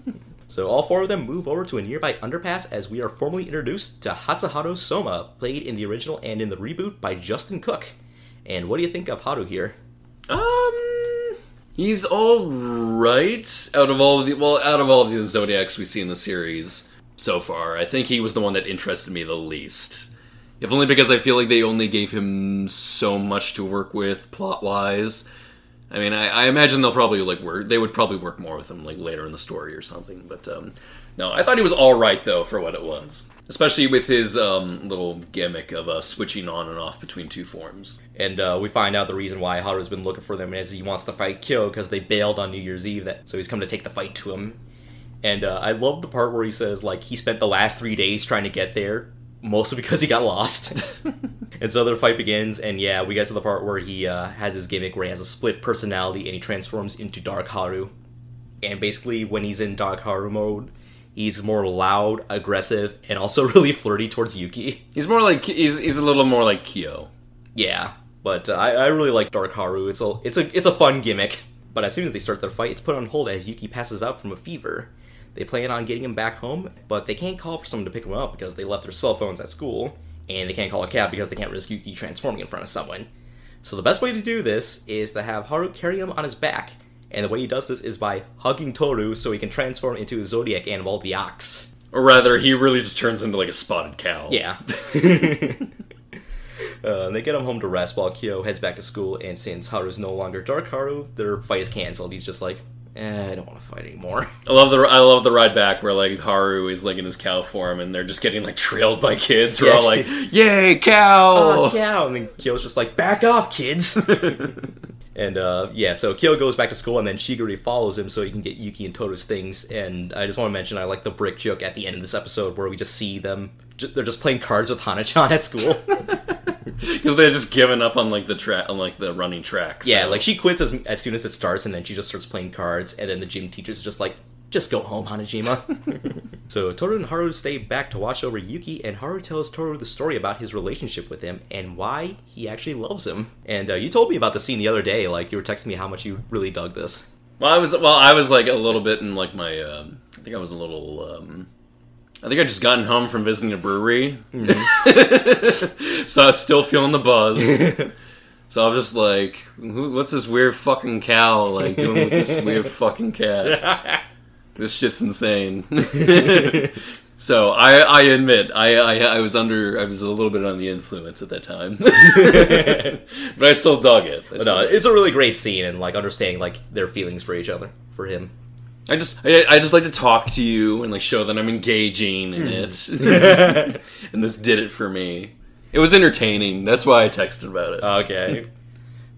so all four of them move over to a nearby underpass as we are formally introduced to Hatsuharu Soma, played in the original and in the reboot by Justin Cook. And what do you think of Haru here? Um, he's all right out of all of the well, out of all of the Zodiacs we see in the series so far. I think he was the one that interested me the least. If only because I feel like they only gave him so much to work with plot wise. I mean, I, I imagine they'll probably like work. They would probably work more with him like later in the story or something. But um, no, I thought he was all right though for what it was, especially with his um, little gimmick of uh, switching on and off between two forms. And uh, we find out the reason why Haru's been looking for them is he wants to fight Kyo because they bailed on New Year's Eve. That so he's come to take the fight to him. And uh, I love the part where he says like he spent the last three days trying to get there, mostly because he got lost. and so their fight begins, and yeah, we get to the part where he uh, has his gimmick where he has a split personality and he transforms into Dark Haru. And basically, when he's in Dark Haru mode, he's more loud, aggressive, and also really flirty towards Yuki. He's more like he's he's a little more like Kyo. Yeah, but uh, I, I really like Dark Haru. It's a it's a it's a fun gimmick. But as soon as they start their fight, it's put on hold as Yuki passes out from a fever. They plan on getting him back home, but they can't call for someone to pick him up because they left their cell phones at school, and they can't call a cab because they can't risk Yuki transforming in front of someone. So the best way to do this is to have Haru carry him on his back, and the way he does this is by hugging Toru so he can transform into a zodiac animal, the ox. Or rather, he really just turns into like a spotted cow. Yeah. Uh, and they get him home to rest while Kyo heads back to school, and since Haru's no longer Dark Haru, their fight is cancelled. He's just like, eh, I don't want to fight anymore. I love the I love the ride back where like Haru is like in his cow form and they're just getting like trailed by kids who are all like, "Yay, cow!" Oh, yeah, and then Kyo's just like, back off, kids! And uh, yeah, so Kyo goes back to school, and then Shigure follows him so he can get Yuki and Toru's things. And I just want to mention, I like the brick joke at the end of this episode where we just see them; they're just playing cards with Hana-chan at school. Because they're just giving up on like the track on like the running tracks. yeah, like she quits as, as soon as it starts, and then she just starts playing cards, and then the gym teacher's just like, just go home, Hanajima. so Toru and Haru stay back to watch over Yuki, and Haru tells Toru the story about his relationship with him and why he actually loves him. And uh, you told me about the scene the other day, like you were texting me how much you really dug this. Well, I was well, I was like a little bit in like my. Um, I think I was a little. Um, I think I just gotten home from visiting a brewery, so I was still feeling the buzz. so I was just like, "What's this weird fucking cow like doing with this weird fucking cat? This shit's insane." so I, I admit, I, I, I was under, I was a little bit on the influence at that time, but I still dug it. Still no, dug it. it's a really great scene, and like understanding like their feelings for each other, for him. I just I, I just like to talk to you and like show that I'm engaging in it. Hmm. and this did it for me. It was entertaining. That's why I texted about it. Okay.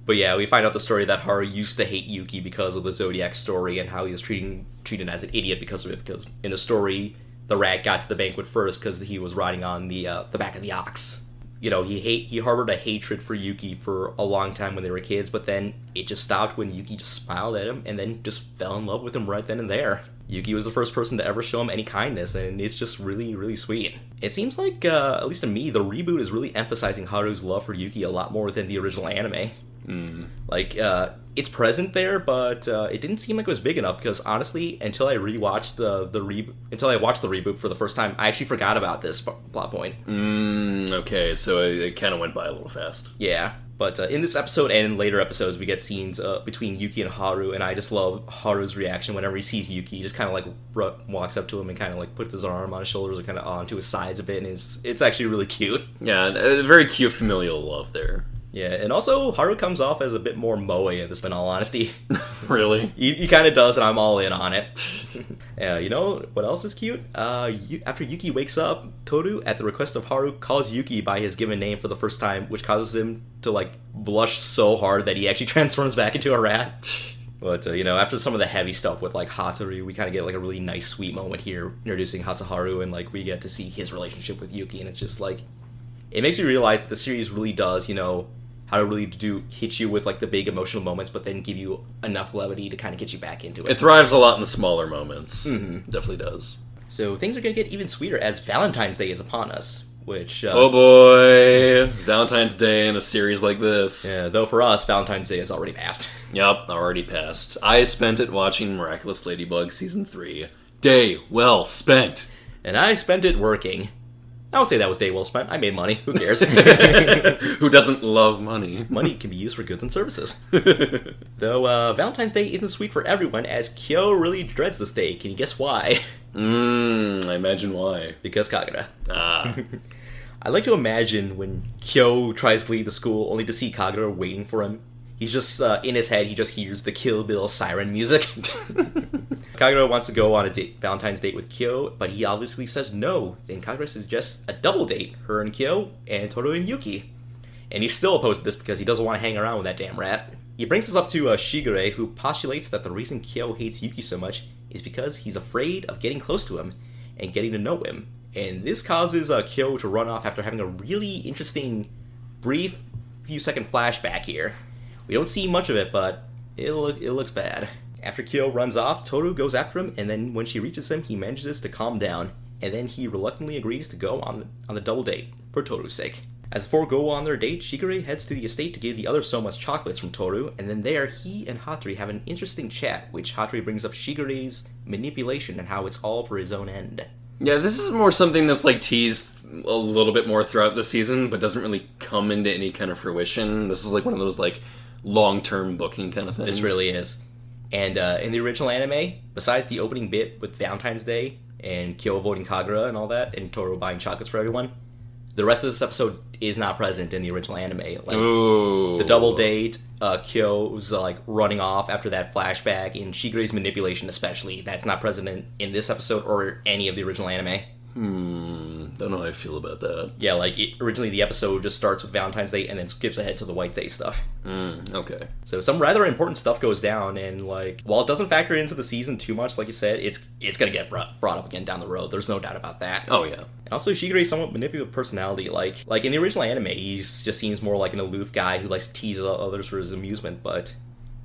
But yeah, we find out the story that Haru used to hate Yuki because of the Zodiac story and how he was treating treated as an idiot because of it. Because in the story, the rat got to the banquet first because he was riding on the uh, the back of the ox. You know, he hate he harbored a hatred for Yuki for a long time when they were kids, but then it just stopped when Yuki just smiled at him and then just fell in love with him right then and there. Yuki was the first person to ever show him any kindness, and it's just really, really sweet. It seems like, uh, at least to me, the reboot is really emphasizing Haru's love for Yuki a lot more than the original anime. Like, uh, it's present there, but uh, it didn't seem like it was big enough because honestly, until I rewatched the the re- until I watched the reboot for the first time, I actually forgot about this plot point. Mm, okay, so it, it kind of went by a little fast. Yeah. But uh, in this episode and in later episodes, we get scenes uh, between Yuki and Haru, and I just love Haru's reaction whenever he sees Yuki. He just kind of like ru- walks up to him and kind of like puts his arm on his shoulders or kind of onto his sides a bit, and it's it's actually really cute. Yeah, a very cute familial love there. Yeah, and also Haru comes off as a bit more moe in this. In all honesty, Really? he, he kind of does, and I'm all in on it. yeah, you know what else is cute? Uh, Yu- after Yuki wakes up, Toru, at the request of Haru, calls Yuki by his given name for the first time, which causes him to like blush so hard that he actually transforms back into a rat. But uh, you know, after some of the heavy stuff with like Hattori, we kind of get like a really nice, sweet moment here, introducing Hatsuharu, and like we get to see his relationship with Yuki, and it's just like it makes you realize that the series really does, you know, how to really do hit you with like the big emotional moments, but then give you enough levity to kind of get you back into it. It thrives a lot in the smaller moments. Mhm. Definitely does. so things are going to get even sweeter as Valentine's Day is upon us, which uh, Oh boy, Valentine's Day in a series like this. yeah, though for us Valentine's Day is already passed. Yep, already passed. I spent it watching Miraculous Ladybug season three. Day well spent. And I spent it working. I would say that was day well spent. I made money. Who cares? Who doesn't love money? money can be used for goods and services. Though uh, Valentine's Day isn't sweet for everyone, as Kyo really dreads this day. Can you guess why? Mmm, I imagine why. because Kagura. Ah. I like to imagine when Kyo tries to leave the school only to see Kagura waiting for him. He's just uh, in his head. He just hears the Kill Bill siren music. Kagura wants to go on a date, Valentine's date with Kyo, but he obviously says no. Then Kagura suggests a double date: her and Kyo, and Toru and Yuki. And he's still opposed to this because he doesn't want to hang around with that damn rat. He brings this up to uh, Shigure, who postulates that the reason Kyo hates Yuki so much is because he's afraid of getting close to him and getting to know him. And this causes uh, Kyo to run off after having a really interesting, brief, few second flashback here. We don't see much of it, but it, look, it looks bad. After Kyo runs off, Toru goes after him, and then when she reaches him, he manages to calm down, and then he reluctantly agrees to go on the, on the double date, for Toru's sake. As the four go on their date, Shigure heads to the estate to give the other Somas chocolates from Toru, and then there, he and Hattori have an interesting chat, which Hattori brings up Shigure's manipulation and how it's all for his own end. Yeah, this is more something that's like teased a little bit more throughout the season, but doesn't really come into any kind of fruition. This is like one of those like long-term booking kind of thing. This really is. And uh, in the original anime, besides the opening bit with Valentine's Day and Kyo avoiding Kagura and all that, and Toru buying chocolates for everyone, the rest of this episode is not present in the original anime. Like Ooh. the double date, uh, was uh, like running off after that flashback, and Shigure's manipulation, especially, that's not present in, in this episode or any of the original anime. Hmm. Don't know how I feel about that. Yeah, like it, originally the episode just starts with Valentine's Day and then skips ahead to the White Day stuff. Hmm. Okay. So some rather important stuff goes down, and like while it doesn't factor into the season too much, like you said, it's it's gonna get brought, brought up again down the road. There's no doubt about that. Oh yeah. And also, Shigure's somewhat manipulative personality. Like like in the original anime, he just seems more like an aloof guy who likes to tease others for his amusement. But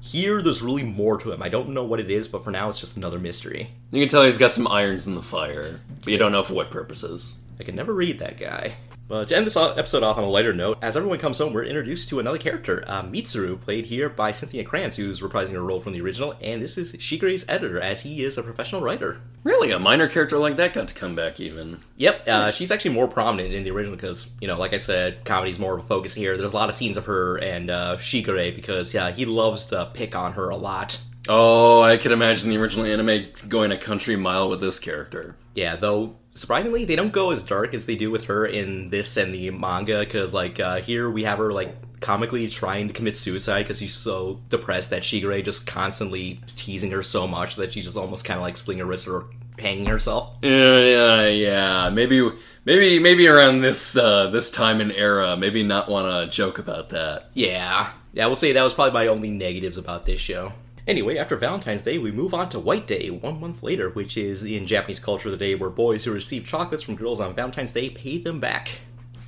here, there's really more to him. I don't know what it is, but for now, it's just another mystery. You can tell he's got some irons in the fire, but you don't know for what purposes. I can never read that guy. But to end this episode off on a lighter note, as everyone comes home, we're introduced to another character, uh, Mitsuru, played here by Cynthia Cranz, who's reprising her role from the original, and this is Shigure's editor, as he is a professional writer. Really, a minor character like that got to come back even. Yep, uh, she's actually more prominent in the original because, you know, like I said, comedy's more of a focus here. There's a lot of scenes of her and uh, Shigure because, yeah, he loves to pick on her a lot. Oh, I could imagine the original anime going a country mile with this character. Yeah, though surprisingly, they don't go as dark as they do with her in this and the manga. Because like uh, here, we have her like comically trying to commit suicide because she's so depressed that Shigure just constantly teasing her so much that she just almost kind of like sling her wrist or hanging herself. Yeah, yeah, yeah. Maybe, maybe, maybe around this uh, this time and era, maybe not want to joke about that. Yeah, yeah, we'll say that was probably my only negatives about this show. Anyway, after Valentine's Day, we move on to White Day, one month later, which is in Japanese culture the day where boys who receive chocolates from girls on Valentine's Day pay them back.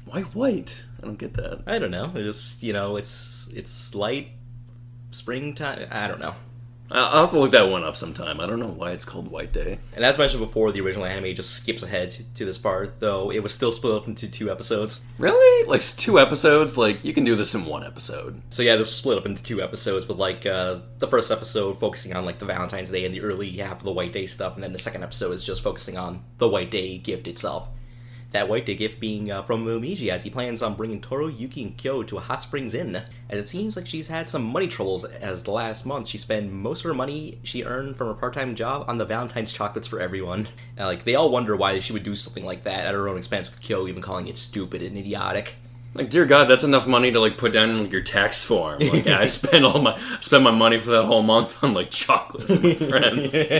Why white? I don't get that. I don't know. It's just you know, it's it's light springtime. I don't know. I- I'll have to look that one up sometime. I don't know why it's called White Day. And as mentioned before, the original anime just skips ahead to, to this part, though it was still split up into two episodes. Really? Like two episodes? Like you can do this in one episode. So yeah, this was split up into two episodes, with like uh, the first episode focusing on like the Valentine's Day and the early half of the White Day stuff, and then the second episode is just focusing on the White Day gift itself. That White Day gift being uh, from Momiji, as he plans on bringing Toru, Yuki, and Kyo to a hot springs inn. As it seems like she's had some money troubles, as the last month she spent most of her money she earned from her part-time job on the Valentine's chocolates for everyone. Uh, like they all wonder why she would do something like that at her own expense, with Kyo even calling it stupid and idiotic. Like, dear God, that's enough money to like put down in like, your tax form. Like, yeah, I spent all my I spent my money for that whole month on like chocolate for my friends.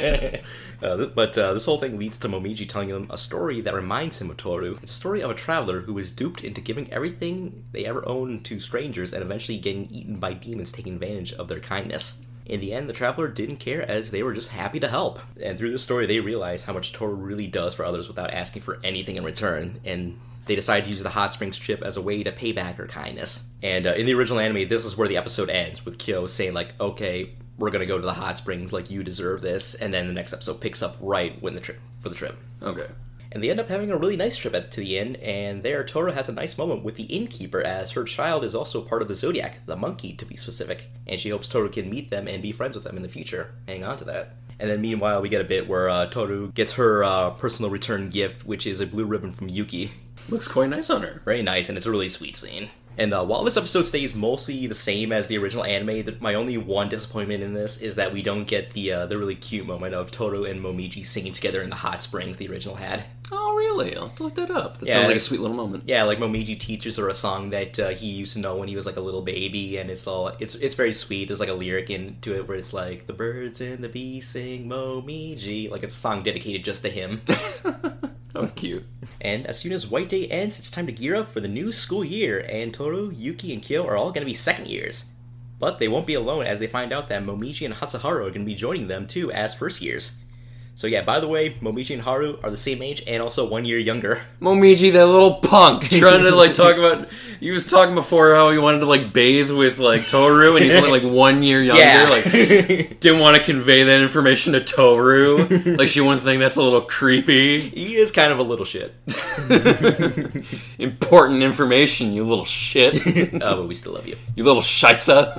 Uh, but uh, this whole thing leads to Momiji telling them a story that reminds him of Toru. It's a story of a traveler who was duped into giving everything they ever owned to strangers and eventually getting eaten by demons taking advantage of their kindness. In the end, the traveler didn't care as they were just happy to help. And through this story, they realize how much Toru really does for others without asking for anything in return. And they decide to use the hot springs trip as a way to pay back her kindness. And uh, in the original anime, this is where the episode ends with Kyo saying like, "Okay, we're gonna go to the hot springs. Like you deserve this." And then the next episode picks up right when the trip for the trip. Okay. And they end up having a really nice trip at, to the inn, and there Toru has a nice moment with the innkeeper as her child is also part of the Zodiac, the monkey to be specific, and she hopes Toru can meet them and be friends with them in the future. Hang on to that. And then meanwhile, we get a bit where uh, Toru gets her uh, personal return gift, which is a blue ribbon from Yuki. Looks quite nice on her. Very nice, and it's a really sweet scene. And uh, while this episode stays mostly the same as the original anime, the, my only one disappointment in this is that we don't get the uh, the really cute moment of Toru and Momiji singing together in the hot springs the original had. Oh, really? I'll have to look that up. That Yeah. sounds like a sweet little moment. Yeah, like Momiji teaches her a song that uh, he used to know when he was like a little baby, and it's all it's it's very sweet. There's like a lyric into it where it's like the birds and the bees sing Momiji, like it's a song dedicated just to him. Oh, cute. and as soon as White Day ends, it's time to gear up for the new school year, and Toru, Yuki, and Kyo are all going to be second years. But they won't be alone as they find out that Momiji and Hatsuharu are going to be joining them too as first years. So yeah, by the way, Momiji and Haru are the same age and also one year younger. Momiji, that little punk, trying to like talk about. He was talking before how he wanted to like bathe with like Toru, and he's only like one year younger. Yeah. Like, didn't want to convey that information to Toru. Like, she wouldn't think that's a little creepy. He is kind of a little shit. Important information, you little shit. Uh, but we still love you. You little shisa.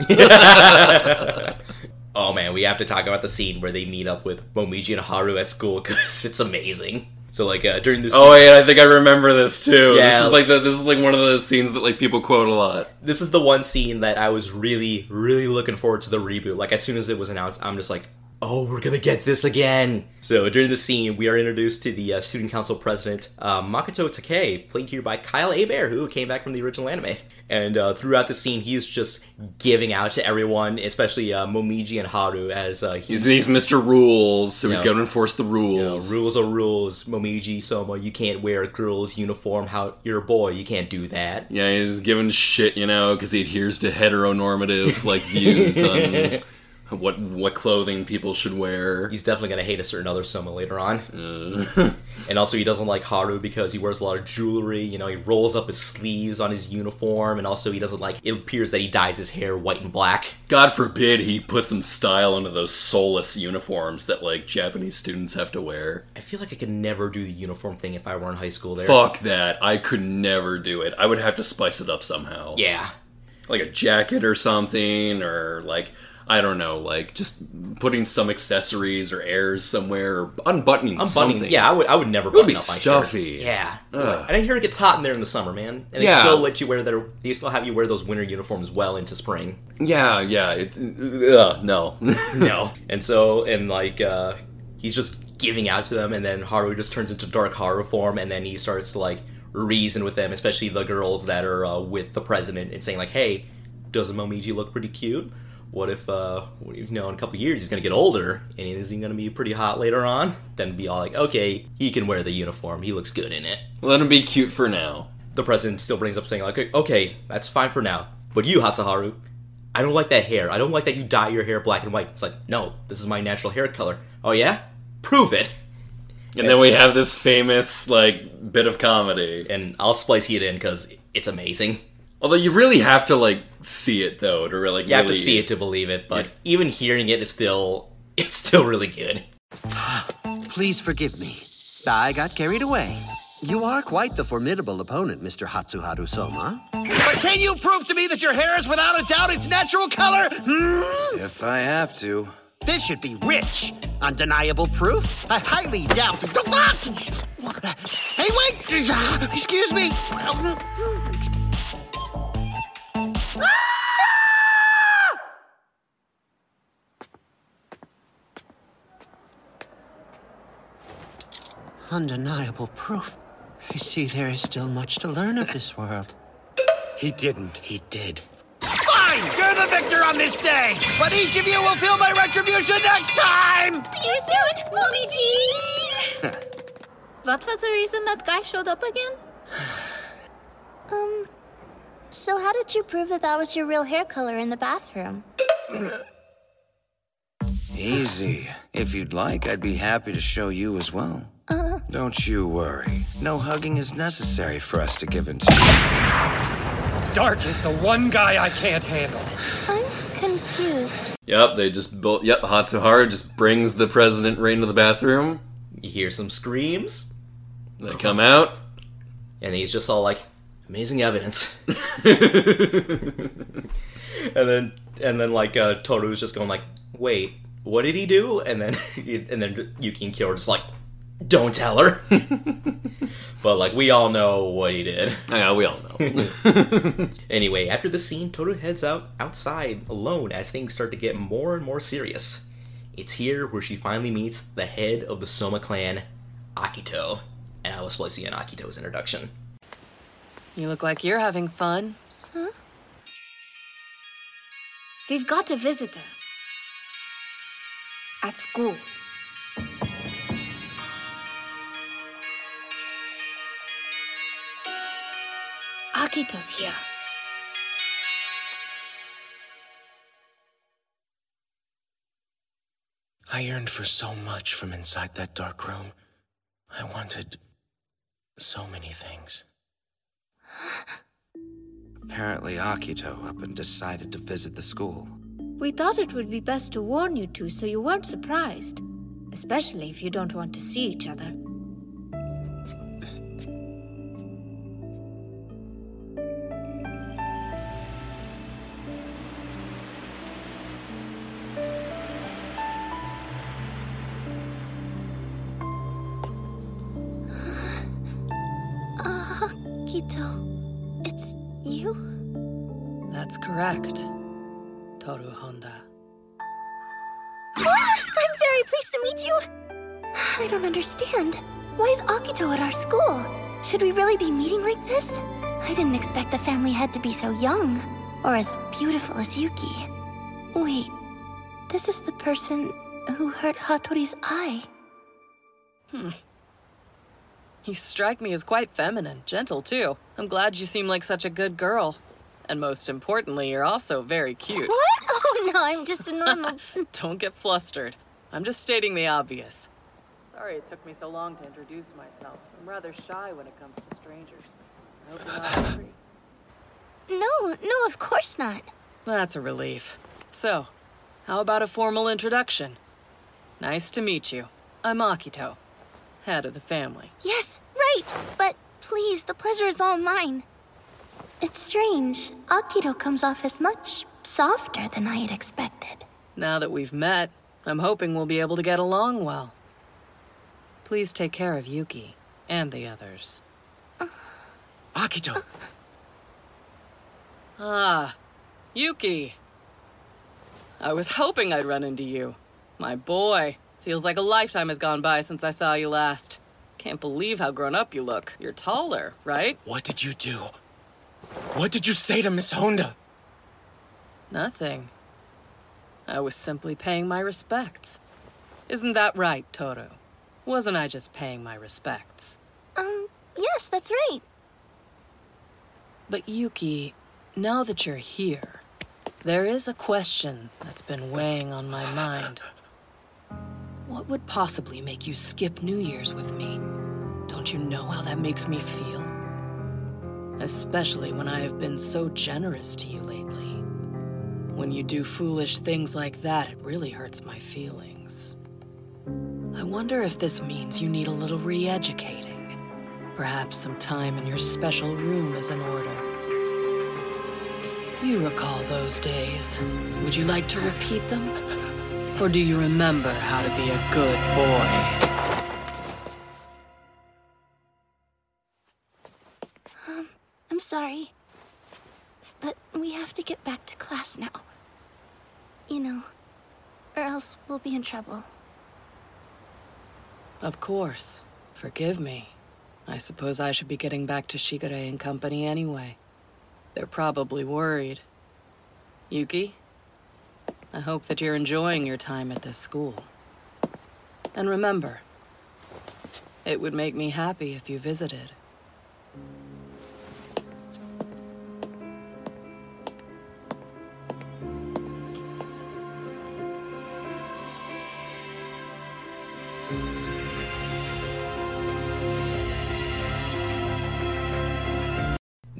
Oh man, we have to talk about the scene where they meet up with Momiji and Haru at school because it's amazing. So like uh, during this, Oh yeah, I think I remember this too. Yeah. This is like the, this is like one of those scenes that like people quote a lot. this is the one scene that I was really, really looking forward to the reboot. Like as soon as it was announced, I'm just like, oh, we're gonna get this again. So during the scene, we are introduced to the uh, student council president, uh, Makoto Takei, played here by Kyle Hebert, who came back from the original anime. And uh, throughout the scene, he's just giving out to everyone, especially uh, Momiji and Haru, as uh, He's, he's Mr. Rules, so he's Yeah. got to enforce the rules. You know, rules are rules. Momiji, Soma, you can't wear a girl's uniform. How you're a boy, you can't do that. Yeah, he's giving shit, you know, because he adheres to heteronormative like views on what what clothing people should wear. He's definitely gonna hate a certain other Soma later on. Uh, And also, he doesn't like Haru because he wears a lot of jewelry. You know, he rolls up his sleeves on his uniform, and also he doesn't like. It appears that he dyes his hair white and black. God forbid he put some style into those soulless uniforms that like Japanese students have to wear. I feel like I could never do the uniform thing if I were in high school. There, Fuck that! I could never do it. I would have to spice it up somehow. Yeah, like a jacket or something, or like I don't know, like just putting some accessories or airs somewhere, or unbuttoning I'm something. Yeah, I would. I would never. It would button be stuffy. Yeah, Ugh. and I hear it gets hot in there in the summer, man. And they Yeah. still let you wear their. They still have you wear those winter uniforms well into spring. yeah, yeah. It, uh, no, no. And so, and like, uh, he's just giving out to them, and then Haru just turns into Dark Haru form, and then he starts to, like, reason with them, especially the girls that are uh, with the president, and saying, like, hey, doesn't Momiji look pretty cute? What if, uh, you know, in a couple years he's gonna get older, and is he gonna be pretty hot later on? Then be all like, okay, he can wear the uniform, he looks good in it. Let him be cute for now. The president still brings up saying, like, okay, that's fine for now, but you, Hatsuharu, I don't like that hair. I don't like that you dye your hair black and white. It's like, no, this is my natural hair color. Oh yeah? Prove it. And then we have this famous like bit of comedy. And I'll splice it in because it's amazing. Although you really have to like see it though to really You have really to see it to believe it, but even hearing it is still it's still really good. Please forgive me. I got carried away. You are quite the formidable opponent, Mr. Hatsuharu Soma. But can you prove to me that your hair is without a doubt its natural color? Hmm? If I have to. This should be rich. Undeniable proof? I highly doubt. Hey, wait! Excuse me. Undeniable proof. I see there is still much to learn of this world. He didn't. He did. Fine! You're the victor on this day! But each of you will feel my retribution next time! See you soon, Momiji! what was the reason that guy showed up again? Um, so how did you prove that that was your real hair color in the bathroom? Easy. If you'd like, I'd be happy to show you as well. Uh, Don't you worry. No hugging is necessary for us to give into. Dark is the one guy I can't handle. I'm confused. Yep, they just built. Yep, Hatsuharu just brings the president right into the bathroom. You hear some screams, They come out. and he's just all like, "Amazing evidence." and then and then like uh, Toru's just going like, "Wait, what did he do?" And then and then Yuki and Kyo are just like, "Don't tell her." but like we all know what he did. Yeah, we all know. Anyway, after the scene, Toru heads out outside alone as things start to get more and more serious. It's here where she finally meets the head of the Soma clan, Akito. And I was placing in Akito's introduction. You look like you're having fun. Huh? We've got a visitor. At school. Akito's here. I yearned for so much from inside that dark room. I wanted so many things. Apparently, Akito up and decided to visit the school. We thought it would be best to warn you two so you weren't surprised. Especially if you don't want to see each other. Correct. Toru Honda. Ah, I'm very pleased to meet you. I don't understand. Why is Akito at our school? Should we really be meeting like this? I didn't expect the family head to be so young, or as beautiful as Yuki. Wait, this is the person who hurt Hatori's eye. Hmm. You strike me as quite feminine, gentle too. I'm glad you seem like such a good girl. And most importantly, you're also very cute. What? Oh no, I'm just a normal. Don't get flustered. I'm just stating the obvious. Sorry it took me so long to introduce myself. I'm rather shy when it comes to strangers. I hope you're not angry. no, no, of course not. That's a relief. So, how about a formal introduction? Nice to meet you. I'm Akito, head of the family. Yes, right. But please, the pleasure is all mine. It's strange. Akito comes off as much softer than I had expected. Now that we've met, I'm hoping we'll be able to get along well. Please take care of Yuki and the others. Akito! Ah, Yuki. I was hoping I'd run into you. My boy. Feels like a lifetime has gone by since I saw you last. Can't believe how grown up you look. You're taller, right? What did you do? What did you say to Miss Honda? Nothing. I was simply paying my respects. Isn't that right, Toru? Wasn't I just paying my respects? Um, yes, that's right. But Yuki, now that you're here, there is a question that's been weighing on my mind. What would possibly make you skip New Year's with me? Don't you know how that makes me feel? Especially when I have been so generous to you lately. When you do foolish things like that, it really hurts my feelings. I wonder if this means you need a little re educating. Perhaps some time in your special room is in order. You recall those days. Would you like to repeat them? Or do you remember how to be a good boy? Sorry. But we have to get back to class now. You know, or else we'll be in trouble. Of course. Forgive me. I suppose I should be getting back to Shigure and company anyway. They're probably worried. Yuki, I hope that you're enjoying your time at this school. And remember, it would make me happy if you visited.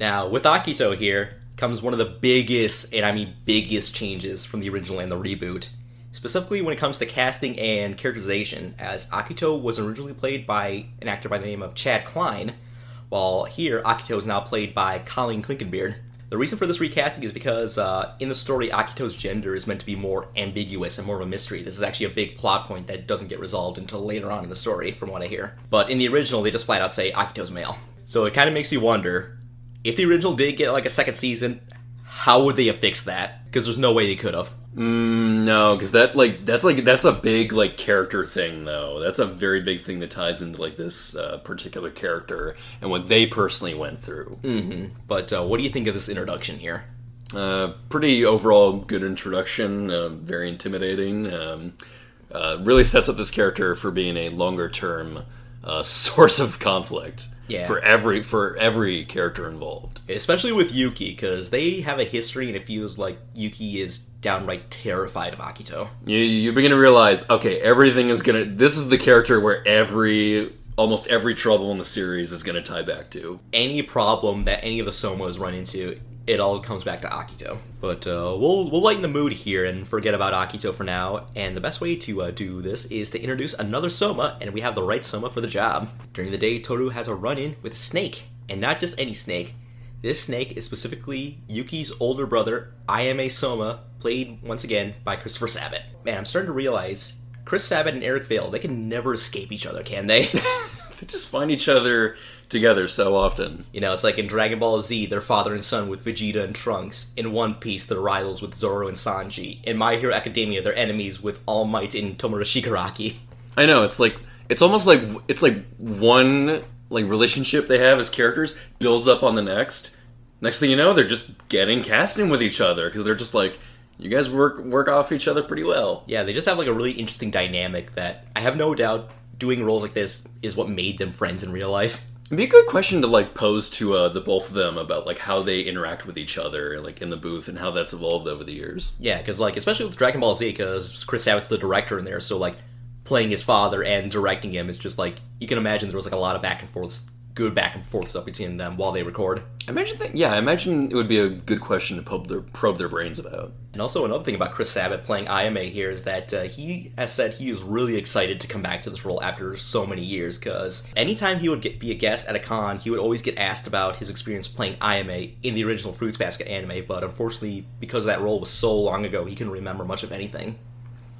Now, with Akito here comes one of the biggest, and I mean biggest changes from the original and the reboot. Specifically when it comes to casting and characterization, as Akito was originally played by an actor by the name of Chad Cline, while here Akito is now played by Colleen Clinkenbeard. The reason for this recasting is because uh, in the story, Akito's gender is meant to be more ambiguous and more of a mystery. This is actually a big plot point that doesn't get resolved until later on in the story, from what I hear. But in the original, they just flat out say Akito's male. So it kind of makes you wonder if the original did get like a second season, how would they have fixed that? Because there's no way they could have. Mm, no, because that like that's like that's a big like character thing though. That's a very big thing that ties into like this uh, particular character and what they personally went through. Mm-hmm. But uh, what do you think of this introduction here? Uh, pretty overall good introduction. Uh, very intimidating. Um, uh, really sets up this character for being a longer term uh, source of conflict. Yeah. For every for every character involved. Especially with Yuki, because they have a history, and it feels like Yuki is downright terrified of Akito. You you begin to realize, okay, everything is gonna. This is the character where every almost every trouble in the series is gonna tie back to. Any problem that any of the Somas run into, it all comes back to Akito. But uh, we'll we'll lighten the mood here and forget about Akito for now. And the best way to uh, do this is to introduce another Soma, and we have the right Soma for the job. During the day, Toru has a run-in with Snake, and not just any Snake. This snake is specifically Yuki's older brother, Ayame Soma, played once again by Christopher Sabat. Man, I'm starting to realize Chris Sabat and Eric Vale, they can never escape each other, can they? they just find each other together so often. You know, it's like in Dragon Ball Z, they're father and son with Vegeta and Trunks. In One Piece, they're rivals with Zoro and Sanji. In My Hero Academia, they're enemies with All Might and Tomura Shigaraki. I know, it's like it's almost like it's like one like relationship they have as characters builds up on the next. Next thing you know, they're just getting casting with each other because they're just like you guys work work off each other pretty well. Yeah, they just have like a really interesting dynamic that I have no doubt doing roles like this is what made them friends in real life. It'd be a good question to like pose to uh, the both of them about like how they interact with each other, like in the booth, and how that's evolved over the years. Yeah, because like especially with Dragon Ball Z, because Chris Sabat's the director in there, so like playing his father and directing him is just like you can imagine there was like a lot of back and forths, good back and forths up between them while they record. I imagine that. Yeah, I imagine it would be a good question to probe their probe their brains about. And also another thing about Chris Sabat playing IMA here is that uh, he has said he is really excited to come back to this role after so many years. Because anytime he would get, be a guest at a con, he would always get asked about his experience playing IMA in the original Fruits Basket anime. But unfortunately, because that role was so long ago, he can remember much of anything.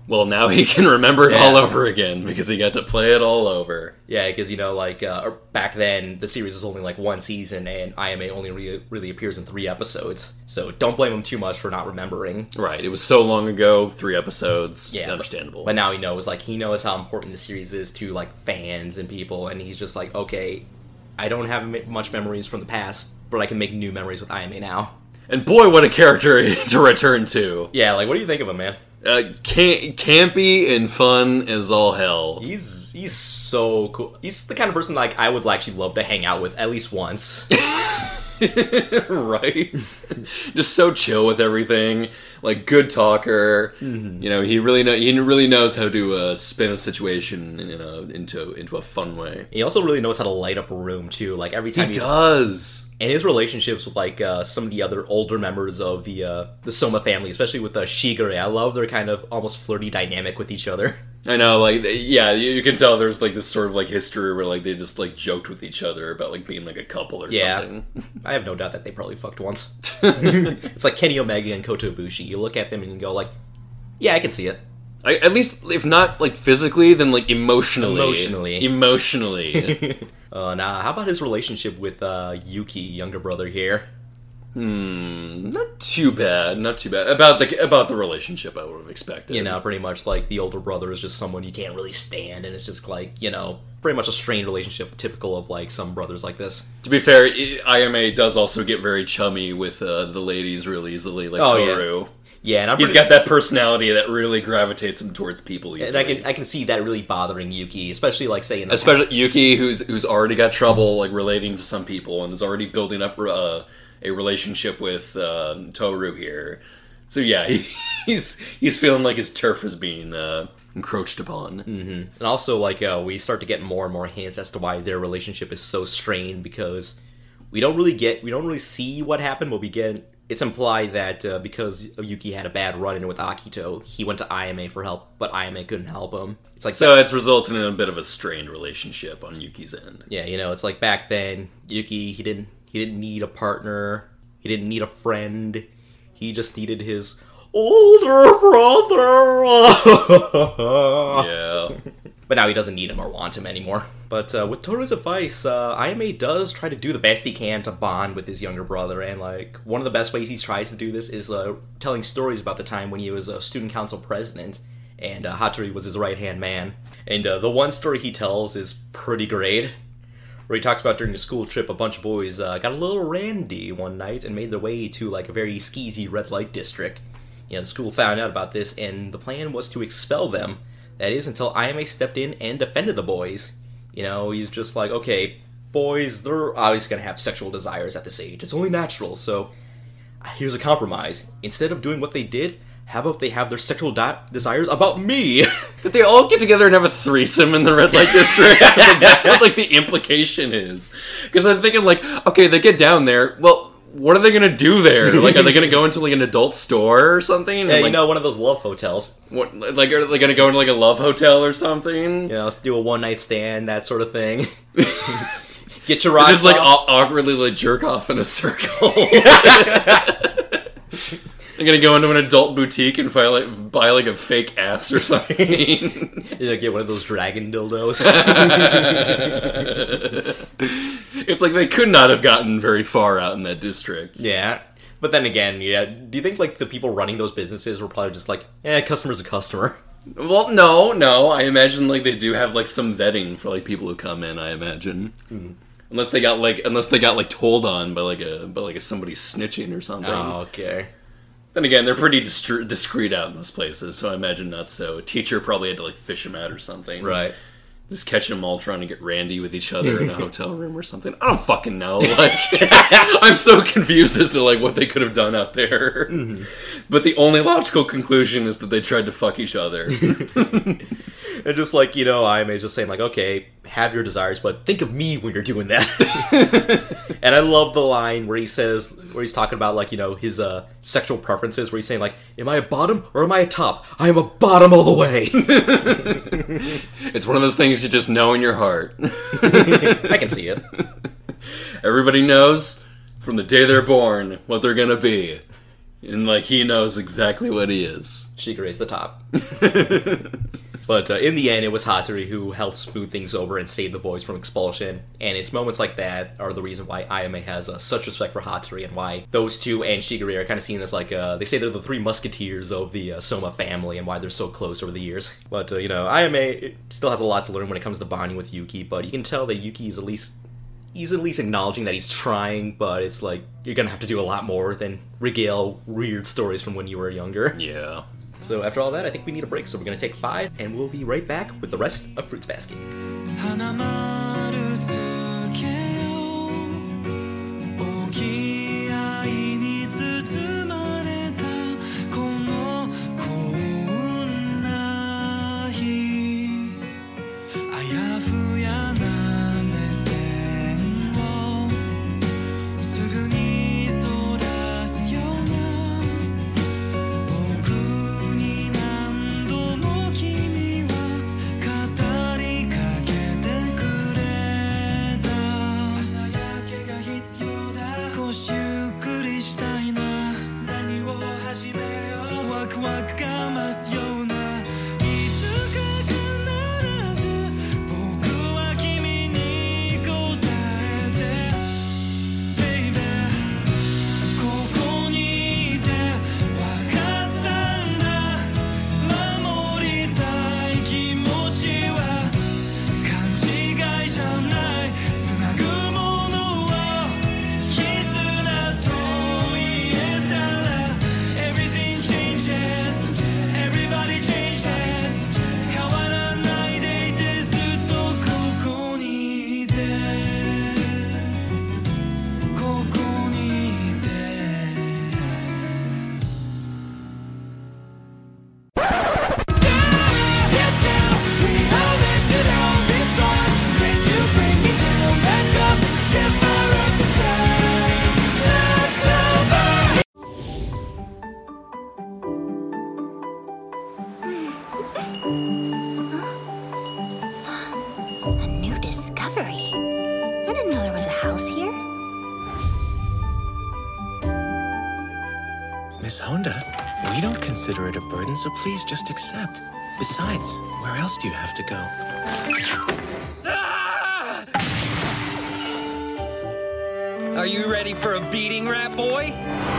Well, now he can remember it Yeah. all over again because he got to play it all over. Yeah, because you know, like uh, back then, the series was only like one season, and IMA only re- really appears in three episodes. So don't blame him too much for not remembering. Right. It was so long ago, three episodes. Yeah, understandable. But now he knows, like, he knows how important the series is to like fans and people, and he's just like, okay, I don't have much memories from the past, but I can make new memories with IMA now. And boy, what a character to return to. Yeah, like, what do you think of him, man? Uh, can- campy and fun as all hell. He's he's so cool. He's the kind of person like I would actually love to hang out with at least once. right? Just so chill with everything. Like good talker. Mm-hmm. You know, he really know he really knows how to uh, spin a situation in a, into into a fun way. He also really knows how to light up a room too. Like every time He does. And his relationships with like uh, some of the other older members of the uh, the Soma family, especially with uh, Shigure. I love their kind of almost flirty dynamic with each other. I know, like, yeah, you, you can tell there's like this sort of like history where like they just like joked with each other about like being like a couple or Yeah, something. I have no doubt that they probably fucked once. it's like Kenny Omega and Kota Ibushi. You look at them and you go like, yeah, I can see it. I, at least, if not like physically, then like emotionally. Emotionally. Emotionally. Uh, now, how about his relationship with uh, Yuki, younger brother here? hmm, not too bad. Not too bad. About the about the relationship, I would have expected. You know, pretty much like the older brother is just someone you can't really stand, and it's just like you know, pretty much a strained relationship, typical of like some brothers like this. To be fair, IMA does also get very chummy with uh, the ladies really easily, like Oh. Toru. Yeah, and I'm He's pretty- got that personality that really gravitates him towards people easily. And I can I can see that really bothering Yuki, especially like say in the especially Yuki, who's who's already got trouble like relating to some people and is already building up uh, a relationship with um, Toru here. So yeah, he, he's he's feeling like his turf is being uh, encroached upon. hmm And also, like, uh, we start to get more and more hints as to why their relationship is so strained because we don't really get, we don't really see what happened, but we get, it's implied that uh, because Yuki had a bad run in with Akito, he went to IMA for help, but IMA couldn't help him. It's like, so it's resulting in a bit of a strained relationship on Yuki's end. yeah, you know, it's like back then, Yuki, he didn't, he didn't need a partner, he didn't need a friend, he just needed his older brother. Yeah. But now he doesn't need him or want him anymore. But uh, with Toru's advice, uh, IMA does try to do the best he can to bond with his younger brother, and like one of the best ways he tries to do this is uh, telling stories about the time when he was a student council president, and uh, Hatori was his right hand man. And uh, the one story he tells is pretty great, where he talks about during a school trip, a bunch of boys uh, got a little randy one night and made their way to like a very skeezy red light district. You know, the school found out about this, and the plan was to expel them. That is until IMA stepped in and defended the boys. You know, he's just like, okay, boys, they're obviously gonna have sexual desires at this age. It's only natural. So here's a compromise. Instead of doing what they did, how about they have their sexual di- desires about me? Did they all get together and have a threesome in the red light district? Like, that's what like the implication is. Because I'm thinking like, okay, they get down there. Well, what are they gonna do there? Like, are they gonna go into like an adult store or something? yeah, And, you like, know, one of those love hotels. what, like are they gonna go into like a love hotel or something? You know, let's do a one night stand, that sort of thing. Get your rocks just like off. aw- awkwardly like jerk off in a circle. I'm gonna go into an adult boutique and buy like buy like a fake ass or something. you know, get one of those dragon dildos. it's like they could not have gotten very far out in that district. yeah. But then again, yeah, do you think like the people running those businesses were probably just like, eh, customer's a customer? Well, no, no. I imagine like they do have like some vetting for like people who come in. I imagine, Hmm. unless they got like unless they got like told on by like a by like a somebody snitching or something. Oh, okay. Then again, they're pretty discreet out in those places, so I imagine not so. A teacher probably had to like fish him out or something. Right. Just catching them all trying to get randy with each other in a hotel room or something. I don't fucking know. Like, I'm so confused as to like what they could have done out there. Mm-hmm. But the only logical conclusion is that they tried to fuck each other. And just like, you know, IMA's just saying, like, okay, have your desires, but think of me when you're doing that. and I love the line where he says, where he's talking about, like, you know, his uh, sexual preferences, where he's saying, like, am I a bottom or am I a top? I am a bottom all the way. it's one of those things you just know in your heart. I can see it. Everybody knows from the day they're born what they're gonna be. And like he knows exactly what he is. She Shigure's the top. But uh, in the end, it was Hatori who helped smooth things over and save the boys from expulsion. And it's moments like that are the reason why Ayame has uh, such respect for Hatori and why those two and Shigure are kind of seen as like, uh, they say they're the three musketeers of the uh, Soma family and why they're so close over the years. But, uh, you know, Ayame still has a lot to learn when it comes to bonding with Yuki, but you can tell that Yuki is at least. He's at least acknowledging that he's trying, but it's like you're gonna have to do a lot more than regale weird stories from when you were younger. Yeah. So after all that, I think we need a break. So we're gonna take five, and we'll be right back with the rest of Fruits Basket. So please just accept. Besides, where else do you have to go? Ah! Are you ready for a beating, rat boy?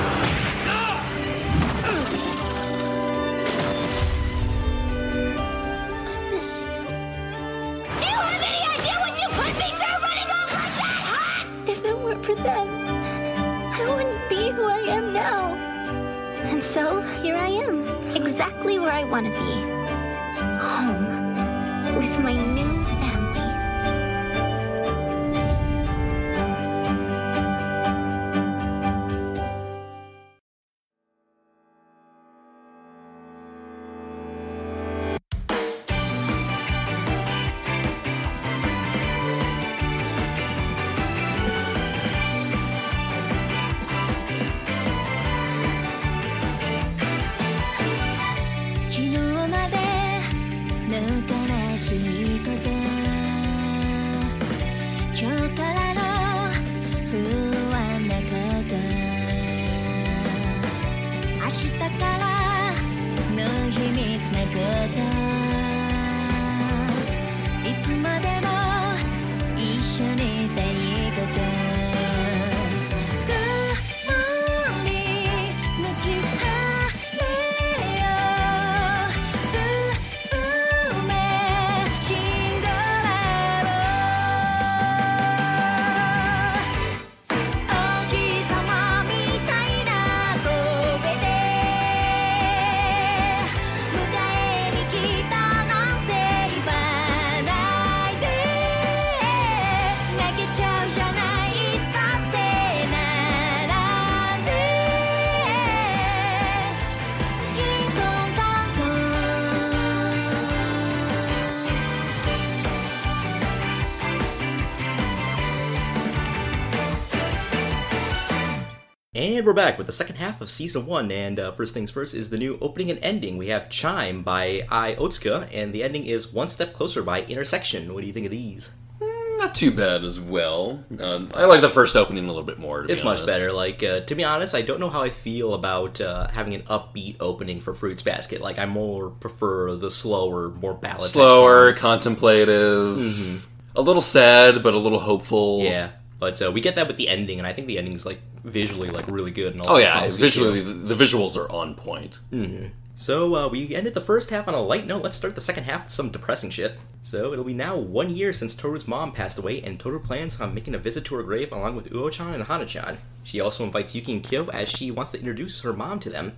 And we're back with the second half of season one. And uh, first things first is the new opening and ending. We have Chime by Ai Otsuka, and the ending is One Step Closer by Intersection. What do you think of these? Not too bad as well. Uh, I like the first opening a little bit more. To be It's much better. Like uh, to be honest, I don't know how I feel about uh, having an upbeat opening for Fruits Basket. Like I more prefer the slower, more ballad. Slower, contemplative, Mhm. a little sad, but a little hopeful. Yeah, but uh, we get that with the ending, and I think the ending's like visually like really good. And also Oh yeah, songs visually the, the visuals are on point. hmm So uh, we ended the first half on a light note. Let's start the second half with some depressing shit. So it'll be now one year since Toru's mom passed away, and Toru plans on making a visit to her grave along with Uo-chan and Hana-chan. She also invites Yuki and Kyo as she wants to introduce her mom to them.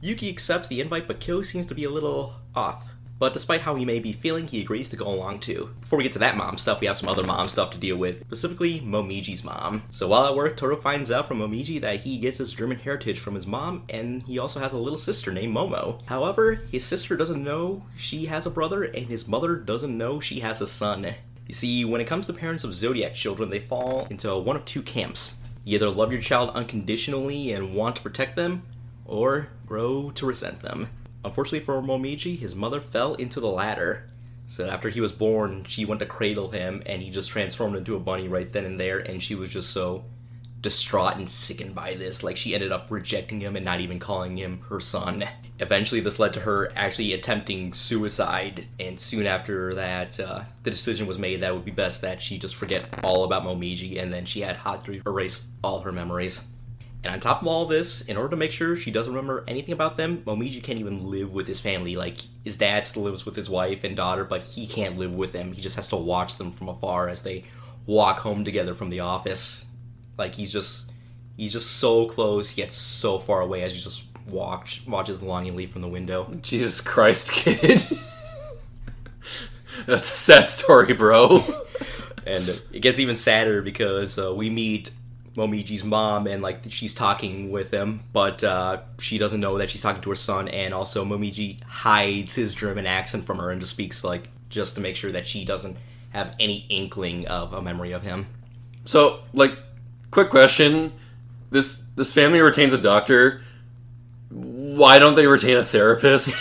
Yuki accepts the invite, but Kyo seems to be a little off. But despite how he may be feeling, he agrees to go along too. Before we get to that mom stuff, we have some other mom stuff to deal with, specifically Momiji's mom. So while at work, Toru finds out from Momiji that he gets his German heritage from his mom, and he also has a little sister named Momo. However, his sister doesn't know she has a brother, and his mother doesn't know she has a son. You see, when it comes to parents of Zodiac children, they fall into one of two camps. You either love your child unconditionally and want to protect them, or grow to resent them. Unfortunately for Momiji, his mother fell into the latter. So after he was born, she went to cradle him, and he just transformed into a bunny right then and there, and she was just so distraught and sickened by this. Like she ended up rejecting him and not even calling him her son. Eventually, this led to her actually attempting suicide, and soon after that, uh, the decision was made that it would be best that she just forget all about Momiji, and then she had Hatori erase all her memories. And on top of all this, in order to make sure she doesn't remember anything about them, Momiji can't even live with his family. Like, his dad still lives with his wife and daughter, but he can't live with them. He just has to watch them from afar as they walk home together from the office. Like, he's just, he's just so close, yet so far away as he just watch, watches longingly from the window. Jesus Christ, kid. That's a sad story, bro. and it gets even sadder because uh, we meet Momiji's mom and like she's talking with him, but uh, she doesn't know that she's talking to her son, and also Momiji hides his German accent from her and just speaks like just to make sure that she doesn't have any inkling of a memory of him. So, like, quick question: this this family retains a doctor. Why don't they retain a therapist,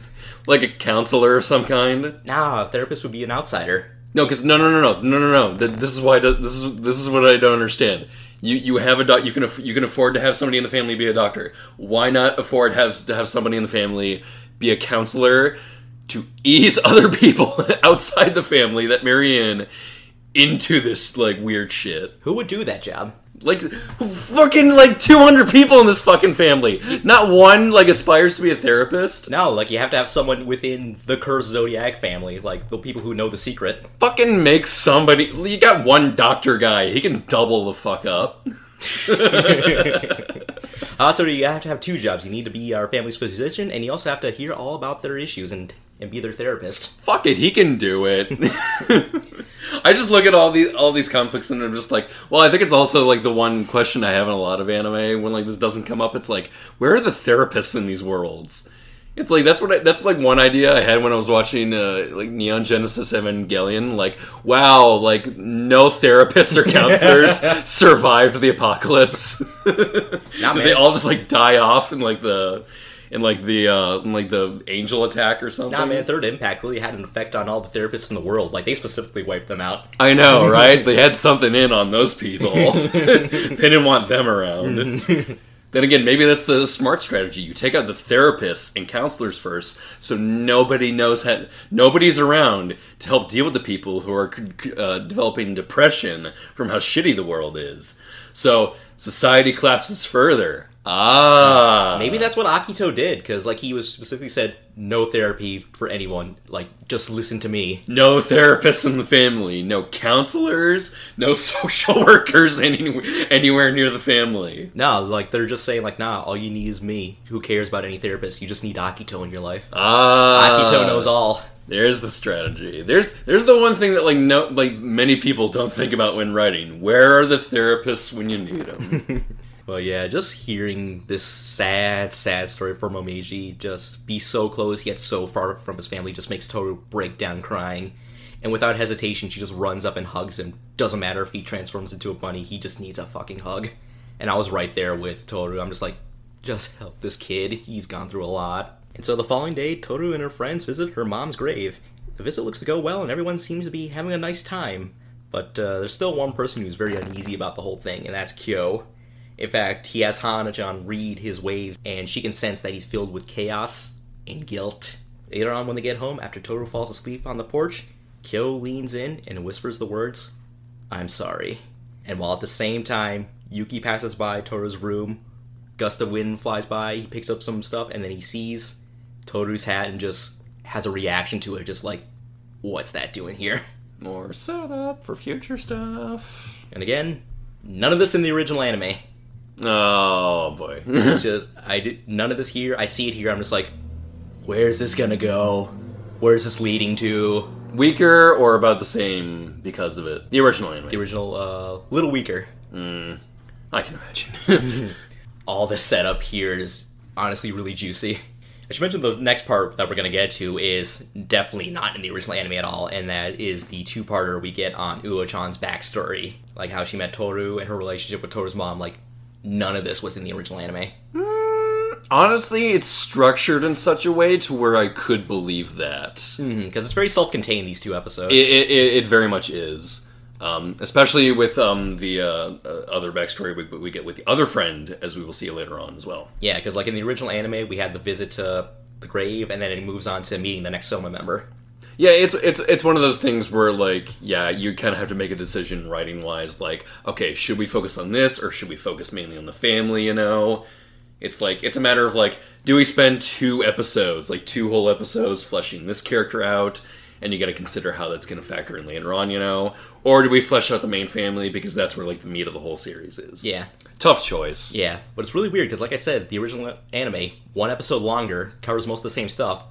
like a counselor of some kind? Nah, a therapist would be an outsider. No, because no, no, no, no, no, no, no. This is why. I do- This is this is what I don't understand. You you have a doc. You can aff- you can afford to have somebody in the family be a doctor. Why not afford have to have somebody in the family be a counselor to ease other people outside the family that marry in into this like weird shit? Who would do that job? Like fucking like two hundred people in this fucking family. Not one like aspires to be a therapist. No, like you have to have someone within the cursed Zodiac family, like the people who know the secret. Fucking make somebody. You got one doctor guy. He can double the fuck up. Uh, Hatori, you have to have two jobs. You need to be our family's physician, and you also have to hear all about their issues and, and be their therapist. Fuck it, he can do it. I just look at all these all these conflicts and I'm just like, well, I think it's also like the one question I have in a lot of anime when like this doesn't come up. It's like, where are the therapists in these worlds? It's like that's what I, that's like one idea I had when I was watching uh, like Neon Genesis Evangelion. Like, wow, like no therapists or counselors survived the apocalypse. They all just like die off in like the in like the uh in like the angel attack or something? Nah, man, Third Impact really had an effect on all the therapists in the world. Like, they specifically wiped them out. I know, right? they had something in on those people. they didn't want them around. then again, maybe that's the smart strategy. You take out the therapists and counselors first, so nobody knows how, nobody's around to help deal with the people who are uh, developing depression from how shitty the world is. So society collapses further. Ah, Maybe that's what Akito did, because, like, he was specifically said, no therapy for anyone. Like, just listen to me. No therapists in the family, no counselors, no social workers anywhere, anywhere near the family. No, like, they're just saying, like, nah, all you need is me. Who cares about any therapist? You just need Akito in your life. Ah, Akito knows all. There's the strategy. There's there's the one thing that like no like many people don't think about when writing. Where are the therapists when you need them? Well, yeah, just hearing this sad, sad story from Momiji just be so close yet so far from his family just makes Toru break down crying. And without hesitation, she just runs up and hugs him. Doesn't matter if he transforms into a bunny, he just needs a fucking hug. And I was right there with Toru. I'm just like, just help this kid. He's gone through a lot. And so the following day, Toru and her friends visit her mom's grave. The visit looks to go well, and everyone seems to be having a nice time. But uh, there's still one person who's very uneasy about the whole thing, and that's Kyo. In fact, he has Hana-chan read his waves, and she can sense that he's filled with chaos and guilt. Later on, when they get home, after Toru falls asleep on the porch, Kyo leans in and whispers the words, I'm sorry. And while at the same time, Yuki passes by Toru's room, gust of wind flies by, he picks up some stuff, and then he sees Toru's hat and just has a reaction to it, just like, what's that doing here? More setup for future stuff. And again, none of this in the original anime. Oh boy. it's just I did none of this here. I see it here. I'm just like, where's this gonna go? Where's this leading to? Weaker or about the same because of it? The original anime. The original, uh, little weaker. Mm, I can imagine. All this setup here is honestly really juicy. I should mention the next part that we're gonna get to is definitely not in the original anime at all, and that is the two-parter we get on Uo-chan's backstory, like how she met Toru and her relationship with Toru's mom. Like none of this was in the original anime. Honestly, it's structured in such a way to where I could believe that. Because it's very self-contained. These two episodes. It, it, it, it very much is. Um, especially with um, the uh, uh, other backstory we, we get with the other friend, as we will see later on as well. Yeah, because like in the original anime, we had the visit to the grave, and then it moves on to meeting the next Soma member. Yeah, it's it's it's one of those things where like, yeah, you kind of have to make a decision writing wise. Like, okay, should we focus on this or should we focus mainly on the family? You know, it's like it's a matter of like, do we spend two episodes, like two whole episodes, fleshing this character out, and you got to consider how that's going to factor in later on, you know, or do we flesh out the main family because that's where like the meat of the whole series is? Yeah. Tough choice. Yeah, but it's really weird because, like I said, the original anime, one episode longer, covers most of the same stuff,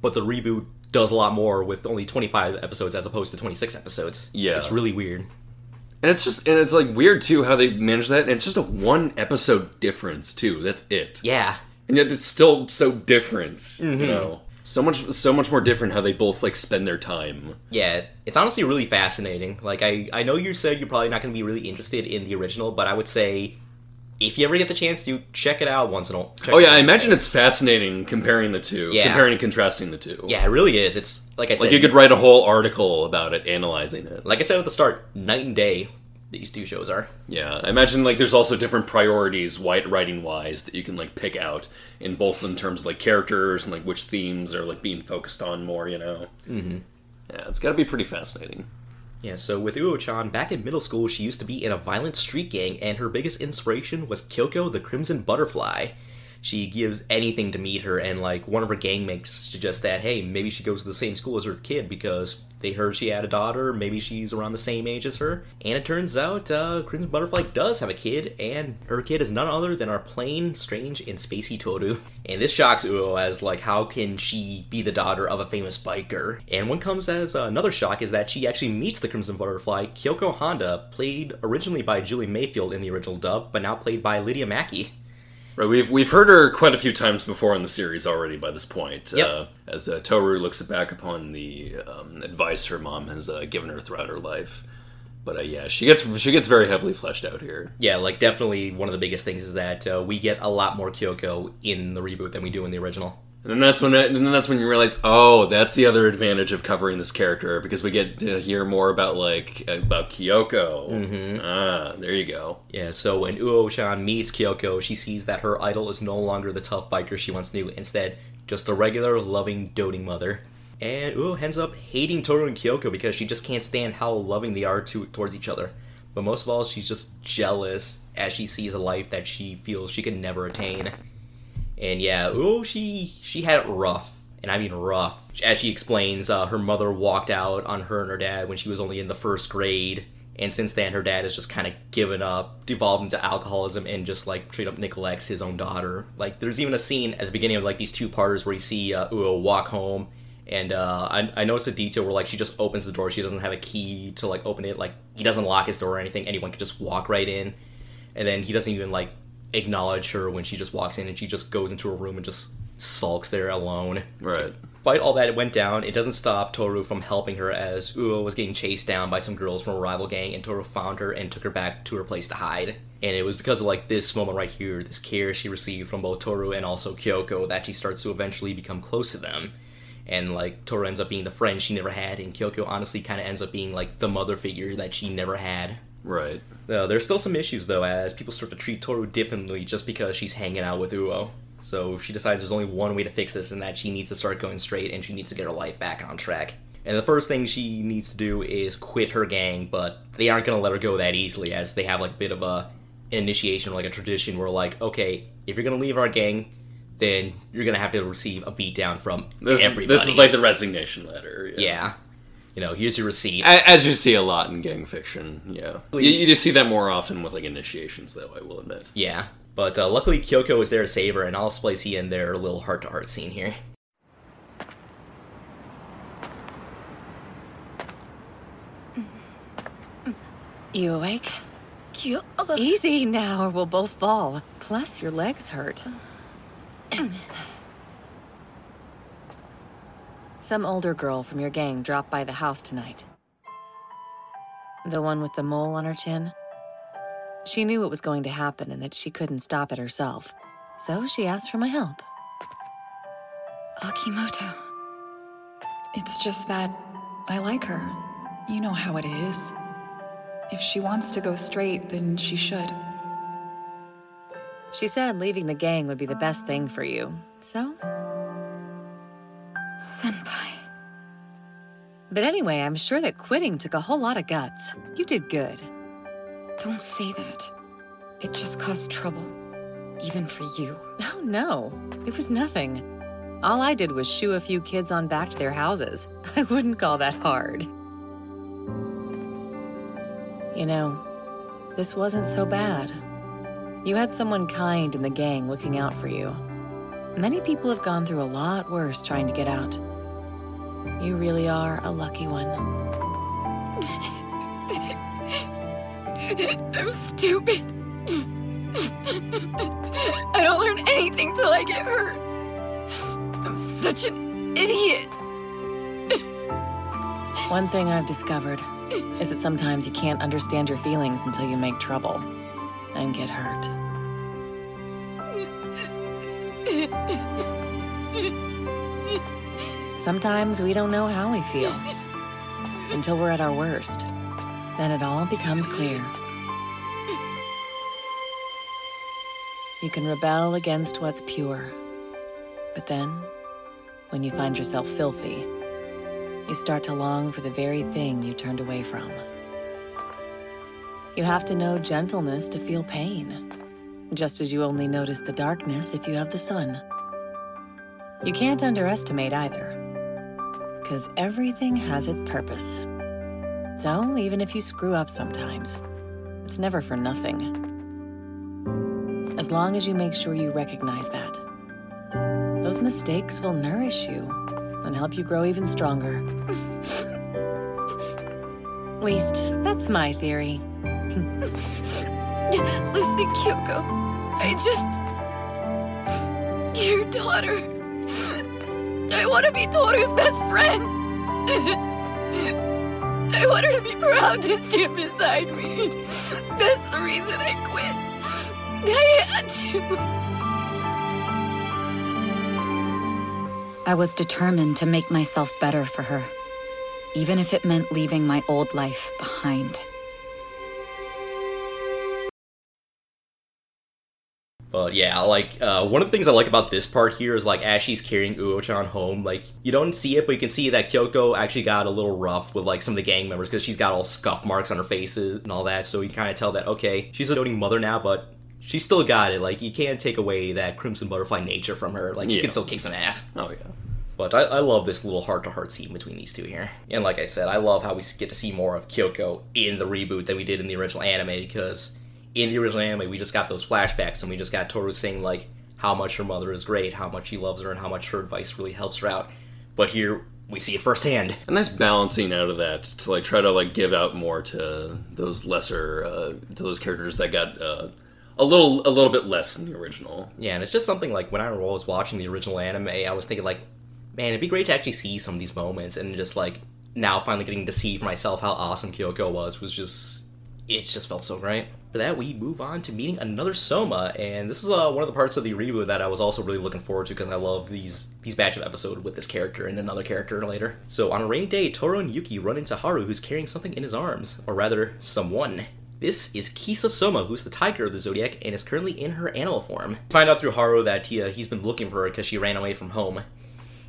but the reboot does a lot more with only 25 episodes as opposed to 26 episodes. Yeah. It's really weird. And it's just and it's like weird too how they manage that. And it's just a one episode difference too. That's it. Yeah. And yet it's still so different. Mhm. You know, so much so much more different how they both like spend their time. Yeah, it's honestly really fascinating. Like, I, I know you said you're probably not going to be really interested in the original, but I would say if you ever get the chance to, check it out once in a while. oh yeah, I imagine it's fascinating comparing the two, Yeah. comparing and contrasting the two. Yeah, it really is. It's, like I said... like you could write a whole article about it, analyzing it. Like I said at the start, night and day, these two shows are. Yeah, I imagine like there's also different priorities, white writing wise, that you can like pick out in both in terms of like characters and like which themes are like being focused on more. You know. Mm-hmm. Yeah, it's got to be pretty fascinating. Yeah, so with Uo-chan, back in middle school, she used to be in a violent street gang, and her biggest inspiration was Kyoko the Crimson Butterfly. She gives anything to meet her, and like one of her gang mates suggests that, hey, maybe she goes to the same school as her kid because they heard she had a daughter, maybe she's around the same age as her. And it turns out uh, Crimson Butterfly does have a kid, and her kid is none other than our plain, strange, and spacey Toru. And this shocks Uo as like, how can she be the daughter of a famous biker? And one comes as uh, another shock is that she actually meets the Crimson Butterfly, Kyoko Honda, played originally by Julie Mayfield in the original dub, but now played by Lydia Mackay. Right, we've we've heard her quite a few times before in the series already. By this point, Yep. uh, as uh, Toru looks back upon the um, advice her mom has uh, given her throughout her life, but uh, yeah, she gets she gets very heavily fleshed out here. Yeah, like definitely one of the biggest things is that uh, we get a lot more Kyoko in the reboot than we do in the original. And then that's when and then that's when you realize, oh, that's the other advantage of covering this character because we get to hear more about like about Kyoko. Mhm. Ah, there you go. Yeah, so when Uo-chan meets Kyoko, she sees that her idol is no longer the tough biker she once knew, instead, just a regular, loving, doting mother. And Uo ends up hating Toru and Kyoko because she just can't stand how loving they are to, towards each other. But most of all, she's just jealous as she sees a life that she feels she can never attain. And yeah, Uo, she she had it rough, and I mean rough. As she explains, uh, her mother walked out on her and her dad when she was only in the first grade, and since then her dad has just kind of given up, devolved into alcoholism, and just like straight up neglects his own daughter. Like there's even a scene at the beginning of like these two parters where you see uh, Uo walk home. And uh, I, I noticed a detail where like she just opens the door. She doesn't have a key to like open it. Like he doesn't lock his door or anything. Anyone can just walk right in and then he doesn't even like acknowledge her when she just walks in and she just goes into her room and just sulks there alone. Right. Despite all that it went down. It doesn't stop toru from helping her as uo was getting chased down by some girls from a rival gang and toru found her and took her back to her place to hide. And it was because of like this moment right here this care she received from both toru and also kyoko that she starts to eventually become close to them. And like Toru ends up being the friend she never had, and Kyoko honestly kind of ends up being like the mother figure that she never had. Right. Uh, there's still some issues though, as people start to treat Toru differently just because she's hanging out with Uo. So she decides there's only one way to fix this, and that she needs to start going straight, and she needs to get her life back on track. And the first thing she needs to do is quit her gang, but they aren't gonna let her go that easily, as they have like a bit of a an initiation, like a tradition, where like, okay, if you're gonna leave our gang, then you're gonna have to receive a beatdown from This everybody. this is like the resignation letter. yeah. You know, here's your receipt. As you see a lot in gang fiction, yeah. You, you just see that more often with like initiations, though. I will admit. Yeah, but uh, luckily Kyoko is there to save her, and I'll splice you in their little heart-to-heart scene here. You awake? Easy now, or we'll both fall. Plus, your legs hurt. Some older girl from your gang dropped by the house tonight. The one with the mole on her chin. She knew it was going to happen and that she couldn't stop it herself. So she asked for my help. Akimoto. It's just that I like her. You know how it is. If she wants to go straight, then she should. She said leaving the gang would be the best thing for you. So? Senpai. But anyway, I'm sure that quitting took a whole lot of guts. You did good. Don't say that. It just caused trouble. Even for you. Oh no, it was nothing. All I did was shoo a few kids on back to their houses. I wouldn't call that hard. You know, this wasn't so bad. You had someone kind in the gang looking out for you. Many people have gone through a lot worse trying to get out. You really are a lucky one. I'm stupid. I don't learn anything till I get hurt. I'm such an idiot. One thing I've discovered is that sometimes you can't understand your feelings until you make trouble and get hurt. Sometimes we don't know how we feel until we're at our worst. Then it all becomes clear. You can rebel against what's pure. But then, when you find yourself filthy, you start to long for the very thing you turned away from. You have to know gentleness to feel pain, just as you only notice the darkness if you have the sun. You can't underestimate either, because everything has its purpose. So, even if you screw up sometimes, it's never for nothing. As long as you make sure you recognize that, those mistakes will nourish you and help you grow even stronger. At least, that's my theory. Listen, Kyoko. I just. Your daughter. I want to be Toru's best friend. I want her to be proud to stand beside me. That's the reason I quit. I had to. I was determined to make myself better for her, even if it meant leaving my old life behind. But yeah, like uh, one of the things I like about this part here is like as she's carrying Uo-chan home, like you don't see it, but you can see that Kyoko actually got a little rough with like some of the gang members because she's got all scuff marks on her faces and all that. So you kind of tell that okay, she's a doting mother now, but she still got it. Like you can't take away that crimson butterfly nature from her. Like she Yeah. can still kick some ass. Oh yeah. But I, I love this little heart-to-heart scene between these two here. And like I said, I love how we get to see more of Kyoko in the reboot than we did in the original anime because in the original anime we just got those flashbacks and we just got Toru saying like how much her mother is great, how much he loves her, and how much her advice really helps her out. But here we see it firsthand. A nice balancing out of that to like try to like give out more to those lesser uh, to those characters that got uh, a little a little bit less than the original. Yeah, and it's just something like when I was watching the original anime, I was thinking like, man, it'd be great to actually see some of these moments and just like now finally getting to see for myself how awesome Kyoko was was just it just felt so great. For that, we move on to meeting another Soma, and this is uh, one of the parts of the reboot that I was also really looking forward to because I love these these batch of episodes with this character and another character later. So on a rainy day, Toru and Yuki run into Haru, who's carrying something in his arms, or rather, someone. This is Kisa Soma, who's the tiger of the Zodiac and is currently in her animal form. Find out through Haru that he, uh, he's been looking for her because she ran away from home.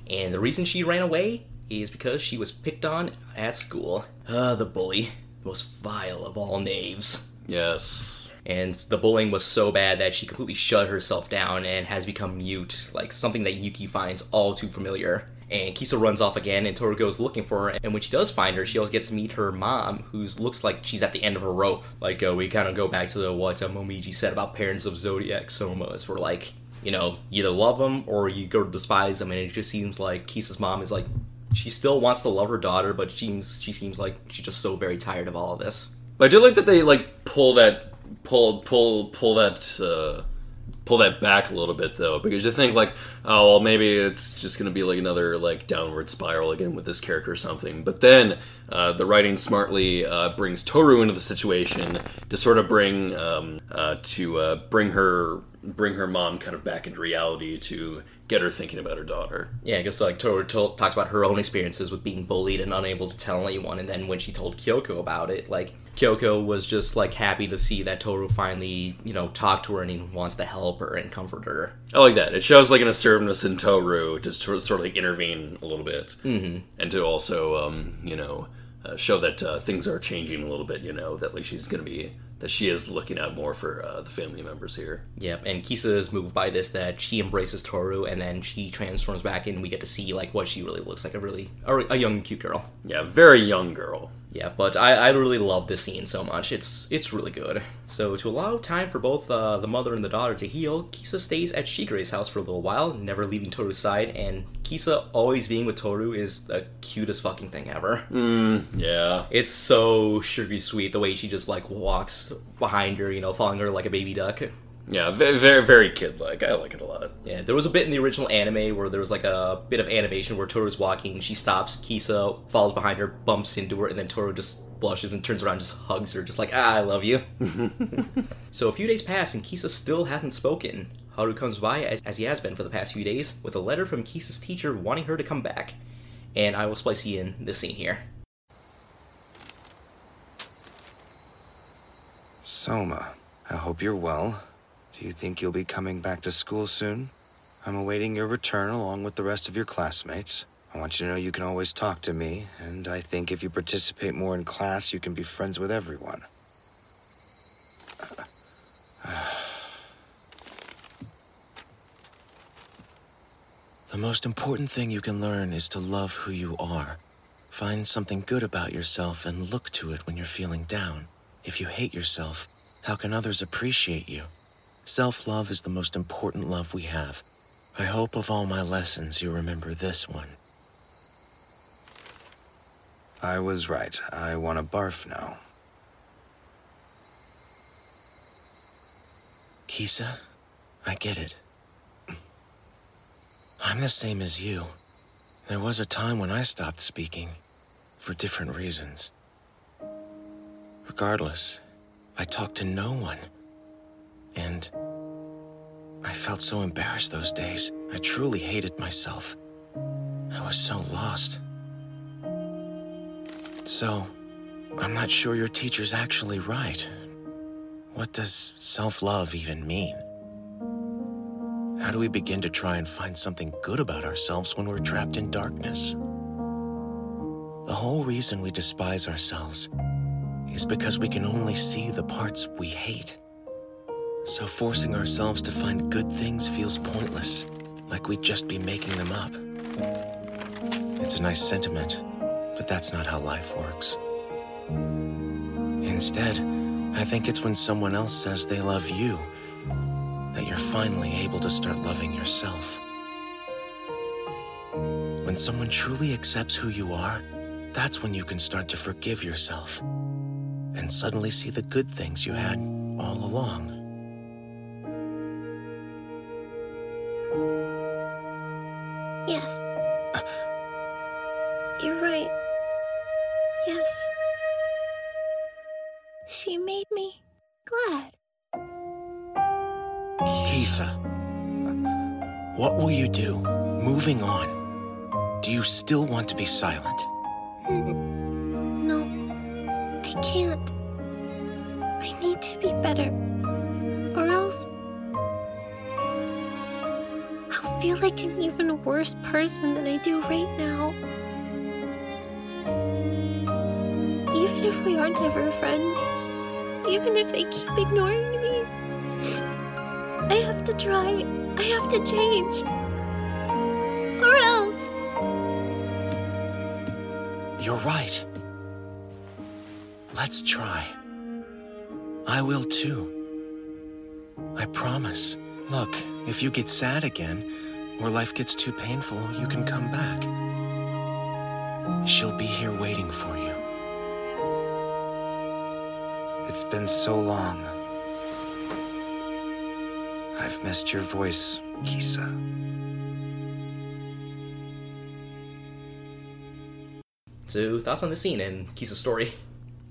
And the reason she ran away is because she was picked on at school. Ah, the bully. Most vile of all knaves. Yes. And the bullying was so bad that she completely shut herself down and has become mute, like something that Yuki finds all too familiar. And Kisa runs off again, and Toru goes looking for her. And when she does find her, she also gets to meet her mom, who looks like she's at the end of her rope. Like, uh, we kind of go back to the what uh, Momiji said about parents of Zodiac Somas, where, like, you know, you either love them or you go to despise them. And it just seems like Kisa's mom is like, she still wants to love her daughter, but she seems, she seems like she's just so very tired of all of this. I do like that they like pull that pull pull pull that uh, pull that back a little bit though, because you think like, oh well, maybe it's just gonna be like another like downward spiral again with this character or something. But then uh, the writing smartly uh, brings Toru into the situation to sort of bring um, uh, to uh, bring her bring her mom kind of back into reality to get her thinking about her daughter. Yeah, because like Toru told, talks about her own experiences with being bullied and unable to tell anyone, and then when she told Kyoko about it, like Kyoko was just like happy to see that Toru finally, you know, talked to her and he wants to help her and comfort her. I like that. It shows like an assertiveness in Toru to sort of, sort of like intervene a little bit, Mhm. and to also, um, you know, uh, show that uh, things are changing a little bit. You know, that like she's gonna be that she is looking out more for uh, the family members here. Yep, and Kisa is moved by this that she embraces Toru and then she transforms back and we get to see like what she really looks like a really a, a young cute girl. Yeah, very young girl. Yeah, but I, I really love this scene so much. It's it's really good. So to allow time for both uh, the mother and the daughter to heal, Kisa stays at Shigure's house for a little while, never leaving Toru's side, and Kisa always being with Toru is the cutest fucking thing ever. Mm, yeah. It's so sugary sweet the way she just like walks behind her, you know, following her like a baby duck. Yeah, very very, very kid like. I like it a lot. Yeah, there was a bit in the original anime where there was like a bit of animation where Toru's walking, she stops, Kisa follows behind her, bumps into her, and then Toru just blushes and turns around and just hugs her, just like, ah, I love you. so a few days pass and Kisa still hasn't spoken. Haru comes by, as, as he has been for the past few days, with a letter from Kisa's teacher wanting her to come back. And I will splice you in this scene here. Soma, I hope you're well. Do you think you'll be coming back to school soon? I'm awaiting your return along with the rest of your classmates. I want you to know you can always talk to me, and I think if you participate more in class, you can be friends with everyone. The most important thing you can learn is to love who you are. Find something good about yourself and look to it when you're feeling down. If you hate yourself, how can others appreciate you? Self love is the most important love we have. I hope of all my lessons you remember this one. I was right. I want to barf now. Kisa, I get it. I'm the same as you. There was a time when I stopped speaking, for different reasons. Regardless, I talked to no one. And I felt so embarrassed those days. I truly hated myself. I was so lost. So, I'm not sure your teacher's actually right. What does self love even mean? How do we begin to try and find something good about ourselves when we're trapped in darkness? The whole reason we despise ourselves is because we can only see the parts we hate. So forcing ourselves to find good things feels pointless, like we'd just be making them up. It's a nice sentiment, but that's not how life works. Instead, I think it's when someone else says they love you that you're finally able to start loving yourself. When someone truly accepts who you are, that's when you can start to forgive yourself and suddenly see the good things you had all along. Yes. You're right. Yes. She made me glad. Kisa, what will you do moving on? Do you still want to be silent? No, I can't. I need to be better. Or else. I'll feel like an even worse person than I do right now. Even if we aren't ever friends, even if they keep ignoring me, I have to try. I have to change. Or else. You're right. Let's try. I will too. I promise. Look, if you get sad again, or life gets too painful, you can come back. She'll be here waiting for you. It's been so long. I've missed your voice, Kisa. So, thoughts on the scene and Kisa's story?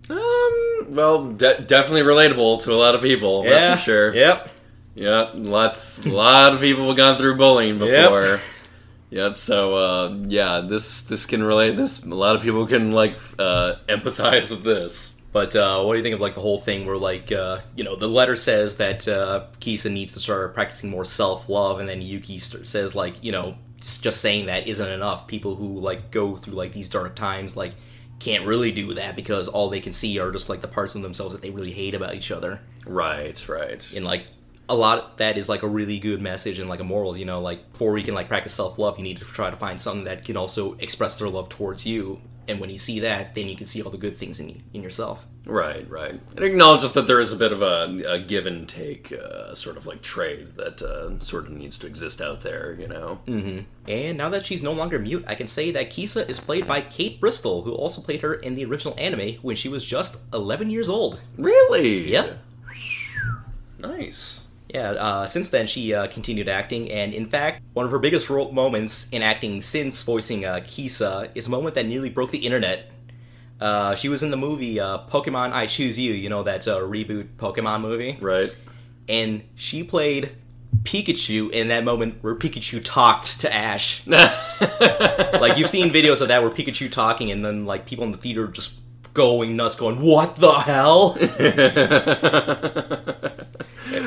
Um, well, de- definitely relatable to a lot of people. Yeah, that's for sure. Yep. Yeah, lots, a lot of people have gone through bullying before. Yep. So uh, yeah, this this can relate. This a lot of people can like uh, empathize with this. But uh, what do you think of like the whole thing where like uh, you know the letter says that uh, Kisa needs to start practicing more self love, and then Yuki st- says like you know just saying that isn't enough. People who like go through like these dark times like can't really do that because all they can see are just like the parts of themselves that they really hate about each other. Right. Right. And like a lot of that is like a really good message and like a morals. You know, like before we can like practice self love, you need to try to find something that can also express their love towards you. And when you see that, then you can see all the good things in in yourself. Right, right. It acknowledges that there is a bit of a, a give and take, uh, sort of like trade that uh, sort of needs to exist out there, you know? hmm And now that she's no longer mute, I can say that Kisa is played by Kate Bristol, who also played her in the original anime when she was just 11 years old. Really? Yep. Nice. Yeah, uh, since then she uh, continued acting, and in fact, one of her biggest ro- moments in acting since voicing uh, Kisa is a moment that nearly broke the internet. Uh, she was in the movie uh, Pokemon I Choose You, you know, that uh, reboot Pokemon movie. Right. And she played Pikachu in that moment where Pikachu talked to Ash. like, you've seen videos of that where Pikachu talking, and then, like, people in the theater just going nuts, going, What the hell?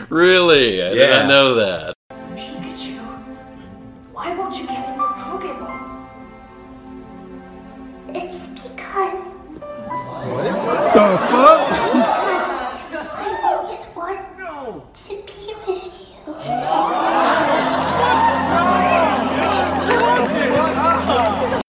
Really? I did Yeah. not know that. Pikachu, why won't you get in your Pokeball? It's because The fuck? I always want to be with you.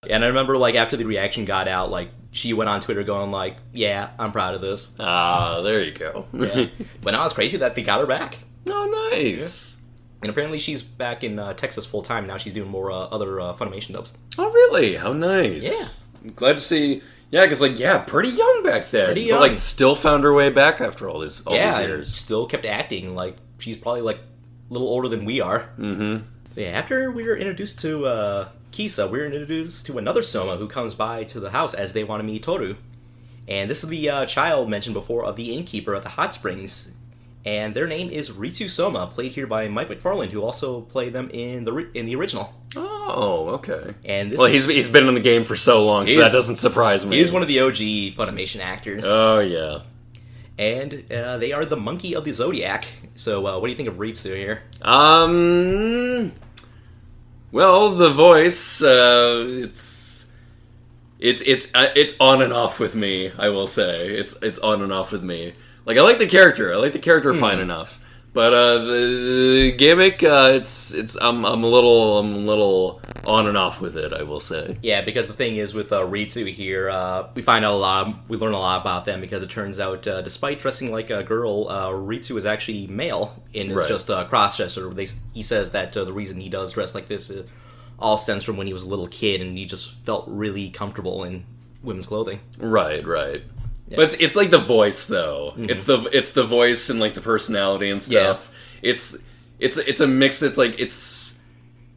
And I remember, like, after the reaction got out, like, she went on Twitter going, like, Yeah, I'm proud of this. Ah, there you go. yeah. But now it's crazy that they got her back. Oh, nice. And apparently she's back in uh, Texas full time now. She's doing more uh, other uh, Funimation dubs. Oh, really? How nice. Yeah. I'm glad to see. Yeah, because, like, yeah, pretty young back there. Pretty young. But, like, still found her way back after all this, all yeah, these years. still kept acting. Like she's probably like a little older than we are. Mm-hmm. So yeah, after we were introduced to uh, Kisa, we're introduced to another Soma who comes by to the house as they want to meet Toru. And this is the uh, child mentioned before of the innkeeper at the hot springs. And their name is Ritsu Soma, played here by Mike McFarland, who also played them in the in the original. Oh, okay. And this well, he's, he's been in the game for so long, so that doesn't surprise me. He's one of the OG Funimation actors. Oh, yeah. And uh, they are the monkey of the zodiac. So, uh, what do you think of Ritsu here? Um. Well, the voice, uh, it's it's it's uh, it's on and off with me. I will say it's it's on and off with me. Like I like the character. I like the character fine enough. But uh, the, the gimmick, uh, it's it's I'm I'm a little I'm a little on and off with it. I will say. Yeah, because the thing is with uh, Ritsu here, uh, we find out a lot. We learn a lot about them because it turns out, uh, despite dressing like a girl, uh, Ritsu is actually male and is Right. just a cross-dresser. They, he says that uh, the reason he does dress like this uh, all stems from when he was a little kid and he just felt really comfortable in women's clothing. Right, right. Yeah. But it's, it's like the voice though. Mhm. It's the it's the voice and like the personality and stuff. It's it's it's a mix that's like it's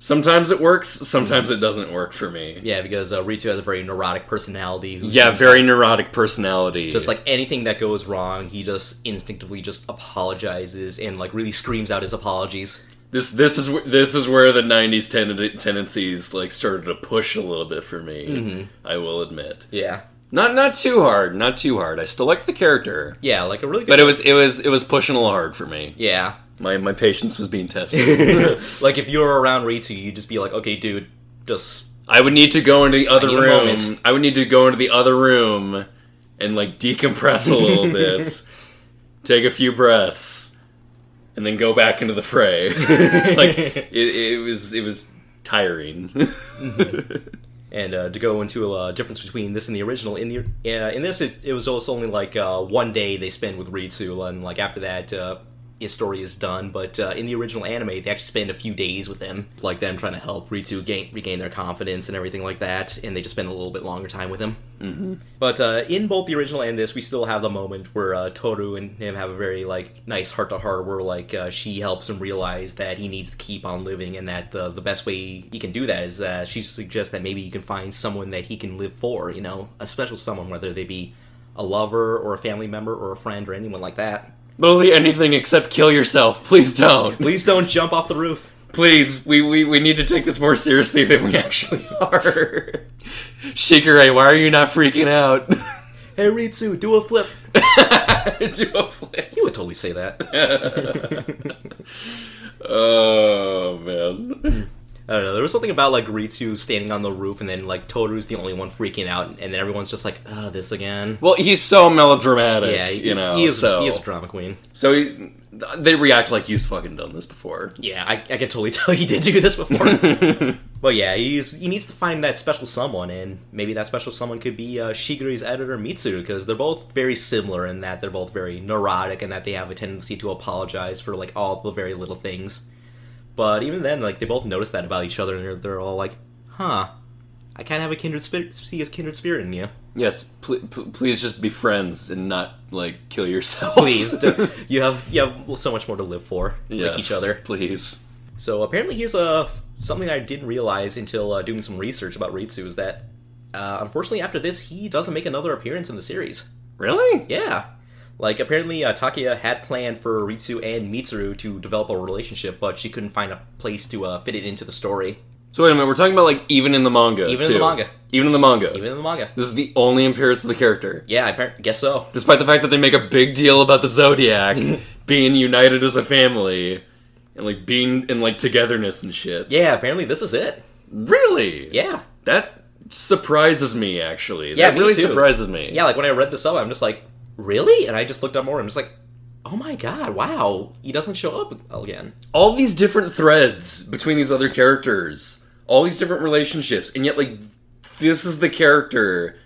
sometimes it works, sometimes it doesn't work for me. Yeah, because uh, Ritsu has a very neurotic personality. who Yeah, very neurotic personality. Just like anything that goes wrong, he just instinctively just apologizes and like really screams out his apologies. this this is this is where the '90s ten- tendencies like started to push a little bit for me. Mhm. I will admit. Yeah. Not not too hard, not too hard. I still like the character. Yeah, like a really good But it was it was it was pushing a little hard for me. Yeah. My my patience was being tested. like if you were around Ritsu, you'd just be like, okay, dude, just I would need to go into the other a room. I would need to go into the other room and like decompress a little bit, take a few breaths, and then go back into the fray. like it, it was it was tiring. Mm-hmm. And uh, to go into a uh, difference between this and the original. In the uh, in this, it, it was also only like uh, one day they spend with Ritsu, and like after that, uh, his story is done. But uh, in the original anime, they actually spend a few days with him, It's like them trying to help Ritsu gain, regain their confidence and everything like that. And they just spend a little bit longer time with him. mm-hmm. But uh, in both the original and this, we still have the moment where uh, Toru and him have a very like nice heart to heart, where like uh, she helps him realize that he needs to keep on living, and that the the best way he can do that is uh, she suggests that maybe he can find someone that he can live for, you know, a special someone, whether they be a lover or a family member or a friend or anyone like that. Literally anything except kill yourself. Please don't. Please don't jump off the roof. Please, we, we, we need to take this more seriously than we actually are. Shigure, why are you not freaking out? Hey Ritsu, do a flip. do a flip. He would totally say that. oh man. I don't know. There was something about like Ritsu standing on the roof, and then like Toru's the only one freaking out, and then everyone's just like, "Ah, this again." Well, he's so melodramatic. Yeah, he- you know. he is- so he is a drama queen. So he, they react like he's fucking done this before. Yeah, I, I can totally tell he did do this before. but yeah, he's he needs to find that special someone, and maybe that special someone could be uh, editor Mitsuru, because they're both very similar in that they're both very neurotic, and that they have a tendency to apologize for like all the very little things. But even then, like they both notice that about each other, and they're, they're all like, "Huh, I kind of have a kindred spirit, see a kindred spirit in you." Yes, pl- pl- please just be friends and not like kill yourself. Please, you have you have so much more to live for, like Yes, each other. Please. So apparently, here's a something I didn't realize until uh, doing some research about Ritsu is that uh, unfortunately after this he doesn't make another appearance in the series. Really? Yeah. Like apparently uh, Takaya had planned for Ritsu and Mitsuru to develop a relationship, but she couldn't find a place to uh, fit it into the story. So wait a minute, we're talking about like even in the manga. Even in the manga. Even in the manga. Even in the manga. This is the only appearance of the character. Yeah, I guess so. Despite the fact that they make a big deal about the Zodiac being united as a family and like being in like togetherness and shit. Yeah, apparently this is it. Really? Yeah. That surprises me actually. Yeah, that really too. surprises me. Yeah, like when I read this up, I'm just like, really? And I just looked up more. I'm just like, oh my god, wow, he doesn't show up again. all these different threads between these other characters, all these different relationships, and yet like this is the character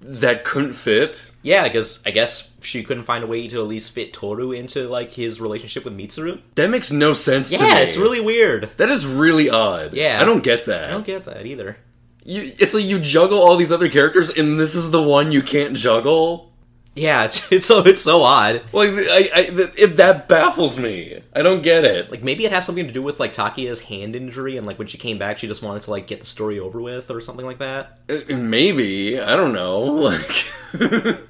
that couldn't fit. Yeah, because I guess she couldn't find a way to at least fit Toru into like his relationship with Mitsuru. That makes no sense to me. Yeah, it's really weird. That is really odd. Yeah. I don't get that. I don't get that either. You, it's like you juggle all these other characters, and this is the one you can't juggle. Yeah, it's it's so it's so odd. Like I, I it, that baffles me. I don't get it. Like maybe it has something to do with like Takaya's hand injury, and like when she came back, she just wanted to like get the story over with or something like that. Uh, Maybe I don't know. Like,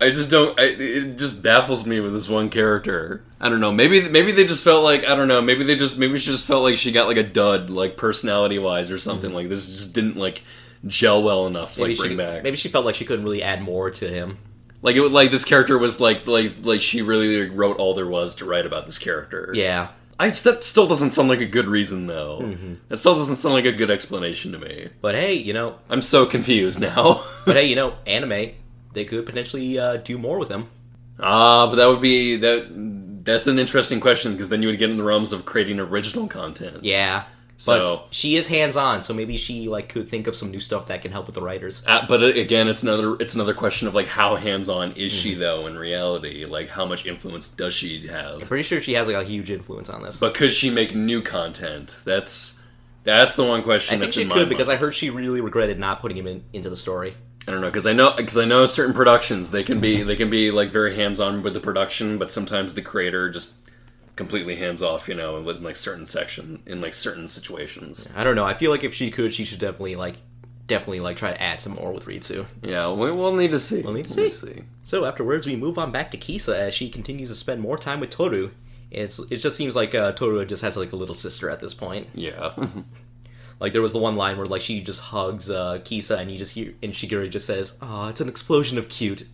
I just don't. I, it just baffles me with this one character. I don't know. Maybe maybe they just felt like I don't know. Maybe they just maybe she just felt like she got like a dud, like personality wise or something. Like this just didn't like gel well enough to Maybe like bring she, back. Maybe she felt like she couldn't really add more to him. Like it would like this character was like like like she really like, wrote all there was to write about this character. Yeah. I that still doesn't sound like a good reason though. Mhm. That still doesn't sound like a good explanation to me. But hey, you know, I'm so confused now. but hey, you know, anime, they could potentially uh, do more with him. Ah, but that would be that. That's an interesting question because then you would get in the realms of creating original content. Yeah. So- But she is hands on, so maybe she like could think of some new stuff that can help with the writers. Uh, but uh, again, it's another it's another question of like how hands on is she though in reality? Like how much influence does she have? I'm pretty sure she has like a huge influence on this. But could she make new content? That's that's the one question I think that's she in could because I heard she really regretted not putting him in, into the story. I don't know because I know because I know certain productions they can be they can be like very hands on with the production, but sometimes the creator just completely hands off, you know, with like certain section in like certain situations. I don't know. I feel like if she could, she should definitely like definitely like try to add some more with Ritsu. Yeah, we, we'll need to see. We'll need to We'll see. need to see. So afterwards, we move on back to Kisa as she continues to spend more time with Toru. It's it just seems like uh, Toru just has like a little sister at this point. Yeah. Like there was the one line where like she just hugs uh, Kisa and you just hear and Shigure just says, "Oh, it's an explosion of cute,"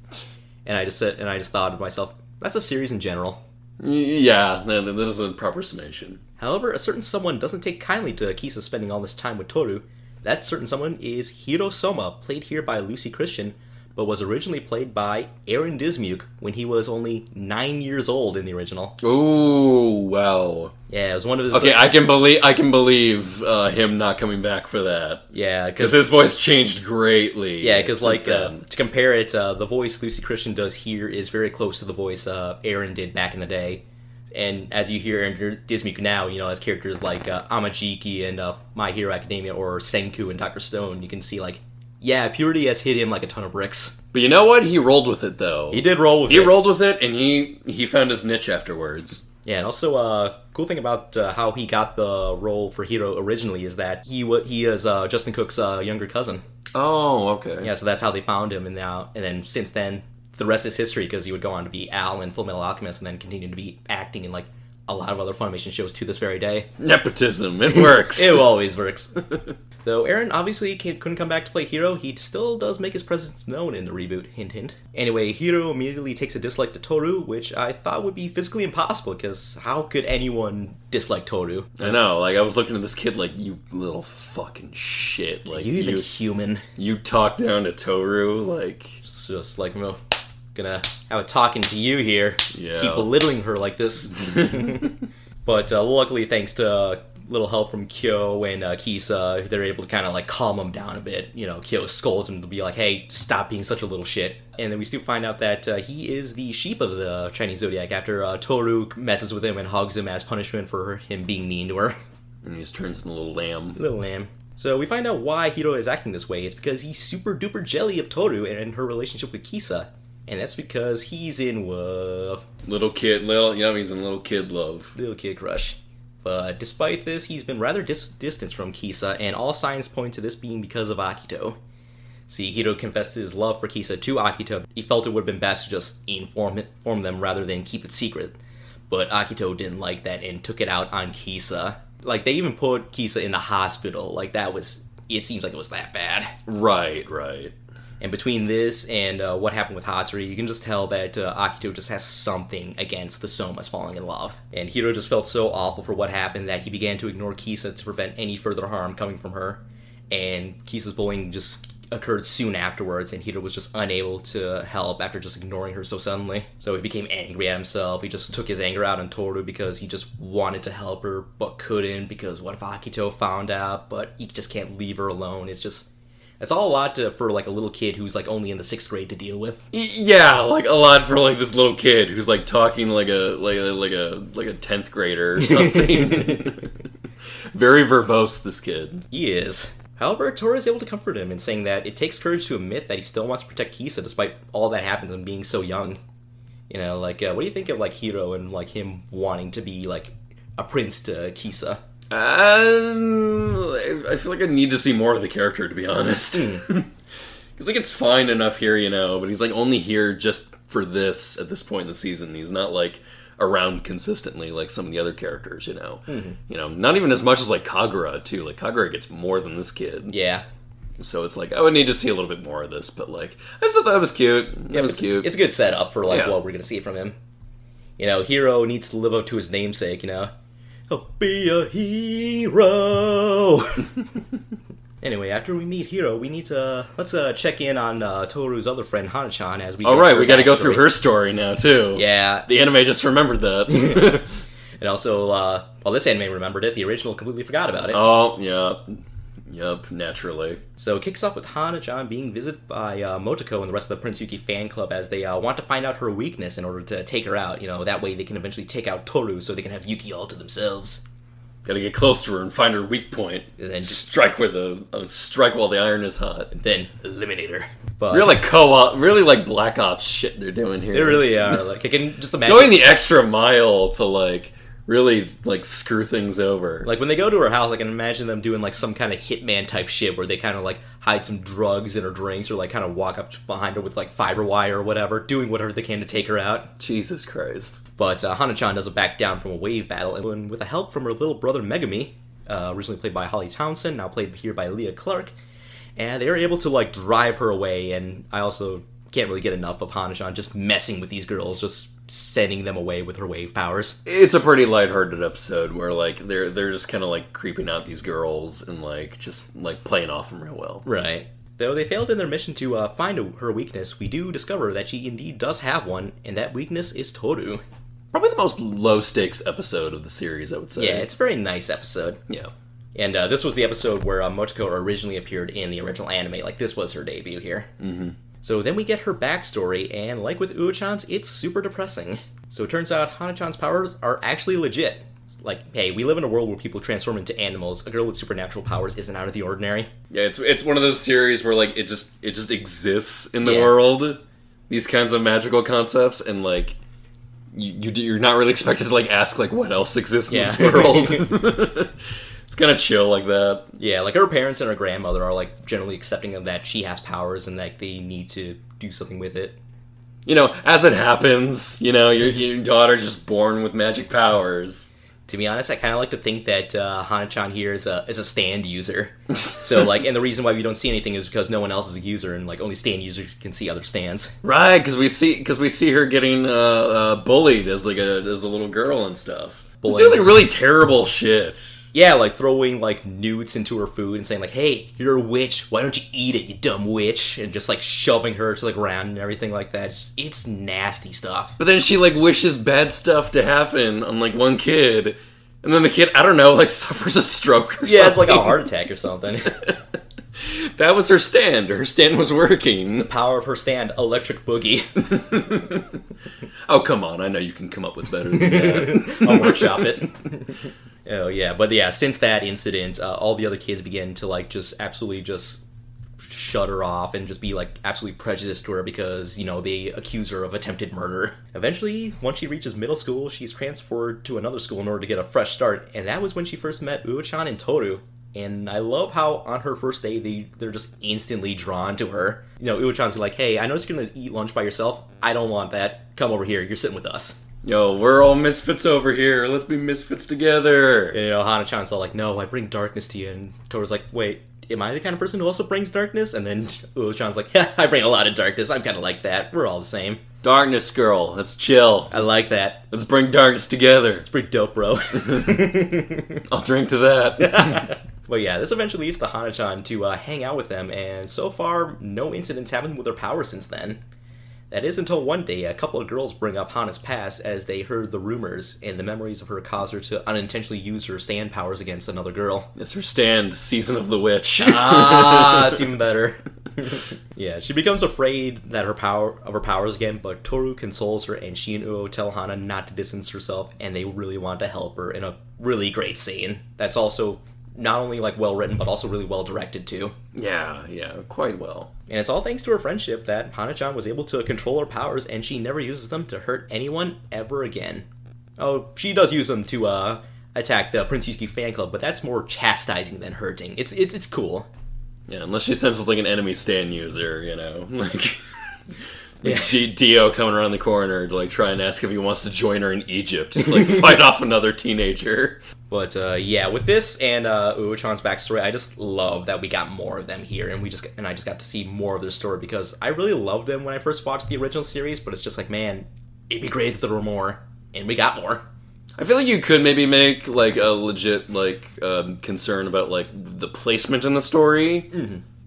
and I just said and I just thought to myself, that's a series in general. Yeah, that, that is a proper summation. However, a certain someone doesn't take kindly to Kisa spending all this time with Toru. That certain someone is Hiro Soma, played here by Lucy Christian, but was originally played by Aaron Dismuke when he was only nine years old in the original. Ooh, wow. Yeah, it was one of his. Okay, I can believe I can believe uh, him not coming back for that. Yeah, because his voice changed greatly. Yeah, because like uh, to compare it, uh, the voice Lucy Christian does here is very close to the voice uh, Aaron did back in the day. And as you hear Aaron Dismuke now, you know, as characters like uh, Amajiki and uh, My Hero Academia or Senku and Doctor Stone, you can see like, yeah, Purity has hit him like a ton of bricks. But you know what? He rolled with it though. He did roll with he it. He rolled with it, and he he found his niche afterwards. Yeah, and also, uh, cool thing about uh, how he got the role for Hiro originally is that he wa he is uh, Justin Cook's uh, younger cousin. Oh, okay. Yeah, so that's how they found him, and now and then since then, the rest is history because he would go on to be Al in Full Metal Alchemist and then continue to be acting in like a lot of other Funimation shows to this very day. Nepotism, it works. it always works. Though Aaron obviously can't, couldn't come back to play Hiro, he still does make his presence known in the reboot. Hint, hint. Anyway, Hiro immediately takes a dislike to Toru, which I thought would be physically impossible because how could anyone dislike Toru? I know, like I was looking at this kid like you little fucking shit. Like you even human. You talk down to Toru, like just like, no, gonna have a talking to you here. Yeah. Keep belittling her like this. but uh, luckily, thanks to uh, little help from Kyo and uh, Kisa, they're able to kind of like calm him down a bit. You know, Kyo scolds him to be like, "Hey, stop being such a little shit." And then we still find out that uh, he is the sheep of the Chinese zodiac after uh, Toru messes with him and hogs him as punishment for him being mean to her. and he just turns into a little lamb. Little lamb. So we find out why Hiro is acting this way. It's because he's super duper jelly of Toru and her relationship with Kisa. And that's because he's in love. Little kid, little yeah, he's in little kid love. Little kid crush. But despite this, he's been rather dis- distant from Kisa, and all signs point to this being because of Akito. See, Hiro confessed his love for Kisa to Akito. He felt it would have been best to just inform, it, inform them rather than keep it secret. But Akito didn't like that and took it out on Kisa. Like, they even put Kisa in the hospital. Like, that was. It seems like it was that bad. Right, right. And between this and uh, what happened with Hatori, you can just tell that uh, Akito just has something against the Somas falling in love. And Hiro just felt so awful for what happened that he began to ignore Kisa to prevent any further harm coming from her. And Kisa's bullying just occurred soon afterwards, and Hiro was just unable to help after just ignoring her so suddenly. So he became angry at himself. He just took his anger out on Toru because he just wanted to help her but couldn't because what if Akito found out? But he just can't leave her alone. It's just it's all a lot to, for like a little kid who's like only in the sixth grade to deal with. Yeah, like a lot for like this little kid who's like talking like a like a like a like a tenth grader or something. Very verbose, this kid. He is. However, Toru is able to comfort him in saying that it takes courage to admit that he still wants to protect Kisa despite all that happens and being so young. You know, like uh, what do you think of like Hiro and like him wanting to be like a prince to Kisa? Um, I feel like I need to see more of the character to be honest. Because like it's fine enough here, you know, but he's like only here just for this at this point in the season. He's not like around consistently like some of the other characters, you know. Mhm. You know, not even as much as like Kagura too. Like Kagura gets more than this kid. Yeah. So it's like I would need to see a little bit more of this, but like I still thought it was cute. It was it's, cute. It's a good setup for like Yeah. what we're gonna see from him. You know, hero needs to live up to his namesake. You know, I'll be a hero. anyway, after we meet Hiro, we need to let's uh, check in on uh, Toru's other friend Hana-chan as we. All get right, we got to go through her story now too. Yeah. the anime just remembered that. and also, uh, well, this anime remembered it. The original completely forgot about it. oh, yeah, yep, naturally. So it kicks off with Hana-chan being visited by uh, Motoko and the rest of the Prince Yuki fan club as they uh, want to find out her weakness in order to take her out. You know, that way they can eventually take out Toru so they can have Yuki all to themselves. Got to get close to her and find her weak point, and then strike with a, a strike while the iron is hot. And then eliminate her. But really like co-op, really like Black Ops shit they're doing here. They really are. Like I can just imagine going the extra mile to like really like screw things over. Like when they go to her house, I can imagine them doing like some kind of hitman type shit where they kind of like hide some drugs in her drinks or like kind of walk up behind her with like fiber wire or whatever, doing whatever they can to take her out. Jesus Christ. But uh, Hana-chan doesn't back down from a wave battle, and with the help from her little brother Megumi, uh, originally played by Holly Townsend, now played here by Leah Clark, and they are able to like drive her away. And I also can't really get enough of Hana-chan just messing with these girls, just sending them away with her wave powers. It's a pretty lighthearted episode where like they're they're just kind of like creeping out these girls and like just like playing off them real well. Right. Though they failed in their mission to uh, find a, her weakness, we do discover that she indeed does have one, and that weakness is Toru. Probably the most low stakes episode of the series, I would say. Yeah, it's a very nice episode. Yeah. And uh, this was the episode where uh, Motoko originally appeared in the original anime. Like, this was her debut here. Mm-hmm. So then we get her backstory, and like with Uo-chan's, it's super depressing. So it turns out Hana-chan's powers are actually legit. It's like, hey, we live in a world where people transform into animals. A girl with supernatural powers isn't out of the ordinary. Yeah, it's it's one of those series where like it just it just exists in the Yeah. world. These kinds of magical concepts and like you, you you're not really expected to like ask like what else exists in Yeah. this world. it's kind of chill like that. Yeah, like her parents and her grandmother are like generally accepting of that she has powers and that they need to do something with it. you know, as it happens, you know, your your daughter's just born with magic powers. To be honest, I kind of like to think that uh, Hana-chan here is a is a stand user. so like, and the reason why we don't see anything is because no one else is a user, and like only stand users can see other stands. Right, because we see because we see her getting uh, uh, bullied as like a as a little girl and stuff. It's Bullying. really really terrible shit. Yeah, like throwing like newts into her food and saying like, "Hey, you're a witch. Why don't you eat it, you dumb witch?" And just like shoving her to the ground and everything like that. It's, it's nasty stuff. But then she like wishes bad stuff to happen on like one kid, and then the kid I don't know like suffers a stroke or Yeah, it's like a heart attack or something. that was her stand. Her stand was working. the power of her stand, electric boogie. Oh come on! I know you can come up with better than that. I'll workshop it. Oh yeah, but yeah, since that incident, uh, all the other kids began to like just absolutely just shut her off and just be like absolutely prejudiced to her because you know they accuse her of attempted murder. Eventually, once she reaches middle school, she's transferred to another school in order to get a fresh start, and that was when she first met Uo-chan and Toru. And I love how on her first day they they're just instantly drawn to her. You know, Uo-chan's like, "Hey, I know you're gonna eat lunch by yourself. I don't want that. Come over here. You're sitting with us." Yo, we're all misfits over here. Let's be misfits together. And, you know, Hana-chan's all like, "No, I bring darkness to you," and Toru's like, "Wait, am I the kind of person who also brings darkness?" And then Uo-chan's like, "Yeah, I bring a lot of darkness. I'm kind of like that. We're all the same." Darkness girl, let's chill. I like that. Let's bring darkness together. It's pretty dope, bro. I'll drink to that. but yeah, this eventually leads to Hana-chan to uh, hang out with them, and so far, no incidents happened with her power since then. That is until one day, a couple of girls bring up Hana's past as they heard the rumors, and the memories of her cause her to unintentionally use her stand powers against another girl. It's her stand, season of the witch. ah, it's even better. yeah, she becomes afraid that her power of her powers again, but Toru consoles her, and she and Uo tell Hana not to distance herself, and they really want to help her in a really great scene. That's also not only like well written, but also really well directed too. yeah, yeah, quite well. And it's all thanks to her friendship that Hana-chan was able to control her powers, and she never uses them to hurt anyone ever again. Oh, she does use them to uh, attack the Prince Yuki fan club, but that's more chastising than hurting. It's it's it's cool. Yeah, unless she senses like an enemy stand user, you know, like. Yeah. Like Dio coming around the corner to like try and ask if he wants to join her in Egypt to like fight off another teenager. But uh, yeah, with this and uh, Uo-chan's backstory, I just love that we got more of them here, and we just and I just got to see more of their story because I really loved them when I first watched the original series. But it's just like, man, it'd be great if there were more, and we got more. I feel like you could maybe make like a legit like um, concern about like the placement in the story.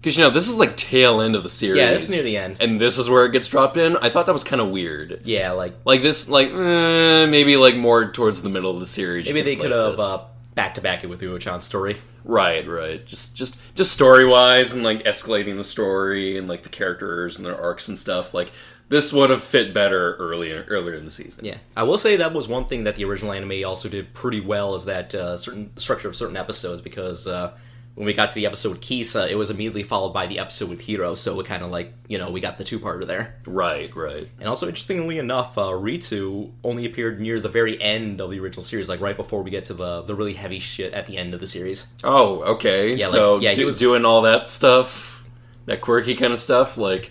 Because you know this is like tail end of the series. Yeah, this is near the end. and this is where it gets dropped in. I thought that was kind of weird. Yeah, like Like this, like eh, maybe like more towards the middle of the series. maybe they could have uh, back to back it with Uo-chan's story. Right, right. Just, just, just story wise, and like escalating the story and like the characters and their arcs and stuff. Like this would have fit better earlier, earlier in the season. Yeah, I will say that was one thing that the original anime also did pretty well is that uh, certain structure of certain episodes because uh, when we got to the episode with Kisa, it was immediately followed by the episode with Hiro, so it kind of like you know we got the two parter there. Right, right. And also, interestingly enough, uh, Ritsu only appeared near the very end of the original series, like right before we get to the the really heavy shit at the end of the series. Oh, okay. Yeah, like- so yeah, he do- was- doing all that stuff, that quirky kind of stuff, like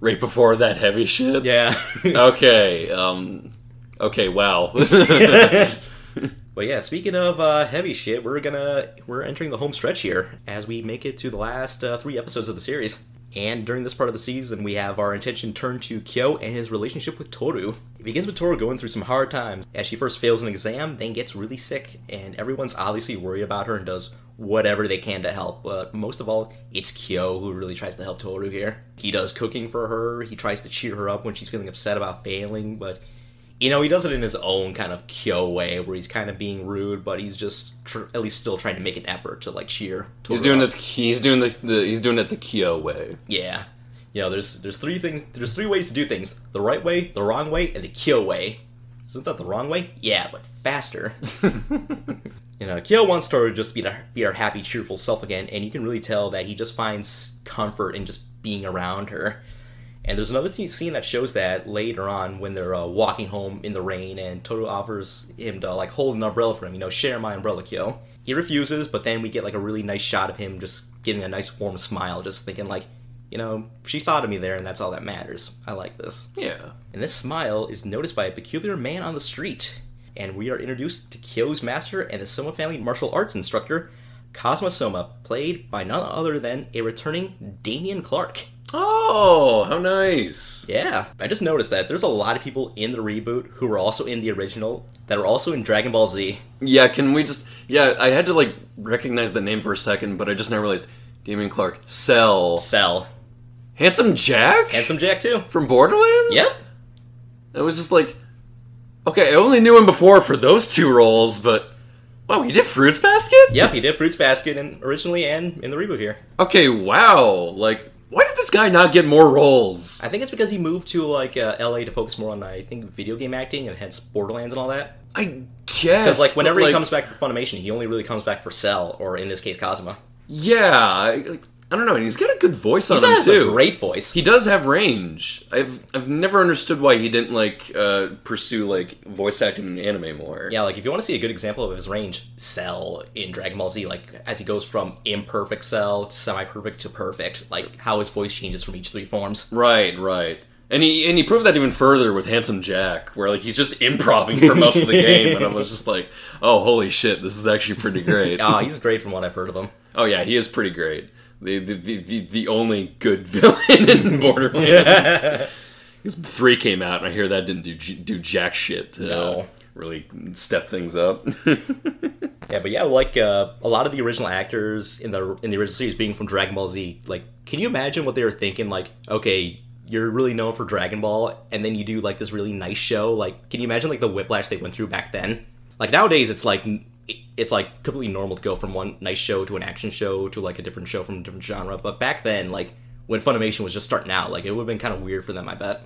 right before that heavy shit. Yeah. okay. Um. Okay. Wow. But yeah, speaking of uh, heavy shit, we're gonna we're entering the home stretch here as we make it to the last uh, three episodes of the series. And during this part of the season, we have our attention turned to Kyo and his relationship with Toru. It begins with Toru going through some hard times as she first fails an exam, then gets really sick, and everyone's obviously worried about her and does whatever they can to help. But most of all, it's Kyo who really tries to help Toru here. He does cooking for her. He tries to cheer her up when she's feeling upset about failing, but you know, he does it in his own kind of Kyo way, where he's kind of being rude, but he's just tr- at least still trying to make an effort to like cheer. he's doing it. He's doing the, the. He's doing it the Kyo way. Yeah, you know, there's there's three things. There's three ways to do things: the right way, the wrong way, and the Kyo way. Isn't that the wrong way? Yeah, but faster. you know, Kyo wants to just be the, be our happy, cheerful self again, and you can really tell that he just finds comfort in just being around her. And there's another scene- that shows that later on when they're uh, walking home in the rain, and Toru offers him to like hold an umbrella for him. You know, share my umbrella, Kyo. He refuses, but then we get like a really nice shot of him just giving a nice warm smile, just thinking like, You know, she thought of me there, and that's all that matters. I like this. Yeah. And this smile is noticed by a peculiar man on the street. And we are introduced to Kyo's master and the Soma family martial arts instructor, Kazuma Soma, played by none other than a returning Dameon Clarke. Oh, how nice. Yeah, I just noticed that there's a lot of people in the reboot who were also in the original that are also in Dragon Ball Z. Yeah, can we just? Yeah, I had to like recognize the name for a second, but I just now realized Dameon Clarke, Cell, Cell, Handsome Jack, Handsome Jack too, from Borderlands. Yep. It was just like, okay, I only knew him before for those two roles, but wow, he did Fruits Basket. Yep, he did Fruits Basket and originally and in the reboot here. Okay, wow, like. Why did this guy not get more roles? I think it's because he moved to like uh, LA to focus more on I think video game acting and hence Borderlands and all that. I Because guess. like whenever but, he comes back for Funimation, he only really comes back for Cell or in this case Kazuma. Yeah, like, I don't know. and He's got a good voice on He him has a too. great voice. He does have range. I've I've never understood why he didn't like uh, pursue like voice acting in anime more. Yeah, like if you want to see a good example of his range, Cell in Dragon Ball Z, like as he goes from imperfect Cell to semi-perfect to perfect, like how his voice changes from each three forms. Right, right. And he and he proved that even further with Handsome Jack, where like he's just improving for most of the game, and I was just like, oh holy shit, this is actually pretty great. Ah, he's great from what I've heard of him. Oh yeah, he is pretty great. The the the, the, only good villain in Borderlands. Because three came out, and I hear that didn't do do jack shit. To, No. really step things up. Yeah, but yeah, like uh, a lot of the original actors in the in the original series being from Dragon Ball Z, like, can you imagine what they were thinking? Like, okay, you're really known for Dragon Ball, and then you do like this really nice show. Like, can you imagine like the whiplash they went through back then? Like nowadays, it's like it's like completely normal to go from one nice show to an action show to like a different show from a different genre. But back then, like when Funimation was just starting out, like it would have been kind of weird for them. I bet.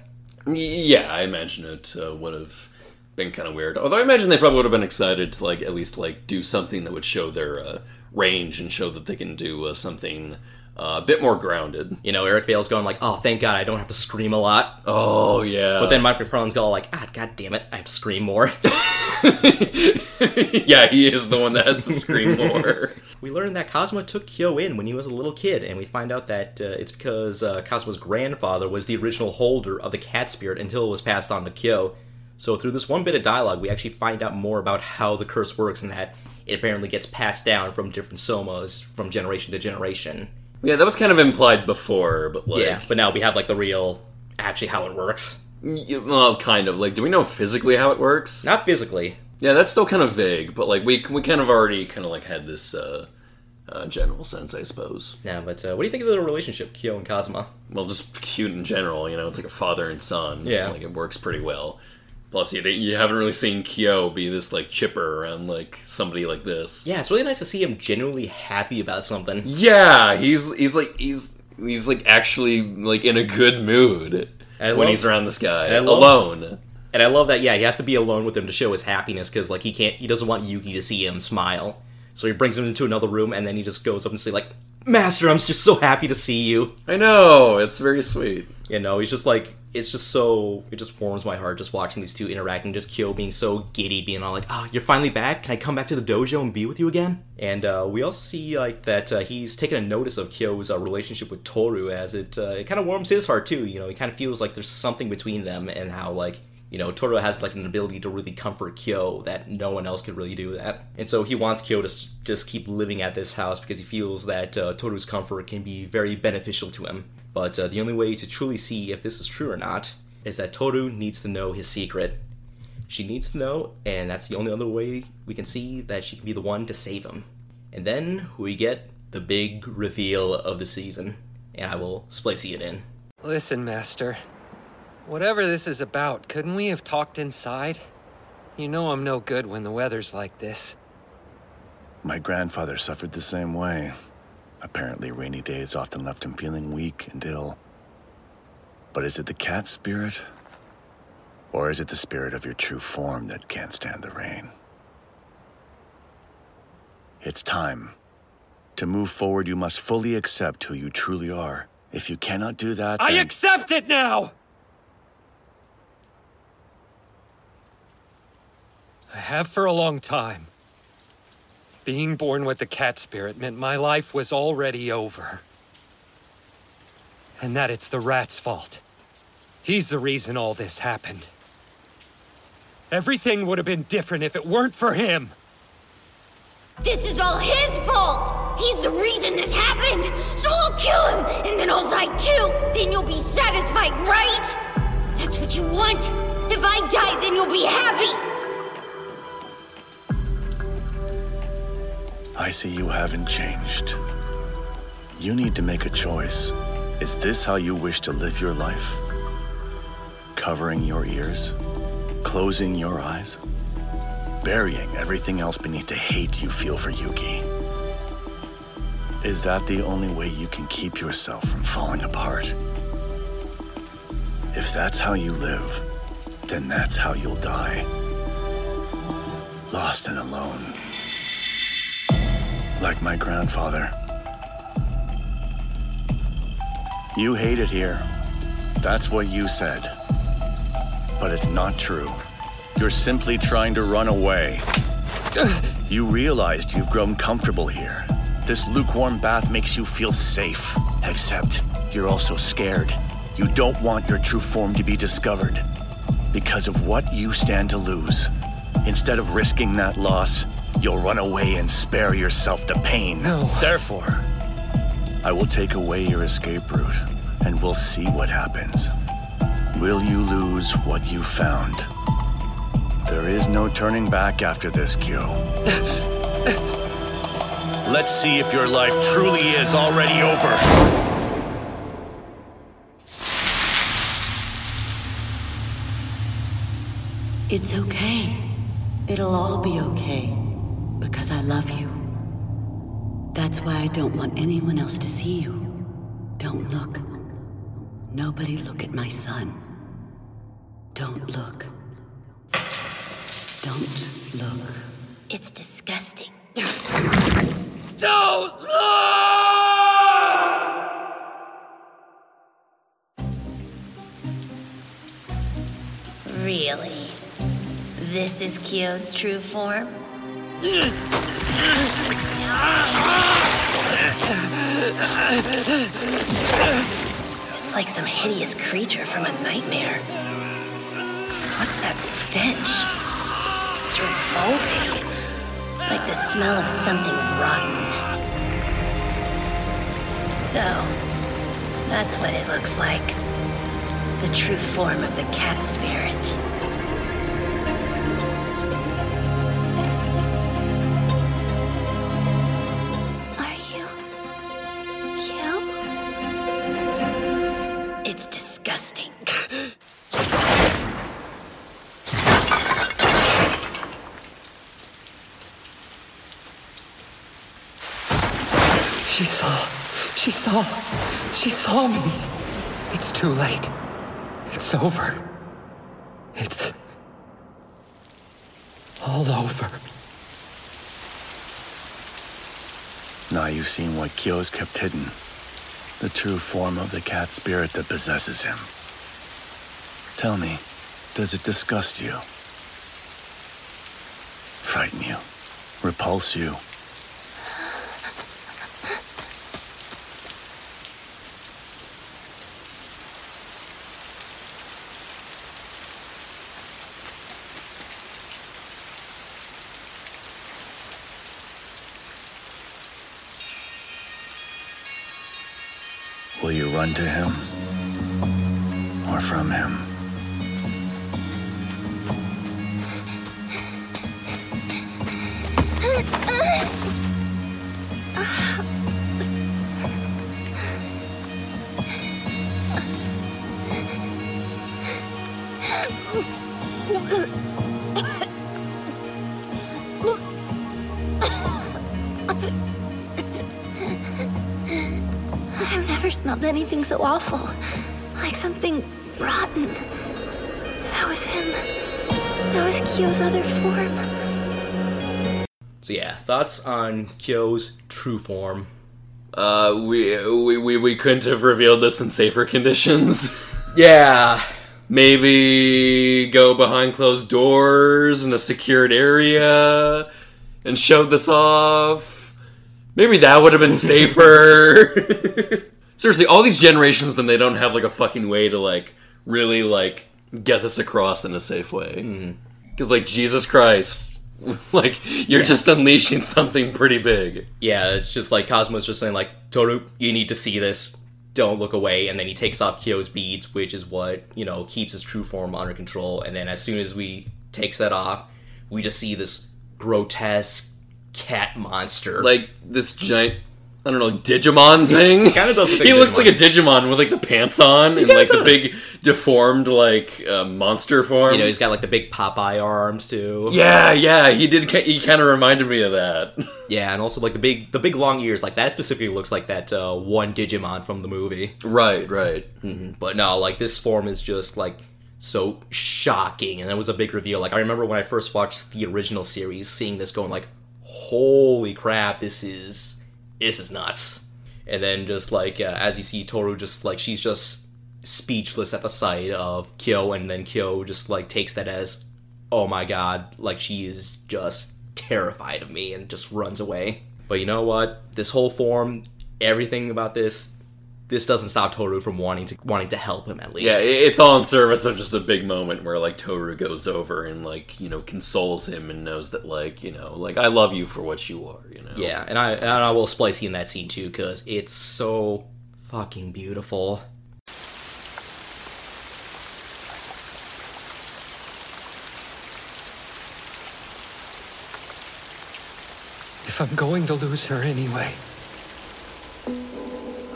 Yeah, I imagine it uh, would have been kind of weird. Although I imagine they probably would have been excited to like at least like do something that would show their uh, range and show that they can do uh, something uh, a bit more grounded. You know, Eric Vale's going like, "Oh, thank God, I don't have to scream a lot." Oh yeah. But then Mike McFarlane's going like, "Ah, God damn it, I have to scream more." yeah, he is the one that has to scream more. we learn that Kazuma took Kyo in when he was a little kid, and we find out that uh, it's because uh, Kazuma's grandfather was the original holder of the cat spirit until it was passed on to Kyo. So through this one bit of dialogue, we actually find out more about how the curse works and that it apparently gets passed down from different somas from generation to generation. Yeah, that was kind of implied before, but like yeah, but now we have like the real, actually how it works. y- well, kind of like. Do we know physically how it works? Not physically. Yeah, that's still kind of vague, but like we we kind of already kind of like had this uh, uh, general sense, I suppose. Yeah, but uh, what do you think of the relationship, Kyo and Kazuma? Well, just cute in general, you know, it's like a father and son. Yeah. like it works pretty well. Plus, you you haven't really seen Kyo be this like chipper around like somebody like this. Yeah, it's really nice to see him genuinely happy about something. Yeah, he's he's like he's he's like actually like in a good mood when love- he's around this guy and love- alone. And I love that. Yeah, he has to be alone with him to show his happiness because like he can't. He doesn't want Yuki to see him smile. So he brings him into another room, and then he just goes up and say like, "Master, I'm just so happy to see you." I know it's very sweet. You know, he's just like it's just so it just warms my heart just watching these two interacting. Just Kyo being so giddy, being all like, "Oh, you're finally back. Can I come back to the dojo and be with you again?" And uh, we also see like that uh, he's taken a notice of Kyo's uh, relationship with Toru as it uh, it kind of warms his heart too. You know, he kind of feels like there's something between them, and how like you know, Toru has like an ability to really comfort Kyo that no one else could really do that. And so he wants Kyo to just keep living at this house because he feels that uh, Toru's comfort can be very beneficial to him. But uh, the only way to truly see if this is true or not is that Toru needs to know his secret. She needs to know, and that's the only other way we can see that she can be the one to save him. And then we get the big reveal of the season, and I will splicy it in. Listen, Master. Whatever this is about, couldn't we have talked inside? You know I'm no good when the weather's like this. My grandfather suffered the same way. Apparently, rainy days often left him feeling weak and ill. But is it the cat spirit? Or is it the spirit of your true form that can't stand the rain? It's time. To move forward, you must fully accept who you truly are. If you cannot do that, I then- accept it now! I have for a long time. Being born with the cat spirit meant my life was already over. and that it's the rat's fault. He's the reason all this happened. Everything would have been different if it weren't for him. This is all his fault! He's the reason this happened! So I'll kill him, and then I'll die too! Then you'll be satisfied, right? That's what you want! If I die, then you'll be happy! I see you haven't changed. You need to make a choice. Is this how you wish to live your life? Covering your ears? Closing your eyes? Burying everything else beneath the hate you feel for Yuki? Is that the only way you can keep yourself from falling apart? If that's how you live, then that's how you'll die. Lost and alone. Like my grandfather. You hate it here. That's what you said. But it's not true. You're simply trying to run away. You realized you've grown comfortable here. This lukewarm bath makes you feel safe. Except, you're also scared. You don't want your true form to be discovered. Because of what you stand to lose. Instead of risking that loss, you'll run away and spare yourself the pain. No. Therefore, I will take away your escape route, and we'll see what happens. Will you lose what you found? There is no turning back after this, Kyo. Let's see if your life truly is already over. It's okay. It'll all be okay. Because I love you. That's why I don't want anyone else to see you. Don't look. Nobody look at my son. Don't look. Don't look. It's disgusting. Don't look! Really? This is Kyo's true form? It's like some hideous creature from a nightmare. What's that stench? It's revolting. Like the smell of something rotten. So, that's what it looks like. The true form of the cat spirit. Saw. She saw me. It's too late. It's over. It's. all over. Now you've seen what Kyo's kept hidden. The true form of the cat spirit that possesses him. Tell me, does it disgust you? Frighten you? Repulse you? Will you run to him? Or from him? never smelled anything so awful. Like something rotten. That was him. That was Kyo's other form. So yeah, thoughts on Kyo's true form. Uh, we, we we we couldn't have revealed this in safer conditions. yeah, maybe go behind closed doors in a secured area and show this off. Maybe that would have been safer. seriously, all these generations, then they don't have like a fucking way to like really like get this across in a safe way. Mm-hmm. Because like Jesus Christ, like you're Yeah. just unleashing something pretty big. Yeah, it's just like Kazuma's just saying like, Toru, you need to see this. Don't look away. And then he takes off Kyo's beads, which is what you know keeps his true form under control. And then as soon as we takes that off, we just see this grotesque cat monster. Like this giant. I don't know, like Digimon thing. Kinda does look like he looks Digimon. like a Digimon with like the pants on and like the big deformed like uh, monster form. you know, he's got like the big Popeye arms too. yeah, yeah, he did. He kind of reminded me of that. Yeah, and also like the big the big long ears, like that specifically looks like that uh, one Digimon from the movie. Right, right. hmm But no, like this form is just like so shocking, and it was a big reveal. Like I remember when I first watched the original series, seeing this going like, "Holy crap, this is this is nuts!" And then just like uh, as you see Toru, just like she's just speechless at the sight of Kyo, and then Kyo just like takes that as, "Oh my god!" Like she is just terrified of me and just runs away. But you know what? This whole form, everything about this, this doesn't stop Toru from wanting to wanting to help him at least. Yeah, it's all in service of just a big moment where like Toru goes over and like you know consoles him and knows that like you know like I love you for what you are. You know. Yeah, and I and I will splice you in that scene too because it's so fucking beautiful. If I'm going to lose her anyway,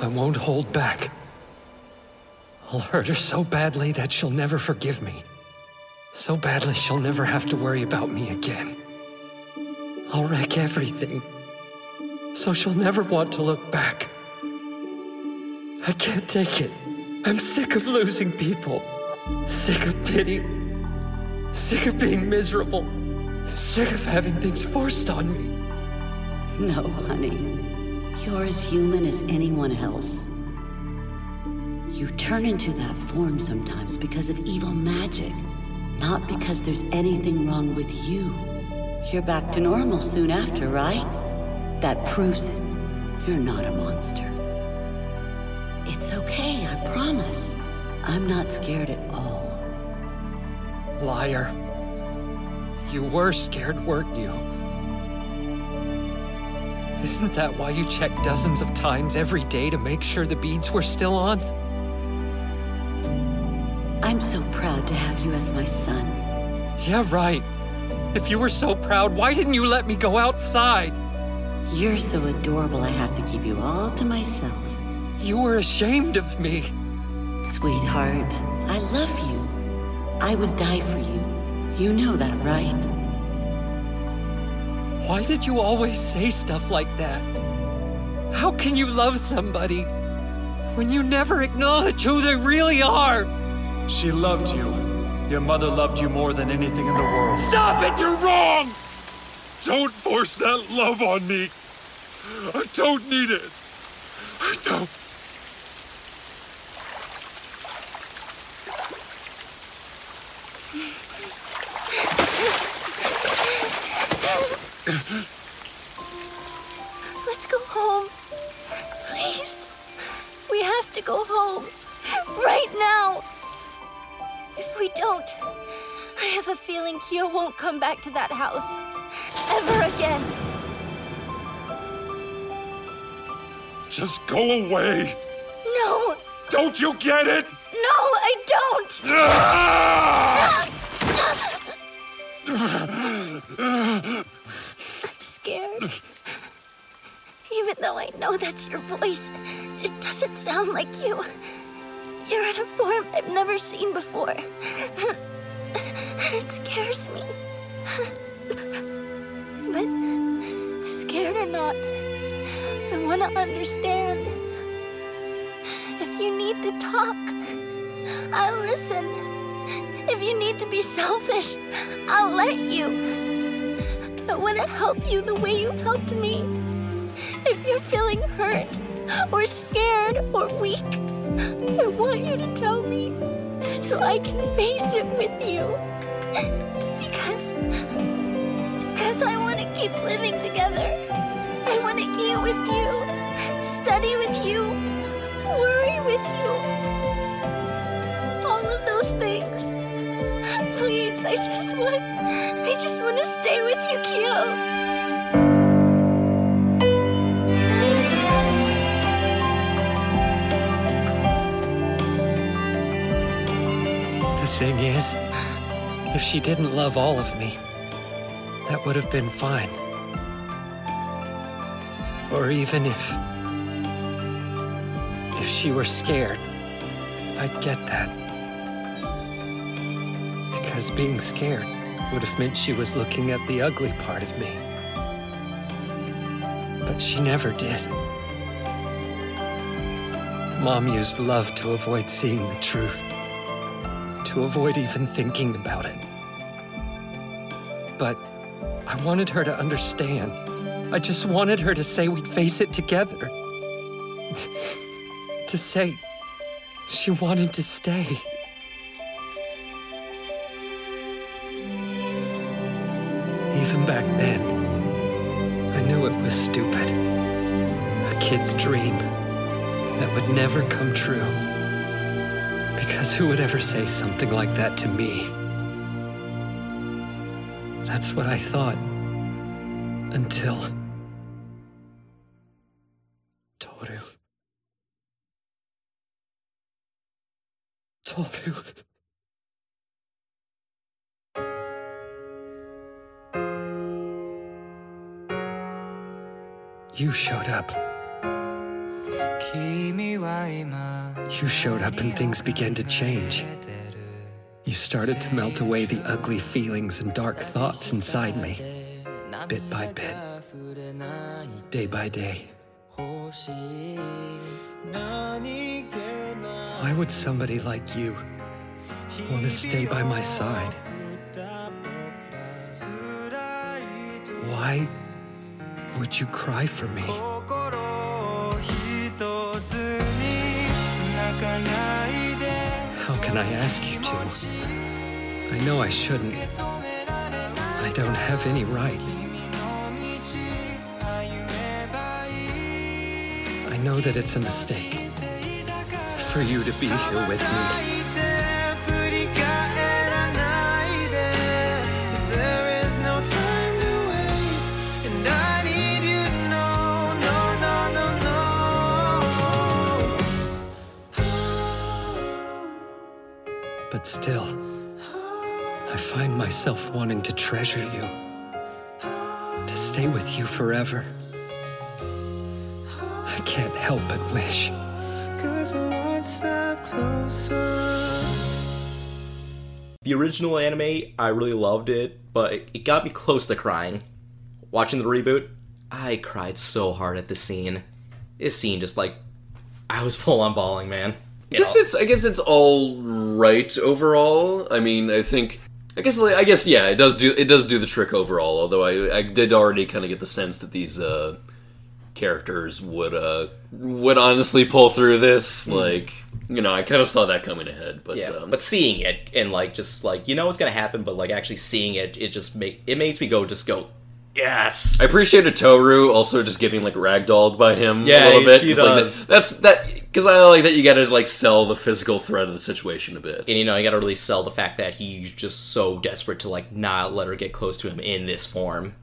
I won't hold back. I'll hurt her so badly that she'll never forgive me. So badly she'll never have to worry about me again. I'll wreck everything. So she'll never want to look back. I can't take it. I'm sick of losing people. Sick of pity. Sick of being miserable. Sick of having things forced on me. No, honey. You're as human as anyone else. You turn into that form sometimes because of evil magic, not because there's anything wrong with you. You're back to normal soon after, right? That proves it. You're not a monster. It's okay, I promise. I'm not scared at all. Liar. You were scared, weren't you? Isn't that why you checked dozens of times every day to make sure the beads were still on? I'm so proud to have you as my son. Yeah, right. If you were so proud, why didn't you let me go outside? You're so adorable, I have to keep you all to myself. You were ashamed of me. Sweetheart, I love you. I would die for you. You know that, right? Why did you always say stuff like that? How can you love somebody when you never acknowledge who they really are? She loved you. Your mother loved you more than anything in the world. Stop it! You're wrong! Don't force that love on me. I don't need it. I don't. Let's go home. Please. We have to go home. Right now. If we don't, I have a feeling Kyo won't come back to that house. Ever again. Just go away. No. Don't you get it? No, I don't. I'm ah! scared. Even though I know that's your voice, it doesn't sound like you. You're in a form I've never seen before. And it scares me. But scared or not, I want to understand. If you need to talk, I'll listen. If you need to be selfish, I'll let you. I want to help you the way you've helped me. If you're feeling hurt or scared or weak, I want you to tell me so I can face it with you. Because. Because I want to keep living together. I want to eat with you, study with you, worry with you. All of those things. Please, I just want. I just want to stay with you, Yukio. The thing is, if she didn't love all of me, that would have been fine. Or even if. If she were scared, I'd get that. Because being scared would have meant she was looking at the ugly part of me. But she never did. Mom used love to avoid seeing the truth, to avoid even thinking about it. But I wanted her to understand. I just wanted her to say we'd face it together. to say she wanted to stay. Back then, I knew it was stupid. A kid's dream that would never come true. Because who would ever say something like that to me? That's what I thought. Until. Toru. Toru. You showed up. You showed up and things began to change. You started to melt away the ugly feelings and dark thoughts inside me, bit by bit, day by day. Why would somebody like you want to stay by my side? Why would you cry for me? How can I ask you to? I know I shouldn't. I don't have any right. I know that it's a mistake for you to be here with me. Still, I find myself wanting to treasure you, to stay with you forever. I can't help but wish. Cause we're one step closer. The original anime, I really loved it, but it, it got me close to crying. Watching the reboot, I cried so hard at this scene. This scene just like I was full on bawling, man. I guess it's I guess it's all right overall. I mean, I think I guess I guess yeah, it does do it does do the trick overall. Although I I did already kind of get the sense that these uh, characters would uh would honestly pull through this. Mm. Like you know, I kind of saw that coming ahead. But yeah, um, but seeing it and like just like you know what's gonna happen, but like actually seeing it, it just make it makes me go just go yes. I appreciated Toru also just getting like ragdolled by him Yeah, a little bit. she 'cause, like, does. that- that's that because I like that you got to like sell the physical threat of the situation a bit. And you know, you gotta really sell the fact that he's just so desperate to like not let her get close to him in this form.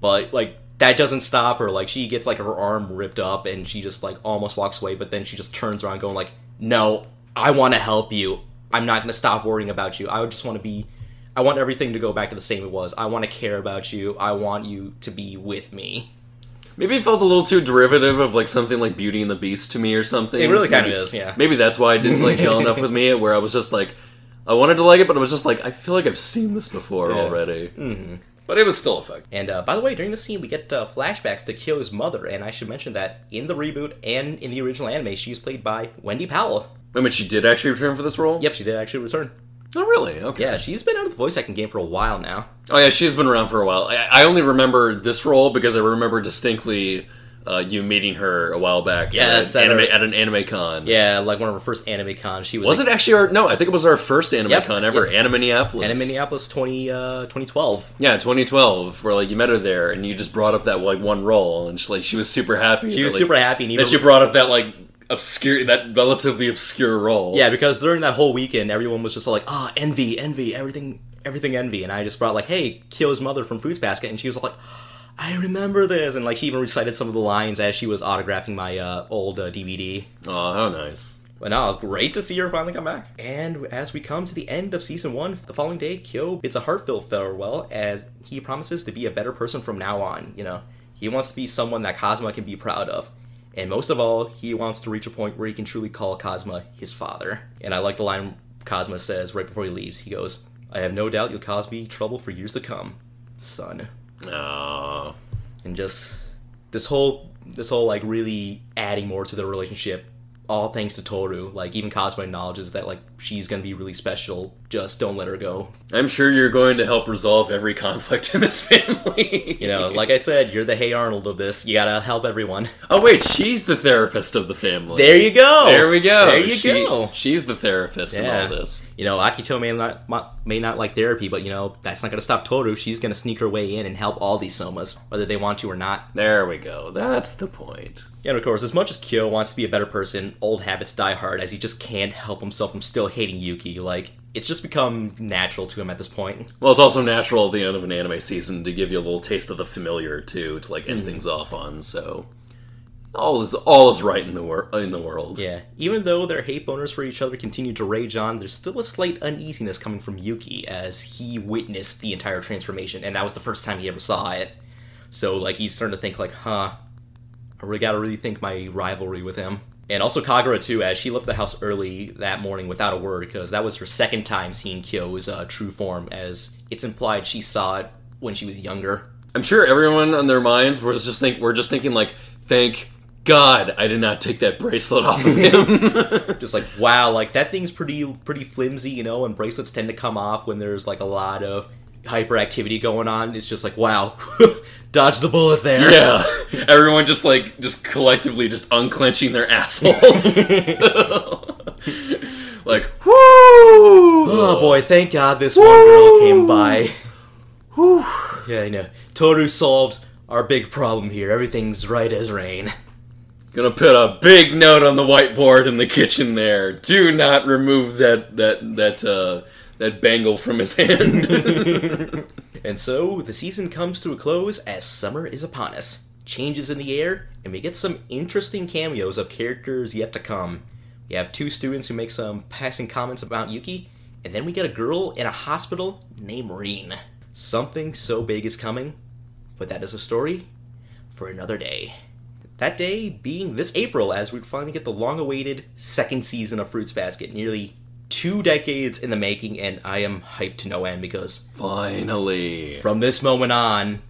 But like that doesn't stop her. Like she gets like her arm ripped up and she just like almost walks away, but then she just turns around going like, No, I wanna help you. I'm not gonna stop worrying about you. I just wanna be I want everything to go back to the same it was. I wanna care about you. I want you to be with me. Maybe it felt a little too derivative of like something like Beauty and the Beast to me or something. It really So kinda maybe- is, yeah. Maybe that's why I didn't like gel enough with me, where I was just like, I wanted to like it, but I was just like, I feel like I've seen this before Yeah. already. Mhm. But it was still effective. And uh, by the way, during the scene, we get uh, flashbacks to Kyo's mother, and I should mention that in the reboot and in the original anime, she's played by Wendy Powell. I mean, she did actually return for this role. Yep, she did actually return. Oh, really? Okay. Yeah, she's been out of the voice acting game for a while now. Oh yeah, she's been around for a while. I, I only remember this role because I remember distinctly uh, you meeting her a while back. Yes, at, at an anime, her- at an anime con. Yeah, like one of her first anime cons. She was Was it actually our? No, I think it was our first anime Yep, con ever. yep. Anime Minneapolis. And in Minneapolis 20, uh, 2012. Yeah, 2012, where like you met her there, and you just brought up that like one role, and she, like she was super happy. She was like- super happy, and And even- she brought up that like obscure, that relatively obscure role. Yeah, because during that whole weekend, everyone was just like, "Ah, envy, envy, everything, everything, envy," and I just brought like, "Hey, Kyo's mother from Fruits Basket," and she was like, "I remember this," and like she even recited some of the lines as she was autographing my uh, old uh, DVD. Oh, how nice! But no, great to see her finally come back. And as we come to the end of season one, the following day, Kyo bids a heartfelt farewell as he promises to be a better person from now on. You know, he wants to be someone that Kazuma can be proud of. And most of all, he wants to reach a point where he can truly call Kazuma his father. And I like the line Kazuma says right before he leaves. He goes, I have no doubt you'll cause me trouble for years to come, son. Aww. And just this whole this whole like really adding more to the relationship all thanks to Toru. Like even Kazuma acknowledges that like she's gonna be really special. Just don't let her go. I'm sure you're going to help resolve every conflict in this family. You know, like I said, you're the Hey Arnold of this. You gotta help everyone. Oh wait, she's the therapist of the family. There you go. There we go. There you She- go. She's the therapist Yeah. in all this. You know, Akito may not may not like therapy, but you know that's not gonna stop Toru. She's gonna sneak her way in and help all these somas, whether they want to or not. There we go. That's the point. And of course, as much as Kyo wants to be a better person, old habits die hard as he just can't help himself from still hating Yuki. Like, it's just become natural to him at this point. Well, it's also natural at the end of an anime season to give you a little taste of the familiar too, to like end Mhm. things off on. So all is all is right in the wor- in the world. Yeah, even though their hate boners for each other continue to rage on, there's still a slight uneasiness coming from Yuki as he witnessed the entire transformation, and that was the first time he ever saw it. So, like, he's starting to think, like, huh, I really gotta really think my rivalry with him. And also Kagura, too, as she left the house early that morning without a word, because that was her second time seeing Kyo's uh, true form, as it's implied she saw it when she was younger. I'm sure everyone on their minds was just think we're just thinking like, thank God I did not take that bracelet off of him. just like wow like that thing's pretty pretty flimsy you know and bracelets tend to come off when there's like a lot of hyperactivity going on. It's just like wow dodge the bullet there. Yeah, everyone just like just collectively just unclenching their assholes. like, whoo! oh boy. Thank god this one girl came by. Whew. yeah i know. Toru solved our big problem here. Everything's right as rain. Gonna put a big note on the whiteboard in the kitchen there. Do not remove that that that uh that bangle from his hand. And so the season comes to a close as summer is upon us. Changes in the air, and we get some interesting cameos of characters yet to come. We have two students who make some passing comments about Yuki, and then we get a girl in a hospital named Rin. Something so big is coming, but that is a story for another day. That day being this April, as we finally get the long awaited second season of Fruits Basket, nearly two decades in the making, and I am hyped to no end because Finally. from this moment on,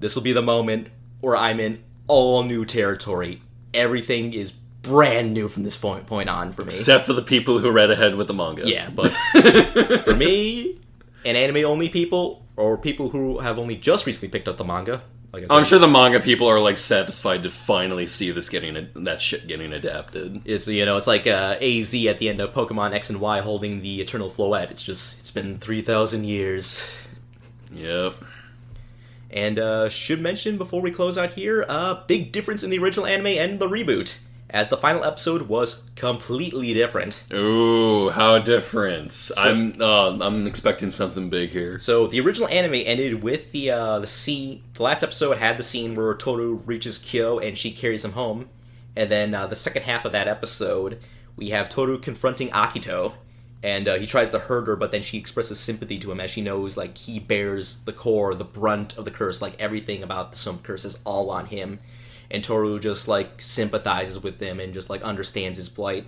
this will be the moment where I'm in all new territory. Everything is brand new from this point point on for me. Except for the people who read ahead with the manga. Yeah, but for me, and anime only people, or people who have only just recently picked up the manga, like I I'm sure the manga people are like satisfied to finally see this getting that shit getting adapted. It's you know it's like uh, AZ at the end of Pokemon X and Y holding the Eternal Floette. It's just it's been three thousand years. Yep. And uh, should mention before we close out here, uh, big difference in the original anime and the reboot, as the final episode was completely different. Ooh, how different! I'm uh, I'm expecting something big here. So the original anime ended with the uh, the scene. The last episode had the scene where Toru reaches Kyo and she carries him home, and then uh, the second half of that episode, we have Toru confronting Akito, and uh, he tries to hurt her, but then she expresses sympathy to him as she knows like he bears the core, the brunt of the curse, like everything about the Soma curse is all on him, and Toru just like sympathizes with him and just like understands his plight,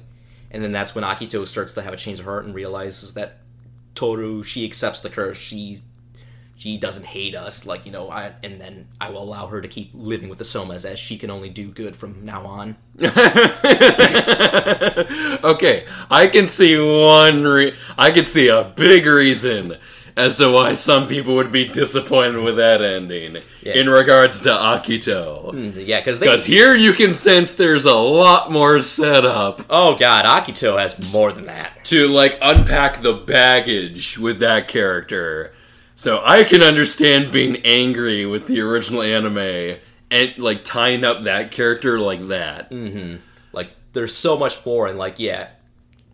and then that's when Akito starts to have a change of heart and realizes that Toru, she accepts the curse. She she doesn't hate us, like you know. I, and then I will allow her to keep living with the Somas as she can only do good from now on. okay, I can see one. Re- I can see a big reason as to why some people would be disappointed with that ending Yeah. in regards to Akito. Hmm, yeah, because. Because here you can sense there's a lot more setup Oh God, Akito has more than that. to like unpack the baggage with that character. So I can understand being angry with the original anime and like tying up that character like that. Mm-hmm. Like there's so much more, and like, yeah,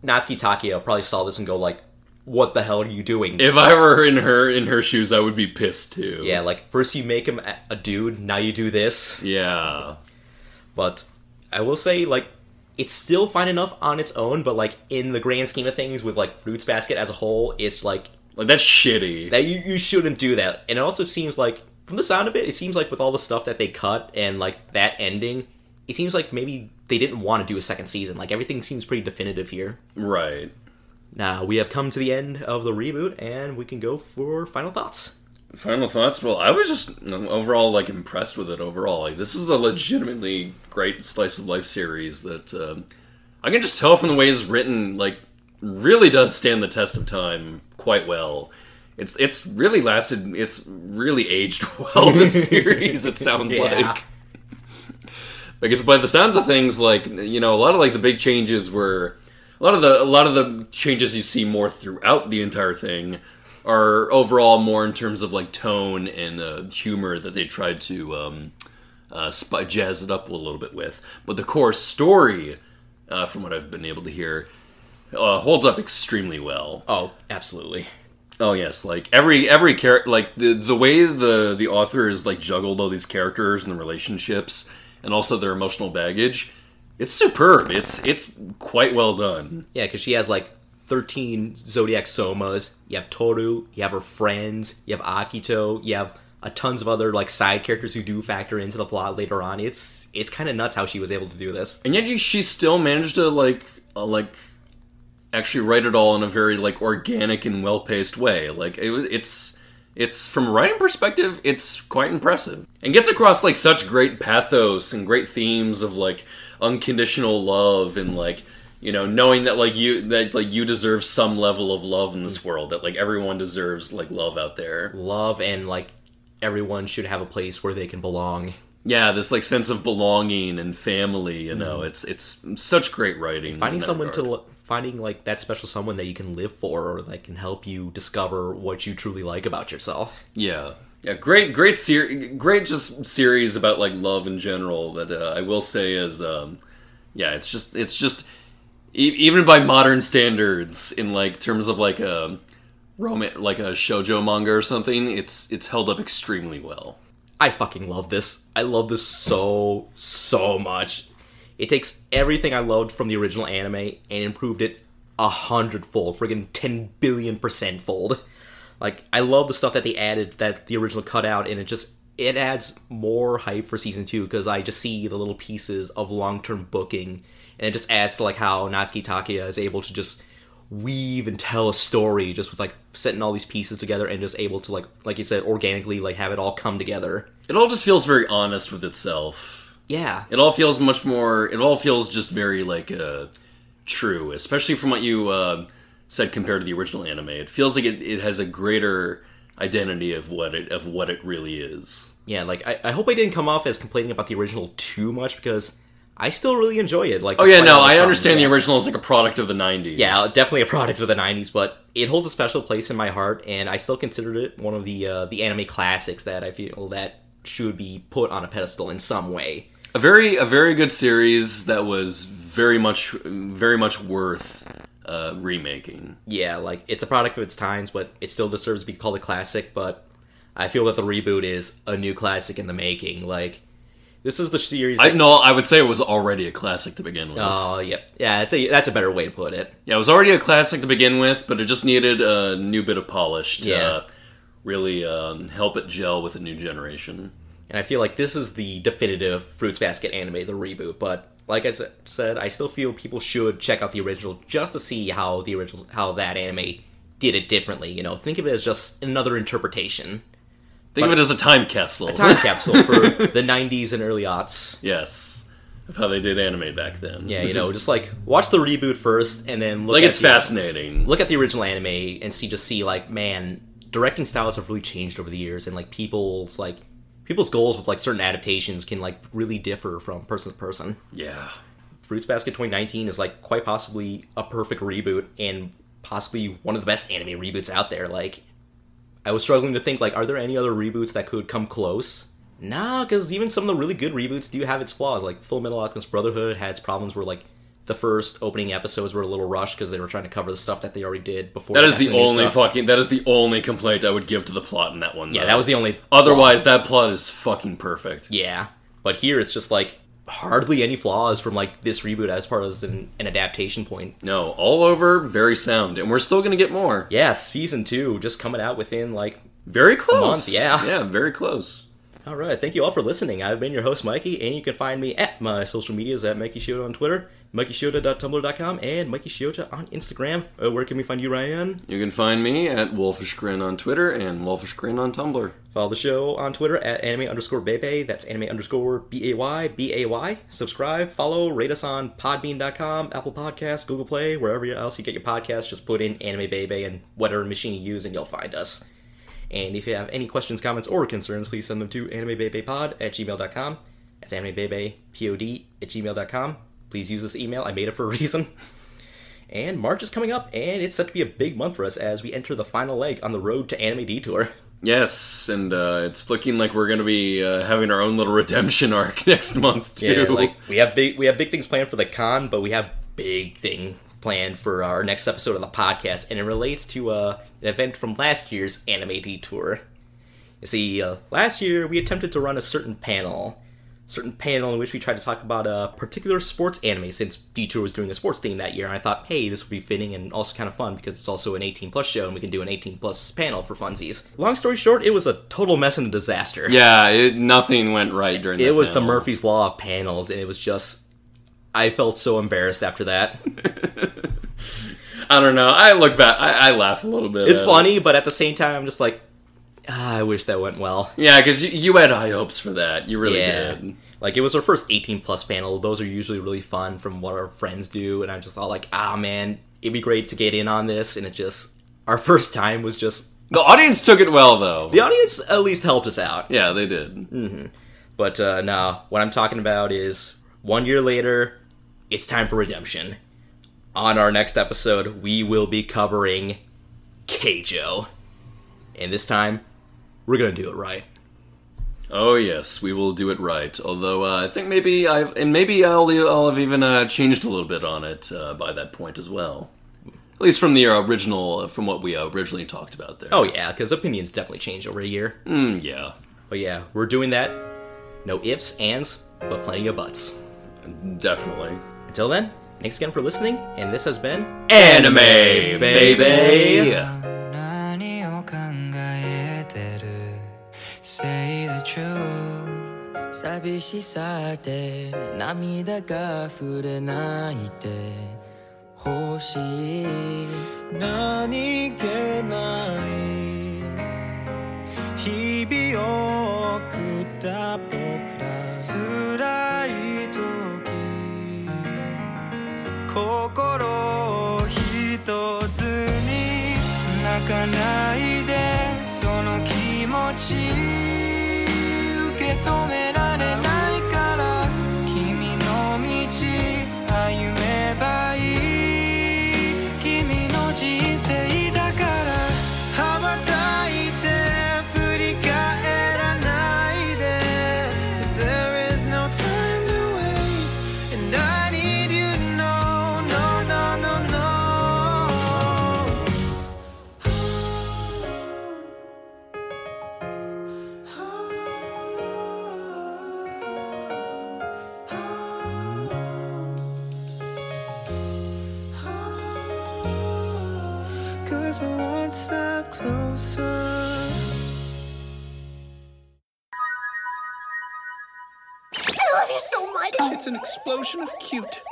Natsuki Takaya probably saw this and go like, "What the hell are you doing?" If I were in her in her shoes, I would be pissed too. yeah, like first you make him a- dude, now you do this. Yeah. But I will say, like, it's still fine enough on its own, but like in the grand scheme of things, with like Fruits Basket as a whole, it's like Like that's shitty. that you, you shouldn't do that. And it also seems like from the sound of it, it seems like with all the stuff that they cut and like that ending, it seems like maybe they didn't want to do a second season. Like everything seems pretty definitive here. Right. Now we have come to the end of the reboot, and we can go for final thoughts. Final thoughts? Well, I was just overall like impressed with it. Overall, like this is a legitimately great slice of life series that um, I can just tell from the way it's written. Like, really does stand the test of time quite well. It's it's really lasted. It's really aged well. This series, it sounds Yeah. like. I guess by the sounds of things, like you know, a lot of like the big changes were a lot of the a lot of the changes you see more throughout the entire thing are overall more in terms of like tone and uh, humor that they tried to um, uh, sp- jazz it up a little bit with. But the core story, uh, from what I've been able to hear, uh, holds up extremely well. Oh, absolutely. Oh yes, like every every character, like the the way the the author has like juggled all these characters and the relationships, and also their emotional baggage. It's superb. It's it's quite well done. Yeah, because she has like 13 Zodiac Somas. You have Toru, you have her friends, you have Akito, you have a tons of other like side characters who do factor into the plot later on. It's it's kind of nuts how she was able to do this. and yet she still managed to like uh, like actually write it all in a very like organic and well paced way. Like it was, it's it's from a writing perspective, it's quite impressive and gets across like such great pathos and great themes of like unconditional love and like you know knowing that like you that like you deserve some level of love in this world that like everyone deserves like love out there Love and like everyone should have a place where they can belong. yeah this like sense of belonging and family you know Mhm. it's it's such great writing Finding someone regard. to finding like that special someone that you can live for or that can help you discover what you truly like about yourself. Yeah, yeah, great, great series, great just series about like love in general. That uh, I will say is, um, yeah, it's just, it's just, e- even by modern standards, in like terms of like a roman, like a shojo manga or something, it's it's held up extremely well. I fucking love this. I love this so so much. It takes everything I loved from the original anime and improved it a hundredfold, friggin' ten billion percent fold. Like I love the stuff that they added that the original cut out, and it just it adds more hype for season two because I just see the little pieces of long term booking, and it just adds to like how Natsuki Takaya is able to just weave and tell a story just with like setting all these pieces together and just able to like like you said organically like have it all come together. It all just feels very honest with itself. Yeah. It all feels much more. It all feels just very like uh, true, especially from what you uh, said compared to the original anime. It feels like it, it has a greater identity of what it of what it really is. Yeah, like I, I hope I didn't come off as complaining about the original too much because I still really enjoy it. Like, Oh yeah, no, I understand the original is like a product of the '90s. Yeah, definitely a product of the '90s, but it holds a special place in my heart, and I still consider it one of the uh, the anime classics that I feel that should be put on a pedestal in some way. a very a very good series that was very much very much worth uh, remaking. Yeah, like it's a product of its times, but it still deserves to be called a classic. But I feel that the reboot is a new classic in the making. Like this is the series. I no, I would say it was already a classic to begin with. Oh, yep, yeah. That's a that's a better way to put it. Yeah, it was already a classic to begin with, but it just needed a new bit of polish to Yeah. uh, really um, help it gel with a new generation. And I feel like this is the definitive Fruits Basket anime, the reboot. But like I said, I still feel people should check out the original just to see how the original, how that anime did it differently. You know, think of it as just another interpretation. Think But- of it as a time capsule. A time capsule for the '90s and early aughts. Yes, of how they did anime back then. Yeah, you know, just like watch the reboot first, and then look Like, at it's the- fascinating. Look at the original anime and see, just see like, man, directing styles have really changed over the years, and like people's like people's goals with like certain adaptations can like really differ from person to person. Yeah. Fruits Basket 2019 is like quite possibly a perfect reboot and possibly one of the best anime reboots out there. Like, I was struggling to think like, are there any other reboots that could come close? Nah, because even some of the really good reboots do have its flaws. Like Full Metal Alchemist Brotherhood had its problems where like the first opening episodes were a little rushed because they were trying to cover the stuff that they already did before. That is the only stuff. fucking. That is the only complaint I would give to the plot in that one. Yeah, though. that was the only Otherwise, that plot is fucking perfect. Yeah, but here it's just like hardly any flaws from like this reboot as far as an, an adaptation point. No, all over, very sound, and we're still gonna get more. Yeah, season two just coming out within like Very close. Yeah, yeah, very close. All right, thank you all for listening. I've been your host Mikey, and you can find me at my social medias at Mikey Shiota on Twitter, MikeyShiota.tumblr.com, and Mikey Shiota on Instagram. Uh, where can we find you, Ryan? You can find me at Wolfish Grin on Twitter and Wolfish Grin on Tumblr. Follow the show on Twitter at anime underscore baybay. That's anime underscore B A Y B A Y. Subscribe, follow, rate us on podbean.com, Apple Podcasts, Google Play, wherever else you get your podcasts. Just put in anime baybay and whatever machine you use, and you'll find us. And if you have any questions, comments, or concerns, please send them to animebaybaypod at gmail.com. That's animebaybaypod at gmail.com. Please use this email. I made it for a reason. And March is coming up, and it's set to be a big month for us as we enter the final leg on the road to Anime Detour. Yes, and uh, it's looking like we're gonna be uh, having our own little redemption arc next month too. Yeah, like we have big we have big things planned for the con, but we have big thing planned for our next episode of the podcast, and it relates to uh, an event from last year's Anime Detour. You see, uh, last year we attempted to run a certain panel, certain panel in which we tried to talk about a particular sports anime since Detour was doing a sports theme that year, and I thought, hey, this would be fitting and also kind of fun because it's also an 18 plus show and we can do an 18 plus panel for funsies. Long story short, it was a total mess and a disaster. yeah, it, nothing went right during. It was the. Murphy's Law of panels, and it was just. I felt so embarrassed after that. I don't know. I look back. I, I laugh a little bit. It's funny, but at the same time, I'm just like, ah, I wish that went well. Yeah, because you, you had high hopes for that. You really Yeah. did. Like it was our first 18 plus panel. Those are usually really fun from what our friends do, and I just thought like, ah, man, it'd be great to get in on this. And it just our first time was just The audience took it well, though. the audience at least helped us out. Yeah, they did. hmm But uh, no, what I'm talking about is one year later, it's time for redemption. On our next episode, we will be covering Keijo. And this time, we're gonna do it right. Oh yes, we will do it right. Although uh, I think maybe I've and maybe I'll I'll have even uh, changed a little bit on it uh, by that point as well. At least from the original, from what we uh, originally talked about there. Oh yeah, because opinions definitely change over a year. Mm, yeah. But yeah, we're doing that. No ifs, ands, but plenty of buts. Definitely. Until then, thanks again for listening, and this has been Anime, baybay. 何寂しさで涙が溢れないで欲しい。何気ない日々を送った僕ら辛い時。心を一つに泣かないでその気持ち。止める It's an explosion of cute.